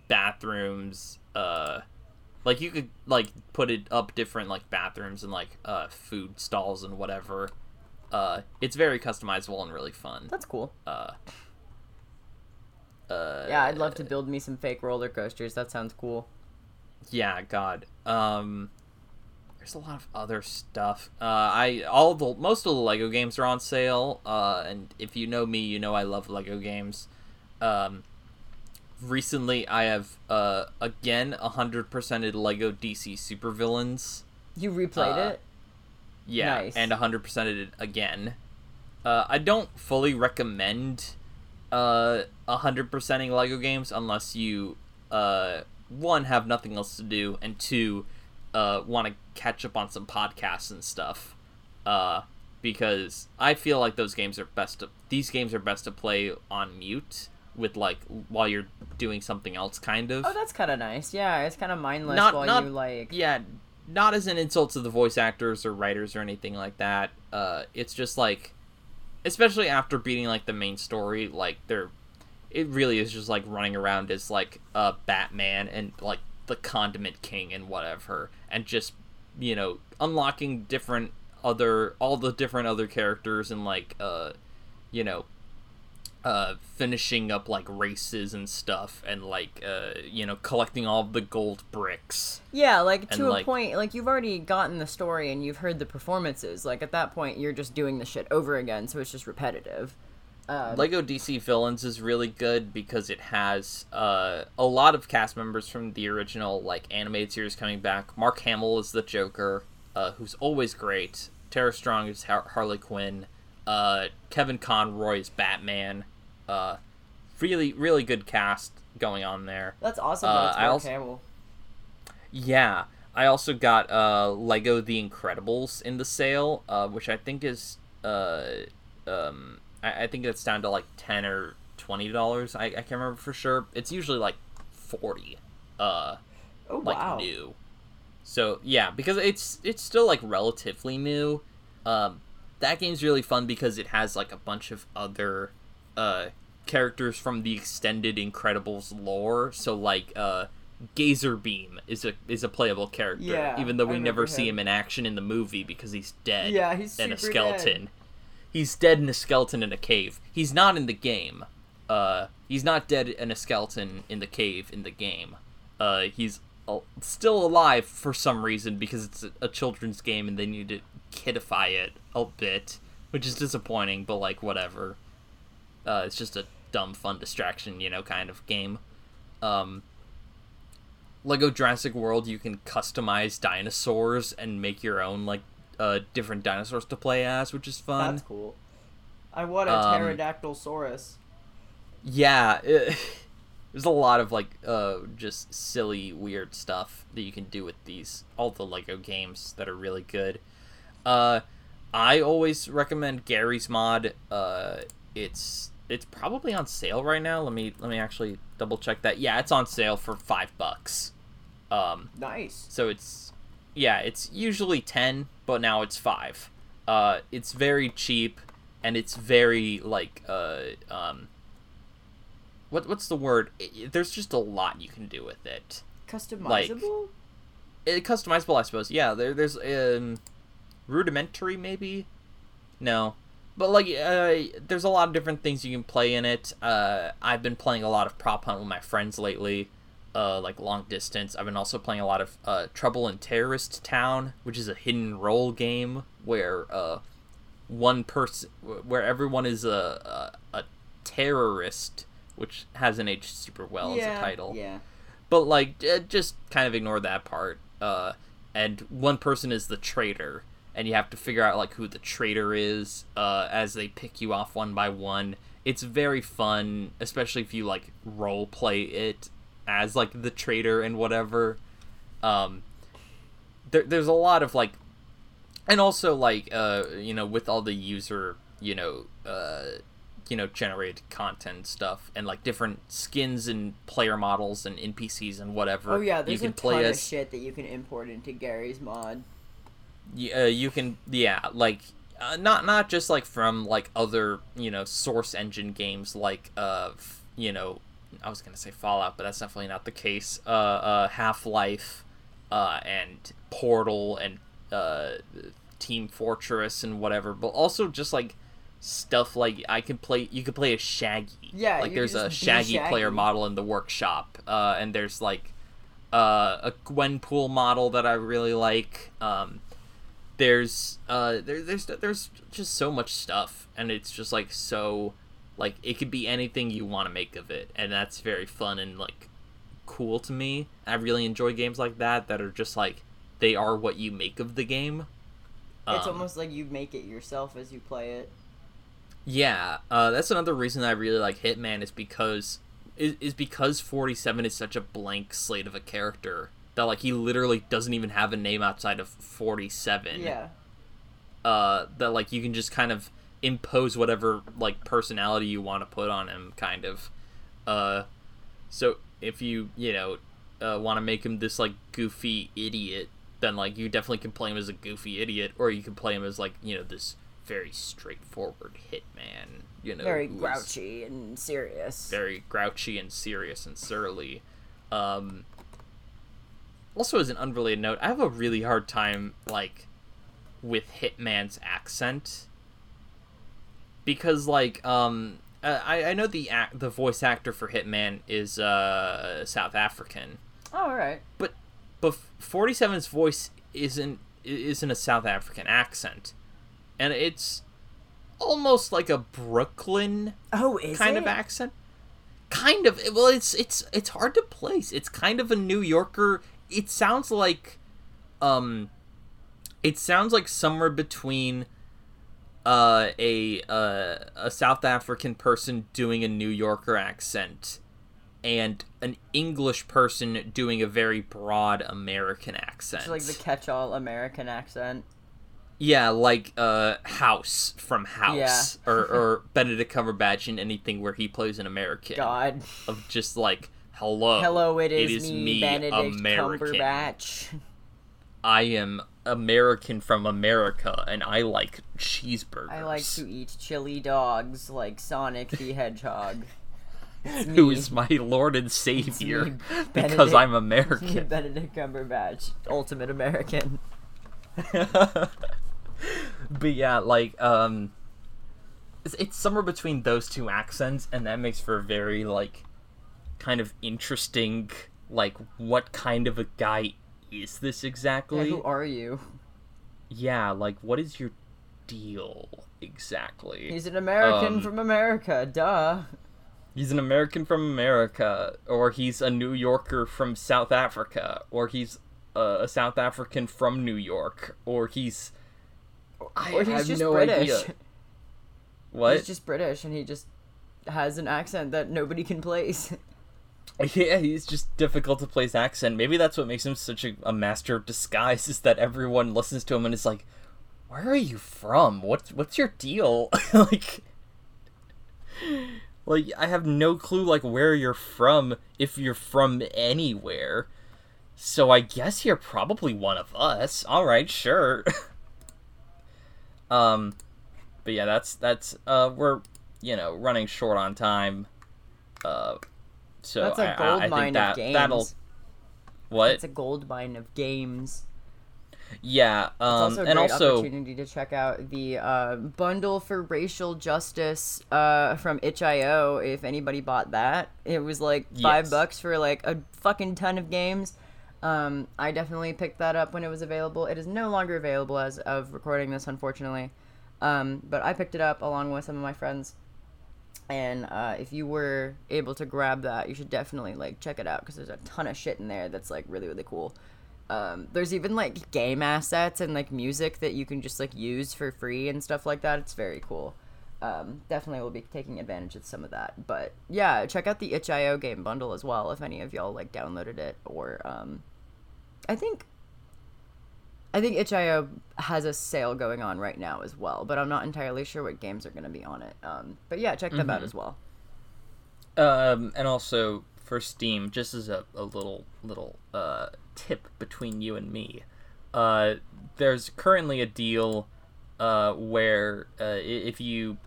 Speaker 2: bathrooms. Uh, like you could like put it up different like bathrooms and like uh, food stalls and whatever. Uh, it's very customizable and really fun.
Speaker 1: That's cool.
Speaker 2: Uh, uh,
Speaker 1: Yeah, I'd love to build me some fake roller coasters. That sounds cool.
Speaker 2: yeah god um there's a lot of other stuff uh i all the most of the lego games are on sale uh and if you know me you know i love lego games um recently i have uh again 100%ed lego dc supervillains
Speaker 1: You replayed
Speaker 2: Uh,
Speaker 1: it?
Speaker 2: yeah
Speaker 1: Nice.
Speaker 2: and 100%ed it again uh i don't fully recommend uh 100%ing lego games unless you uh one have nothing else to do and two uh want to catch up on some podcasts and stuff uh because i feel like those games are best to, these games are best to play on mute with like while you're doing something else kind of
Speaker 1: Oh, that's kind of nice. Yeah, it's kind of mindless
Speaker 2: Not-
Speaker 1: while
Speaker 2: not-
Speaker 1: you like.
Speaker 2: yeah not as an insult to the voice actors or writers or anything like that uh it's just like especially after beating like the main story like they're it really is just like running around as like a batman and like the condiment king and whatever and just you know unlocking different other all the different other characters and like uh you know uh finishing up like races and stuff and like uh you know collecting all the gold bricks
Speaker 1: Yeah, like
Speaker 2: And,
Speaker 1: to a
Speaker 2: like-
Speaker 1: point, like you've already gotten the story and you've heard the performances. Like at that point, you're just doing the shit over again, so it's just repetitive. Um,
Speaker 2: Lego DC Villains is really good because it has uh, a lot of cast members from the original like animated series coming back. Mark Hamill is the Joker, uh, who's always great. Tara Strong is Har- Harley Quinn. Uh, Kevin Conroy is Batman. Uh, really, really good cast going on there.
Speaker 1: that's awesome.
Speaker 2: uh,
Speaker 1: that Mark
Speaker 2: also-
Speaker 1: Hamill.
Speaker 2: Yeah, I also got uh, Lego The Incredibles in the sale, uh, which I think is uh, um, I, I think it's down to like ten or twenty dollars. I, I can't remember for sure. It's usually like forty, uh,
Speaker 1: Oh
Speaker 2: like
Speaker 1: wow.
Speaker 2: new. So yeah, because it's it's still like relatively new. Um, that game's really fun because it has like a bunch of other uh characters from the extended Incredibles lore. So like uh Gazerbeam is a is a playable character,
Speaker 1: Yeah,
Speaker 2: even though we never
Speaker 1: remember
Speaker 2: see
Speaker 1: him.
Speaker 2: him in action in the movie because he's dead.
Speaker 1: Yeah, he's
Speaker 2: and a skeleton.
Speaker 1: dead.
Speaker 2: He's dead in a skeleton in a cave. He's not in the game. Uh, he's not dead in a skeleton in the cave in the game. Uh, he's uh, still alive for some reason because it's a, a children's game and they need to kidify it a bit, which is disappointing, but like whatever. Uh, it's just a dumb fun distraction, you know, kind of game. Um, Lego Jurassic World, you can customize dinosaurs and make your own like uh, different dinosaurs to play as, which is fun.
Speaker 1: That's cool. I want a
Speaker 2: Um,
Speaker 1: pterodactyl saurus.
Speaker 2: Yeah, it, there's a lot of like uh just silly weird stuff that you can do with these all the Lego games that are really good. Uh I always recommend Garry's Mod. Uh it's it's probably on sale right now. Let me let me actually double check that. Yeah, it's on sale for 5 bucks. Um
Speaker 1: Nice.
Speaker 2: so it's yeah, it's usually 10, but now it's 5. Uh it's very cheap and it's very like uh um what what's the word? I- I- there's just a lot you can do with it.
Speaker 1: Customizable?
Speaker 2: it customizable, I suppose. Yeah, there there's um rudimentary maybe. No. But like uh, there's a lot of different things you can play in it. Uh, I've been playing a lot of prop hunt with my friends lately, uh, like long distance. I've been also playing a lot of uh, Trouble in Terrorist Town, which is a hidden role game where uh, one person, where everyone is a, a a terrorist, which hasn't aged super well
Speaker 1: yeah.
Speaker 2: as a title
Speaker 1: Yeah.
Speaker 2: but like uh, just kind of ignore that part uh and one person is the traitor and you have to figure out like who the traitor is uh as they pick you off one by one it's very fun especially if you like role play it as like the traitor and whatever um there, there's a lot of like and also like uh you know with all the user you know uh you know generated content stuff and like different skins and player models and npcs and whatever
Speaker 1: Oh yeah, there's
Speaker 2: you
Speaker 1: a
Speaker 2: can
Speaker 1: ton
Speaker 2: play
Speaker 1: of shit that you can import into Garry's Mod.
Speaker 2: y- uh, you can yeah like uh, not not just like from like other you know source engine games like uh you know i was gonna say fallout but that's definitely not the case uh uh half-life uh and portal and uh team fortress and whatever but also just like stuff like i can play you could play a shaggy
Speaker 1: Yeah,
Speaker 2: like there's a
Speaker 1: be
Speaker 2: shaggy, player model in the workshop uh and there's like uh, a Gwenpool model that I really like. Um, there's uh, there, there's there's just so much stuff, and it's just like so like it could be anything you want to make of it, and that's very fun and like cool to me. I really enjoy games like that that are just like they are what you make of the game.
Speaker 1: It's
Speaker 2: Um,
Speaker 1: almost like you make it yourself as you play it.
Speaker 2: Yeah, uh, that's another reason I really like Hitman is because is, is because 47 is such a blank slate of a character that like he literally doesn't even have a name outside of 47.
Speaker 1: Yeah.
Speaker 2: Uh, that like you can just kind of impose whatever like personality you want to put on him, kind of. Uh, so if you you know uh, want to make him this like goofy idiot, then like you definitely can play him as a goofy idiot, or you can play him as like you know this very straightforward hitman. You know,
Speaker 1: Very grouchy and serious.
Speaker 2: very grouchy and serious and surly. Um, also, as an unrelated note, I have a really hard time like with Hitman's accent because, like, um, uh, I I know the act the voice actor for Hitman is uh South African,
Speaker 1: Oh, all right.
Speaker 2: but but 47's voice isn't isn't a South African accent, and it's almost like a Brooklyn
Speaker 1: Oh, is
Speaker 2: kind
Speaker 1: it?
Speaker 2: of accent. Kind of. Well, it's it's it's hard to place. It's kind of a New Yorker. It sounds like, um, it sounds like somewhere between, uh, a uh, a South African person doing a New Yorker accent, and an English person doing a very broad American accent.
Speaker 1: It's like the catch-all American accent.
Speaker 2: Yeah, like uh House from House or or Benedict Cumberbatch in anything where he plays an American
Speaker 1: God.
Speaker 2: of just like hello
Speaker 1: Hello, it is,
Speaker 2: it is
Speaker 1: me,
Speaker 2: me,
Speaker 1: Benedict
Speaker 2: American.
Speaker 1: Cumberbatch.
Speaker 2: I am American from America and I like cheeseburgers.
Speaker 1: I like to eat chili dogs like Sonic the Hedgehog.
Speaker 2: Who is my lord and savior
Speaker 1: me,
Speaker 2: because I'm American.
Speaker 1: Benedict Cumberbatch, ultimate American.
Speaker 2: but yeah, like um it's, it's somewhere between those two accents and that makes for a very like kind of interesting like what kind of a guy is this
Speaker 1: Yeah,
Speaker 2: exactly?
Speaker 1: who are you?
Speaker 2: yeah, like what is your deal exactly?
Speaker 1: He's an American
Speaker 2: Um,
Speaker 1: from America, duh.
Speaker 2: He's an American from America, or he's a New Yorker from South Africa, or he's uh, a South African from New York, or he's. I
Speaker 1: Or he's
Speaker 2: have
Speaker 1: just
Speaker 2: no
Speaker 1: British.
Speaker 2: idea. What?
Speaker 1: He's just British and he just has an accent that nobody can place.
Speaker 2: Yeah, he's just difficult to place accent. Maybe that's what makes him such a, a master of disguise. Is that everyone listens to him and is like, "Where are you from? What's what's your deal?" like, like I have no clue like where you're from if you're from anywhere. So I guess you're probably one of us. All right, sure. um, but yeah, that's that's uh we're you know running short on time. Uh, so
Speaker 1: That's
Speaker 2: I-
Speaker 1: a
Speaker 2: I-
Speaker 1: gold
Speaker 2: I think
Speaker 1: mine
Speaker 2: that,
Speaker 1: of games.
Speaker 2: That'll what?
Speaker 1: It's a gold mine of games.
Speaker 2: yeah,
Speaker 1: It's
Speaker 2: um,
Speaker 1: also a
Speaker 2: and also
Speaker 1: opportunity to check out the uh, bundle for racial justice uh, from itch.io. If anybody bought that, it was like five
Speaker 2: Yes.
Speaker 1: bucks for like a fucking ton of games. Um, I definitely picked that up when it was available. It is no longer available as of recording this, unfortunately. Um, but I picked it up along with some of my friends. And uh, if you were able to grab that, you should definitely like check it out because there's a ton of shit in there that's like really really cool. Um, there's even like game assets and like music that you can just like use for free and stuff like that. It's very cool. Um, definitely will be taking advantage of some of that. But yeah, check out the itch.io game bundle as well if any of y'all like downloaded it or um, I think I think itch.io has a sale going on right now as well, but I'm not entirely sure what games are going to be on it. Um, but yeah, check them out as well.
Speaker 2: Um, and also for Steam, just as a, a little little uh, tip between you and me, uh, there's currently a deal uh, where uh, if you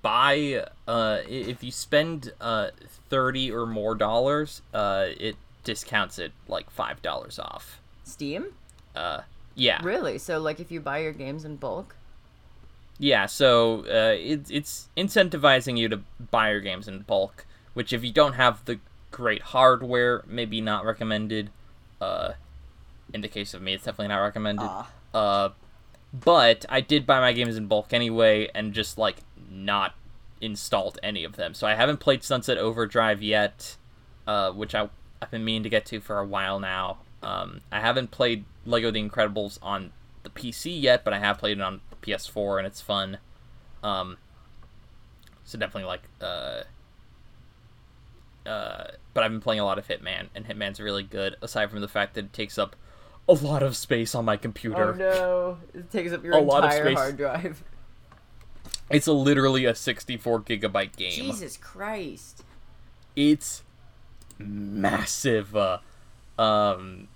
Speaker 2: buy uh, if you spend uh, thirty or more dollars, uh, it discounts it like five dollars off.
Speaker 1: Steam?
Speaker 2: Uh, yeah,
Speaker 1: Really? So like if you buy your games in bulk?
Speaker 2: Yeah, so uh, it, it's incentivizing you to buy your games in bulk, which if you don't have the great hardware, maybe not recommended. Uh, in the case of me, it's definitely not recommended.
Speaker 1: Ah.
Speaker 2: Uh, but I did buy my games in bulk anyway, and just like not installed any of them. So I haven't played Sunset Overdrive yet, uh, which I I've been meaning to get to for a while now. Um, I haven't played Lego The Incredibles on the PC yet, but I have played it on PS4 and it's fun. Um, so definitely like uh, uh, but I've been playing a lot of Hitman, and Hitman's really good. Aside from the fact that it takes up a lot of space on my computer.
Speaker 1: Oh no! It takes up your
Speaker 2: A lot of
Speaker 1: entire
Speaker 2: space.
Speaker 1: hard drive.
Speaker 2: It's a literally a 64 gigabyte game.
Speaker 1: Jesus Christ!
Speaker 2: It's massive. Uh, um,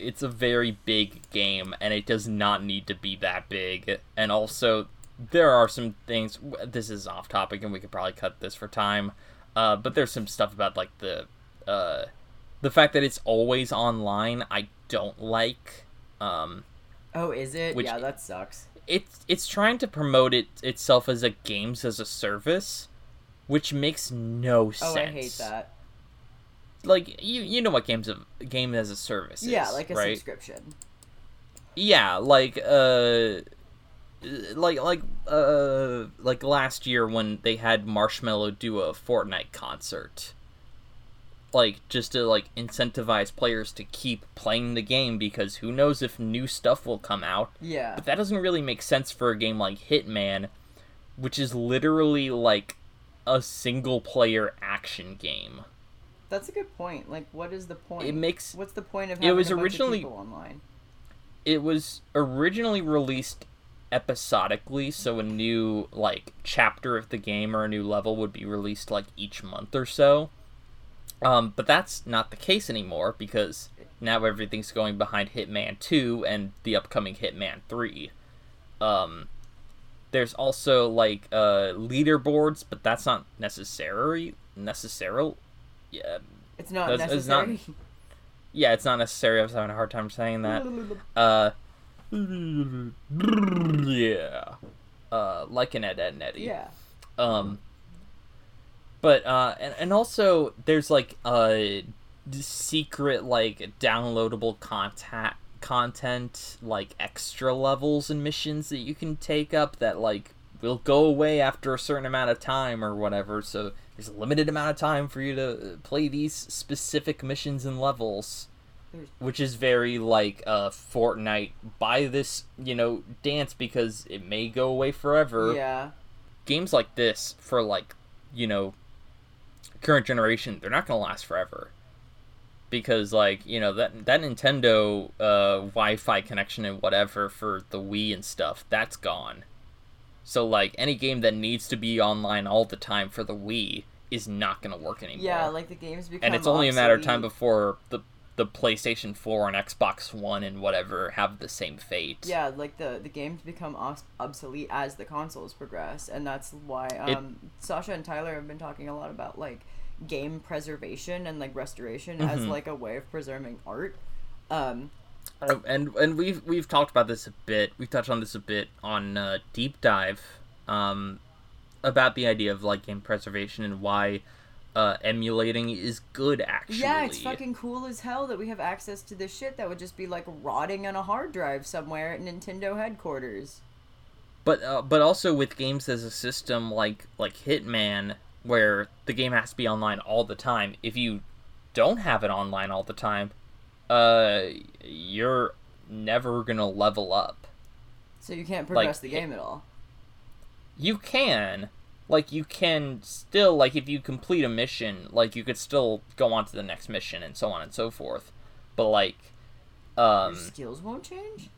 Speaker 2: it's a very big game, and it does not need to be that big. And also, there are some things. This is off topic, and we could probably cut this for time. Uh, but there's some stuff about like the uh, the fact that it's always online. I don't like. Um,
Speaker 1: Oh, is it?
Speaker 2: Which-
Speaker 1: yeah, that sucks.
Speaker 2: it's it's trying to promote it itself as a games as a service, which makes no
Speaker 1: Oh,
Speaker 2: sense.
Speaker 1: Oh, I hate that.
Speaker 2: Like you you know what games of game as a service
Speaker 1: Yeah,
Speaker 2: is,
Speaker 1: like a
Speaker 2: right?
Speaker 1: subscription.
Speaker 2: Yeah, like uh like like uh like last year when they had Marshmello do a Fortnite concert. Like just to like incentivize players to keep playing the game because who knows if new stuff will come out.
Speaker 1: Yeah.
Speaker 2: But that doesn't really make sense for a game like Hitman, which is literally like a single player action game.
Speaker 1: That's a good point. Like, what is the point?
Speaker 2: It makes
Speaker 1: What's the point of
Speaker 2: It
Speaker 1: having
Speaker 2: was
Speaker 1: a bunch
Speaker 2: originally-
Speaker 1: of people online?
Speaker 2: it was originally released episodically, so a new like chapter of the game or a new level would be released like each month or so. Um, but that's not the case anymore because now everything's going behind Hitman 2 and the upcoming Hitman 3. Um, there's also like uh, leaderboards, but that's not necessary. Necessary. Yeah,
Speaker 1: It's not
Speaker 2: That's- it's not- yeah, it's not necessary. I was having a hard time saying that. Uh, yeah. Uh, like an Ed, Edd n Eddy.
Speaker 1: yeah.
Speaker 2: Um, but uh, and and also there's like a secret like downloadable contact content, like extra levels and missions that you can take up that like will go away after a certain amount of time or whatever. So there's a limited amount of time for you to play these specific missions and levels. Which is very like uh Fortnite buy this, you know, dance because it may go away forever
Speaker 1: Yeah.
Speaker 2: games like this for like you know current generation they're not going to last forever because like you know that that Nintendo uh Wi-Fi connection and whatever for the Wii and stuff that's gone so like any game that needs to be online all the time for the Wii is not going to work anymore
Speaker 1: Yeah, like the games become
Speaker 2: and it's only a matter of time
Speaker 1: obsolete.
Speaker 2: before the the PlayStation 4 and Xbox 1 and whatever have the same fate
Speaker 1: Yeah, like the the games become obs- obsolete as the consoles progress, and that's why um, Sasha and Tyler have been talking a lot about like game preservation and like restoration as
Speaker 2: Mhm.
Speaker 1: like a way of preserving art. Um,
Speaker 2: Uh, and and we've we've talked about this a bit. We've touched on this a bit on uh, deep dive, um, about the idea of like game preservation and why uh, emulating is good. Actually,
Speaker 1: yeah, it's fucking cool as hell that we have access to this shit that would just be like rotting on a hard drive somewhere at Nintendo headquarters.
Speaker 2: But uh, but also with games as a system like like Hitman, where the game has to be online all the time. If you don't have it online all the time, uh, you're never gonna level up.
Speaker 1: So you can't progress
Speaker 2: Like,
Speaker 1: the game at all.
Speaker 2: You can. Like you can still like if you complete a mission like you could still go on to the next mission and so on and so forth. But like um
Speaker 1: Your skills won't change.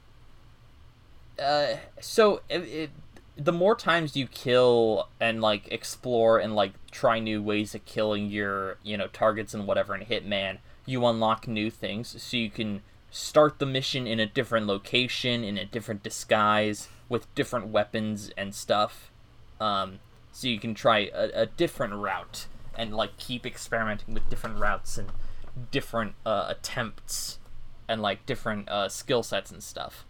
Speaker 2: uh so it, it, the more times you kill and like explore and like try new ways of killing your you know targets and whatever in hitman you unlock new things. So you can start the mission in a different location in a different disguise with different weapons and stuff um so you can try a, a different route and like keep experimenting with different routes and different uh, attempts and like different uh, skill sets and stuff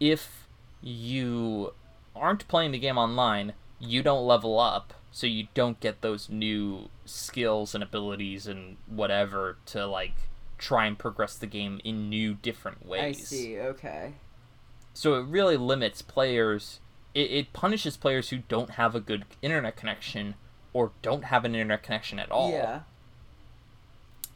Speaker 2: if you aren't playing the game online, you don't level up, so you don't get those new skills and abilities and whatever to like try and progress the game in new different ways.
Speaker 1: I see. Okay.
Speaker 2: So it really limits players. It, it punishes players who don't have a good internet connection or don't have an internet connection at all.
Speaker 1: Yeah.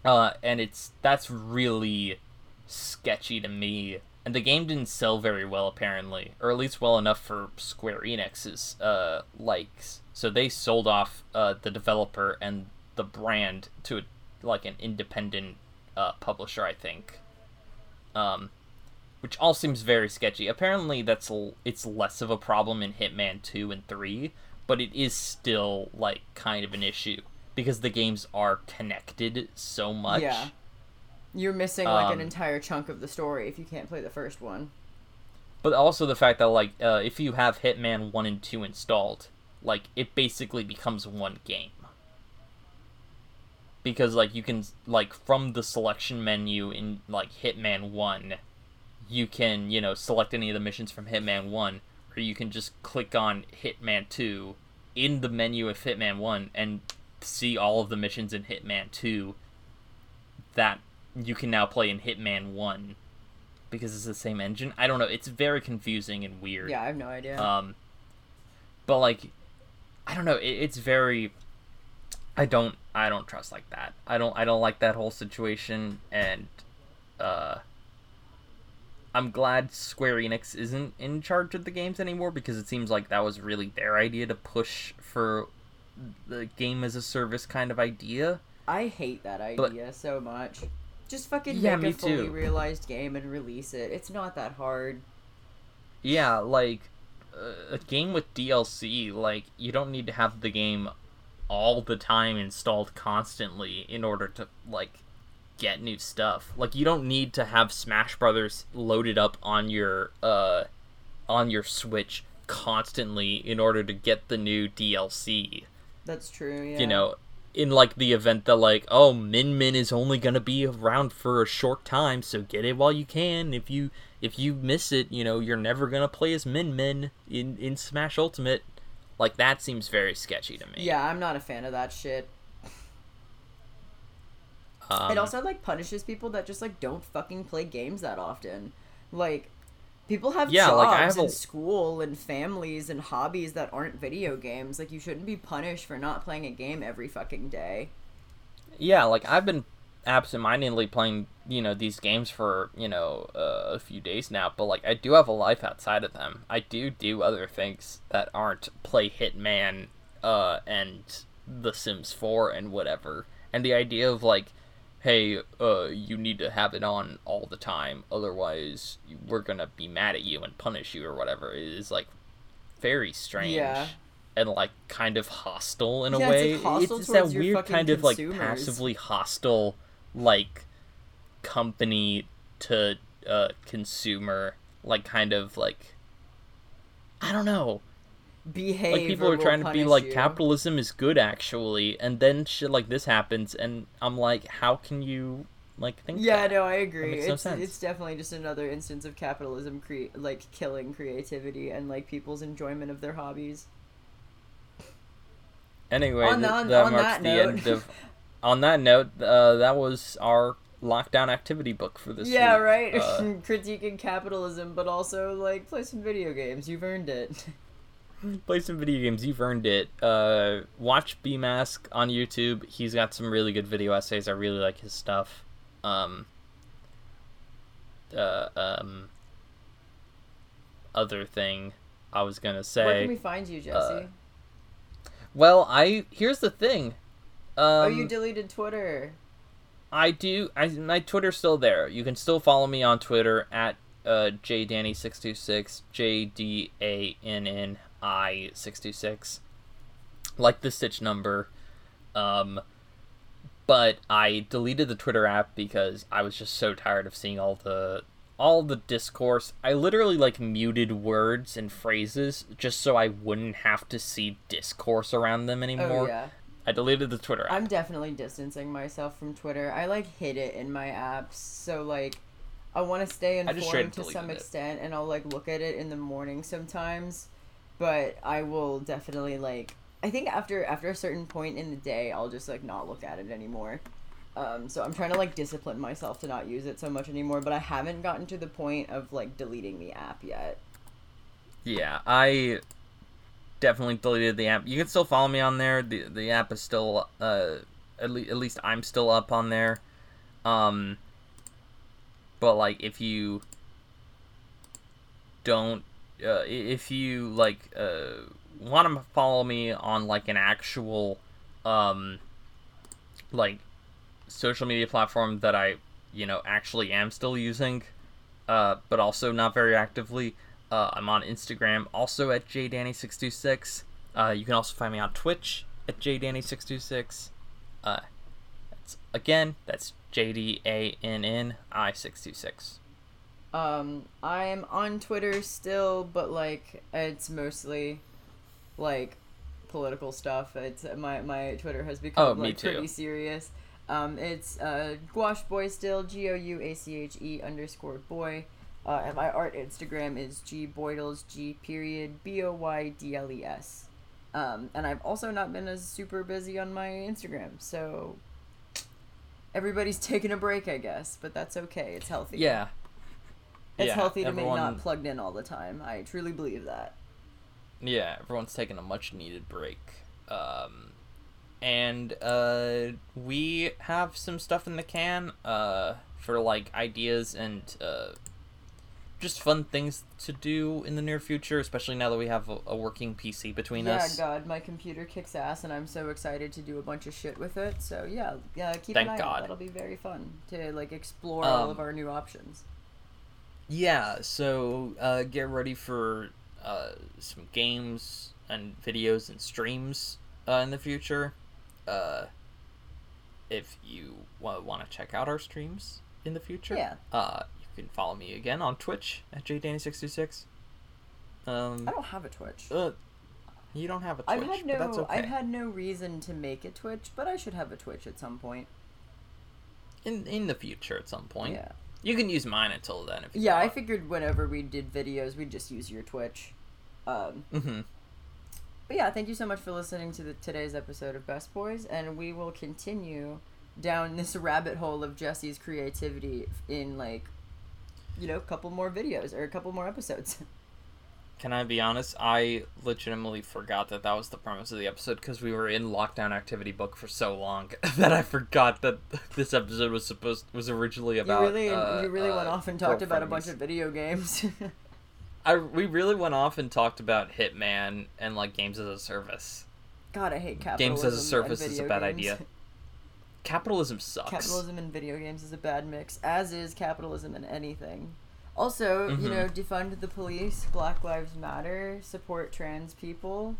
Speaker 2: Uh, and it's that's really sketchy to me. And the game didn't sell very well apparently, or at least well enough for Square Enix's uh, likes. So they sold off uh, the developer and the brand to a, like an independent uh, publisher, I think. Um, which all seems very sketchy. Apparently, that's l- it's less of a problem in Hitman two and three, but it is still like kind of an issue because the games are connected so much.
Speaker 1: Yeah. You're missing like an
Speaker 2: Um,
Speaker 1: entire chunk of the story if you can't play the first one.
Speaker 2: But also the fact that like uh, if you have Hitman one and two installed, like it basically becomes one game. Because like you can like from the selection menu in like Hitman one, you can you know select any of the missions from Hitman one, or you can just click on Hitman two in the menu of Hitman one and see all of the missions in Hitman two. That you can now play in Hitman one because it's the same engine. I don't know. It's very confusing and weird.
Speaker 1: Yeah, I have no idea.
Speaker 2: Um, but like, I don't know. It, it's very. I don't. I don't trust like that. I don't. I don't like that whole situation, and uh, I'm glad Square Enix isn't in charge of the games anymore because it seems like that was really their idea to push for the game as a service kind of idea.
Speaker 1: I hate that
Speaker 2: but-
Speaker 1: idea so much. Just fucking
Speaker 2: Yeah,
Speaker 1: make a fully
Speaker 2: too.
Speaker 1: realized game and release it. It's not that hard.
Speaker 2: Yeah, like uh, a game with DLC, like you don't need to have the game all the time installed constantly in order to like get new stuff. Like you don't need to have Smash Brothers loaded up on your uh on your Switch constantly in order to get the new DLC.
Speaker 1: That's true. Yeah.
Speaker 2: You know, in like the event that like, oh, Min Min is only gonna be around for a short time, so get it while you can. If you if you miss it, you know, you're never gonna play as Min Min in in Smash Ultimate. Like that seems very sketchy to me.
Speaker 1: Yeah, I'm not a fan of that shit.
Speaker 2: Um,
Speaker 1: it also like punishes people that just like don't fucking play games that often. Like people have
Speaker 2: Yeah,
Speaker 1: jobs
Speaker 2: like, I have
Speaker 1: and
Speaker 2: a-
Speaker 1: school and families and hobbies that aren't video games. Like you shouldn't be punished for not playing a game every fucking day.
Speaker 2: yeah, like I've been absentmindedly playing, you know, these games for you know uh, a few days now, but like I do have a life outside of them. I do do other things that aren't play Hitman, uh, and The Sims 4 and whatever. And the idea of like, hey, uh, you need to have it on all the time, otherwise we're gonna be mad at you and punish you or whatever It is like very strange.
Speaker 1: Yeah.
Speaker 2: And like kind of hostile in a
Speaker 1: Yeah, it's,
Speaker 2: way.
Speaker 1: like, hostile
Speaker 2: it's that weird kind of like passively hostile like company to uh consumer like kind of like I don't know.
Speaker 1: Behave.
Speaker 2: Like people are trying to be like
Speaker 1: you.
Speaker 2: capitalism is good actually and then shit like this happens and I'm like how can you like think
Speaker 1: Yeah,
Speaker 2: that?
Speaker 1: no, I agree.
Speaker 2: no
Speaker 1: it's
Speaker 2: sense.
Speaker 1: it's definitely just another instance of capitalism cre- like killing creativity and like people's enjoyment of their hobbies.
Speaker 2: Anyway,
Speaker 1: On on-
Speaker 2: that
Speaker 1: on
Speaker 2: marks
Speaker 1: that
Speaker 2: the
Speaker 1: note-
Speaker 2: end of on that note, uh, that was our lockdown activity book for this
Speaker 1: yeah,
Speaker 2: week.
Speaker 1: right.
Speaker 2: Uh,
Speaker 1: Critiquing capitalism, but also like play some video games. You've earned it.
Speaker 2: play some video games. You've earned it. Uh, watch Bmask on YouTube. He's got some really good video essays. I really like his stuff. Um, uh, um, other thing I was gonna say.
Speaker 1: Where can we find you, Jesse?
Speaker 2: uh, Well, I here's the thing. Um,
Speaker 1: oh, you deleted Twitter.
Speaker 2: I do. I my Twitter's still there. You can still follow me on Twitter at uh, jdanny626 j d a n n i 626 like the stitch number um but i deleted the twitter app because i was just so tired of seeing all the all the discourse i literally like muted words and phrases just so i wouldn't have to see discourse around them anymore
Speaker 1: Oh yeah.
Speaker 2: i deleted the twitter app
Speaker 1: I'm definitely distancing myself from Twitter. I like hid it in my apps, so like I want to stay
Speaker 2: I just straight
Speaker 1: informed to some
Speaker 2: it.
Speaker 1: extent, and I'll like look at it in the morning sometimes. But I will definitely like. I think after after a certain point in the day, I'll just like not look at it anymore. Um, so I'm trying to like discipline myself to not use it so much anymore. But I haven't gotten to the point of like deleting the app yet.
Speaker 2: Yeah, I definitely deleted the app. You can still follow me on there. The the app is still uh at, le- at least I'm still up on there. Um but like if you don't uh, if you like uh want to follow me on like an actual um like social media platform that I, you know, actually am still using uh but also not very actively uh, I'm on Instagram, also at jdanny626. Uh, you can also find me on Twitch at jdanny626. Uh, that's, again, that's J D A N N I 626.
Speaker 1: Um, I'm on Twitter still, but like it's mostly like political stuff. It's my my Twitter has become
Speaker 2: Oh,
Speaker 1: like pretty serious. Um, it's uh, Gouache Boy still G O U A C H E underscore boy. Uh, and my art Instagram is G Boydles G period B O Y D L E S. Um, and I've also not been as super busy on my Instagram, so everybody's taking a break, I guess. But that's okay. It's healthy.
Speaker 2: Yeah.
Speaker 1: It's
Speaker 2: Yeah,
Speaker 1: healthy to
Speaker 2: everyone-
Speaker 1: be not plugged in all the time. I truly believe that.
Speaker 2: Yeah, everyone's taking a much needed break. Um, and uh, we have some stuff in the can uh, for like ideas and uh, just fun things to do in the near future, especially now that we have a, a working PC between
Speaker 1: yeah,
Speaker 2: us.
Speaker 1: Yeah, God, my computer kicks ass, and I'm so excited to do a bunch of shit with it. So yeah, yeah, keep
Speaker 2: Thank
Speaker 1: an eye
Speaker 2: God.
Speaker 1: out. That'll be very fun to like explore all
Speaker 2: Um,
Speaker 1: of our new options.
Speaker 2: Yeah, so uh, get ready for uh, some games and videos and streams uh, in the future. Uh, if you want to check out our streams in the future,
Speaker 1: Yeah.
Speaker 2: uh, you can follow me again on Twitch at jdanny626. Um,
Speaker 1: I don't have a Twitch.
Speaker 2: uh, you don't have a Twitch,
Speaker 1: I've had no,
Speaker 2: okay.
Speaker 1: I've had no reason to make a Twitch, but I should have a Twitch at some point.
Speaker 2: in in the future at some point.
Speaker 1: Yeah,
Speaker 2: You can use mine until then if you
Speaker 1: yeah. I figured whenever we did videos, we'd just use your Twitch. Um,
Speaker 2: Mm-hmm.
Speaker 1: But yeah, thank you so much for listening to the, today's episode of Best Boys, and we will continue down this rabbit hole of Jesse's creativity in like, you know, a couple more videos or a couple more episodes.
Speaker 4: Can I be honest? I legitimately forgot that that was the premise of the episode because we were in lockdown activity book for so long that I forgot that this episode was supposed was originally about.
Speaker 1: you really,
Speaker 4: uh,
Speaker 1: you really went
Speaker 4: uh,
Speaker 1: off and talked about a bunch of video games.
Speaker 4: I we really went off and talked about Hitman and like games as a service.
Speaker 1: God, I hate capitalism.
Speaker 4: Games as a service is a bad
Speaker 1: games.
Speaker 4: idea. Capitalism sucks.
Speaker 1: Capitalism and video games is a bad mix, as is capitalism and anything. Also, you
Speaker 4: Mhm.
Speaker 1: know, defund the police, Black Lives Matter, support trans people,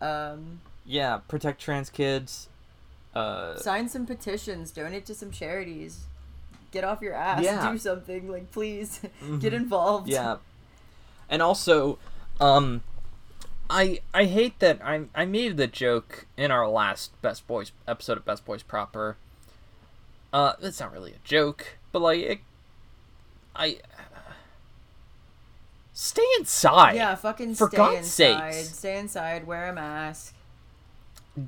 Speaker 1: um,
Speaker 4: Yeah, protect trans kids. Uh,
Speaker 1: sign some petitions, donate to some charities, get off your ass,
Speaker 4: Yeah.
Speaker 1: do something, like please,
Speaker 4: Mhm.
Speaker 1: get involved.
Speaker 4: Yeah. And also, um I I hate that I I made the joke in our last Best Boys episode of Best Boys Proper. Uh it's not really a joke, but like it I stay inside.
Speaker 1: Yeah, fucking
Speaker 4: For
Speaker 1: stay
Speaker 4: God's
Speaker 1: inside.
Speaker 4: sakes.
Speaker 1: Stay inside, wear a mask.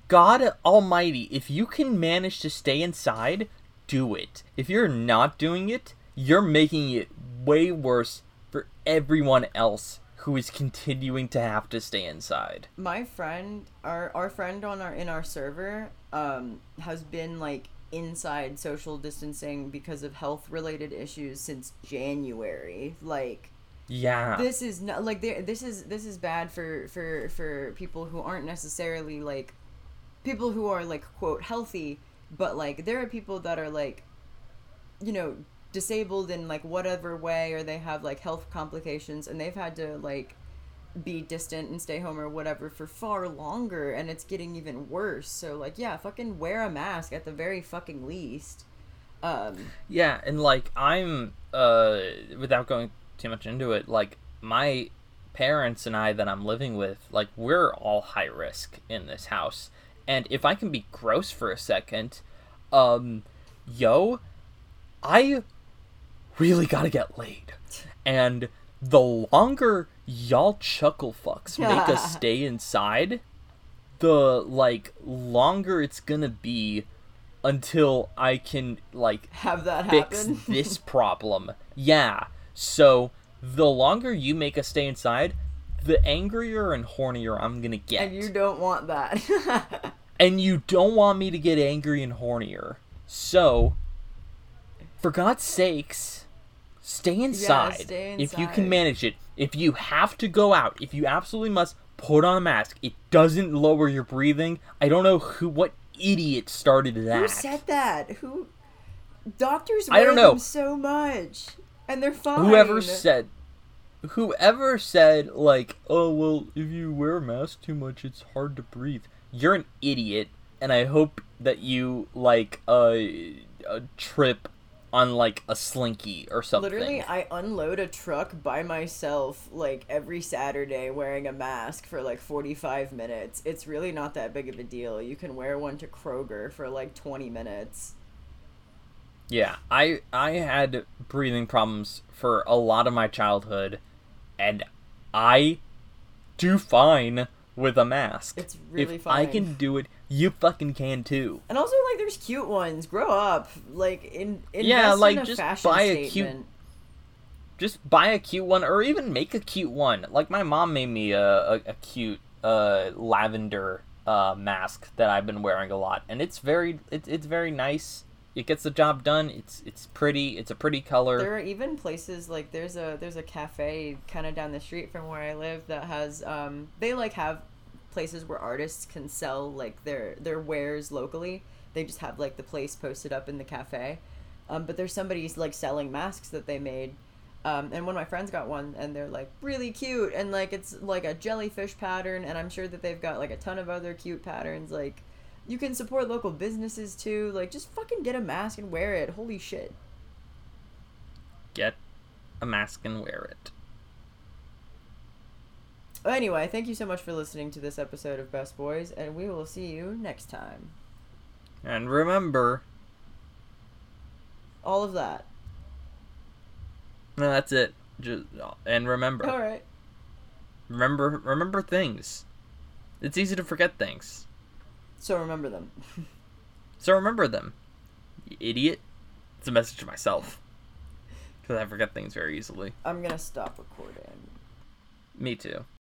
Speaker 2: God Almighty, if you can manage to stay inside, do it. If you're not doing it, you're making it way worse for everyone else who is continuing to have to stay inside.
Speaker 1: my friend our our friend on our in our server um has been like inside social distancing because of health related issues since January like
Speaker 2: Yeah.
Speaker 1: this is not like this is this is bad for for for people who aren't necessarily like people who are like quote healthy but like there are people that are like you know disabled in like whatever way or they have like health complications and they've had to like be distant and stay home or whatever for far longer and it's getting even worse so like yeah fucking wear a mask at the very fucking least um
Speaker 2: Yeah, and like I'm uh without going too much into it, like my parents and I that I'm living with, like we're all high risk in this house. And if I can be gross for a second, um yo, I really got to get laid. And the longer y'all chuckle fucks make us stay inside, the like longer it's going to be until I can like
Speaker 1: have that
Speaker 2: fix
Speaker 1: happen
Speaker 2: this problem. Yeah. So the longer you make us stay inside, the angrier and hornier I'm gonna get.
Speaker 1: and you don't want that
Speaker 2: And you don't want me to get angry and hornier. So, for God's sakes, stay inside.
Speaker 1: stay
Speaker 2: If you can manage it. If you have to go out, if you absolutely must, put on a mask. It doesn't lower your breathing. I don't know who, what idiot started that.
Speaker 1: Who said that? Who? Doctors
Speaker 2: I don't know.
Speaker 1: them so much, and they're fine.
Speaker 2: whoever said whoever said like oh well if you wear a mask too much it's hard to breathe you're an idiot and i hope that you like uh, uh trip on like a slinky or something
Speaker 1: Literally, I unload a truck by myself like every Saturday wearing a mask for like 45 minutes. It's really not that big of a deal. You can wear one to Kroger for like 20 minutes.
Speaker 2: Yeah i i had breathing problems for a lot of my childhood and i do fine with a mask
Speaker 1: It's really
Speaker 2: if i can do it you fucking can too
Speaker 1: And also, like, there's cute ones. Grow up. Like, in
Speaker 2: Yeah, like,
Speaker 1: in a
Speaker 2: just
Speaker 1: fashion
Speaker 2: buy a cute-
Speaker 1: statement.
Speaker 2: just buy a cute one or even make a cute one like my mom made me a, a, a cute uh lavender uh mask that i've been wearing a lot and it's very it, it's very nice it gets the job done it's it's pretty it's a pretty color
Speaker 1: There are even places like there's a there's a cafe kind of down the street from where I live that has um they like have places where artists can sell like their their wares locally. They just have like the place posted up in the cafe. Um, but there's somebody like selling masks that they made. Um, and one of my friends got one and they're like really cute and like it's like a jellyfish pattern and I'm sure that they've got like a ton of other cute patterns like you can support local businesses too like just fucking get a mask and wear it. Holy shit.
Speaker 2: Get a mask and wear it.
Speaker 1: Anyway, thank you so much for listening to this episode of Best Boys, and we will see you next time.
Speaker 2: and remember
Speaker 1: All of that.
Speaker 2: no that's it. Just and remember.
Speaker 1: All right.
Speaker 2: remember remember things. It's easy to forget things
Speaker 1: So remember them.
Speaker 2: so remember them You idiot. It's a message to myself. Because I forget things very easily.
Speaker 1: I'm gonna stop recording.
Speaker 2: Me too.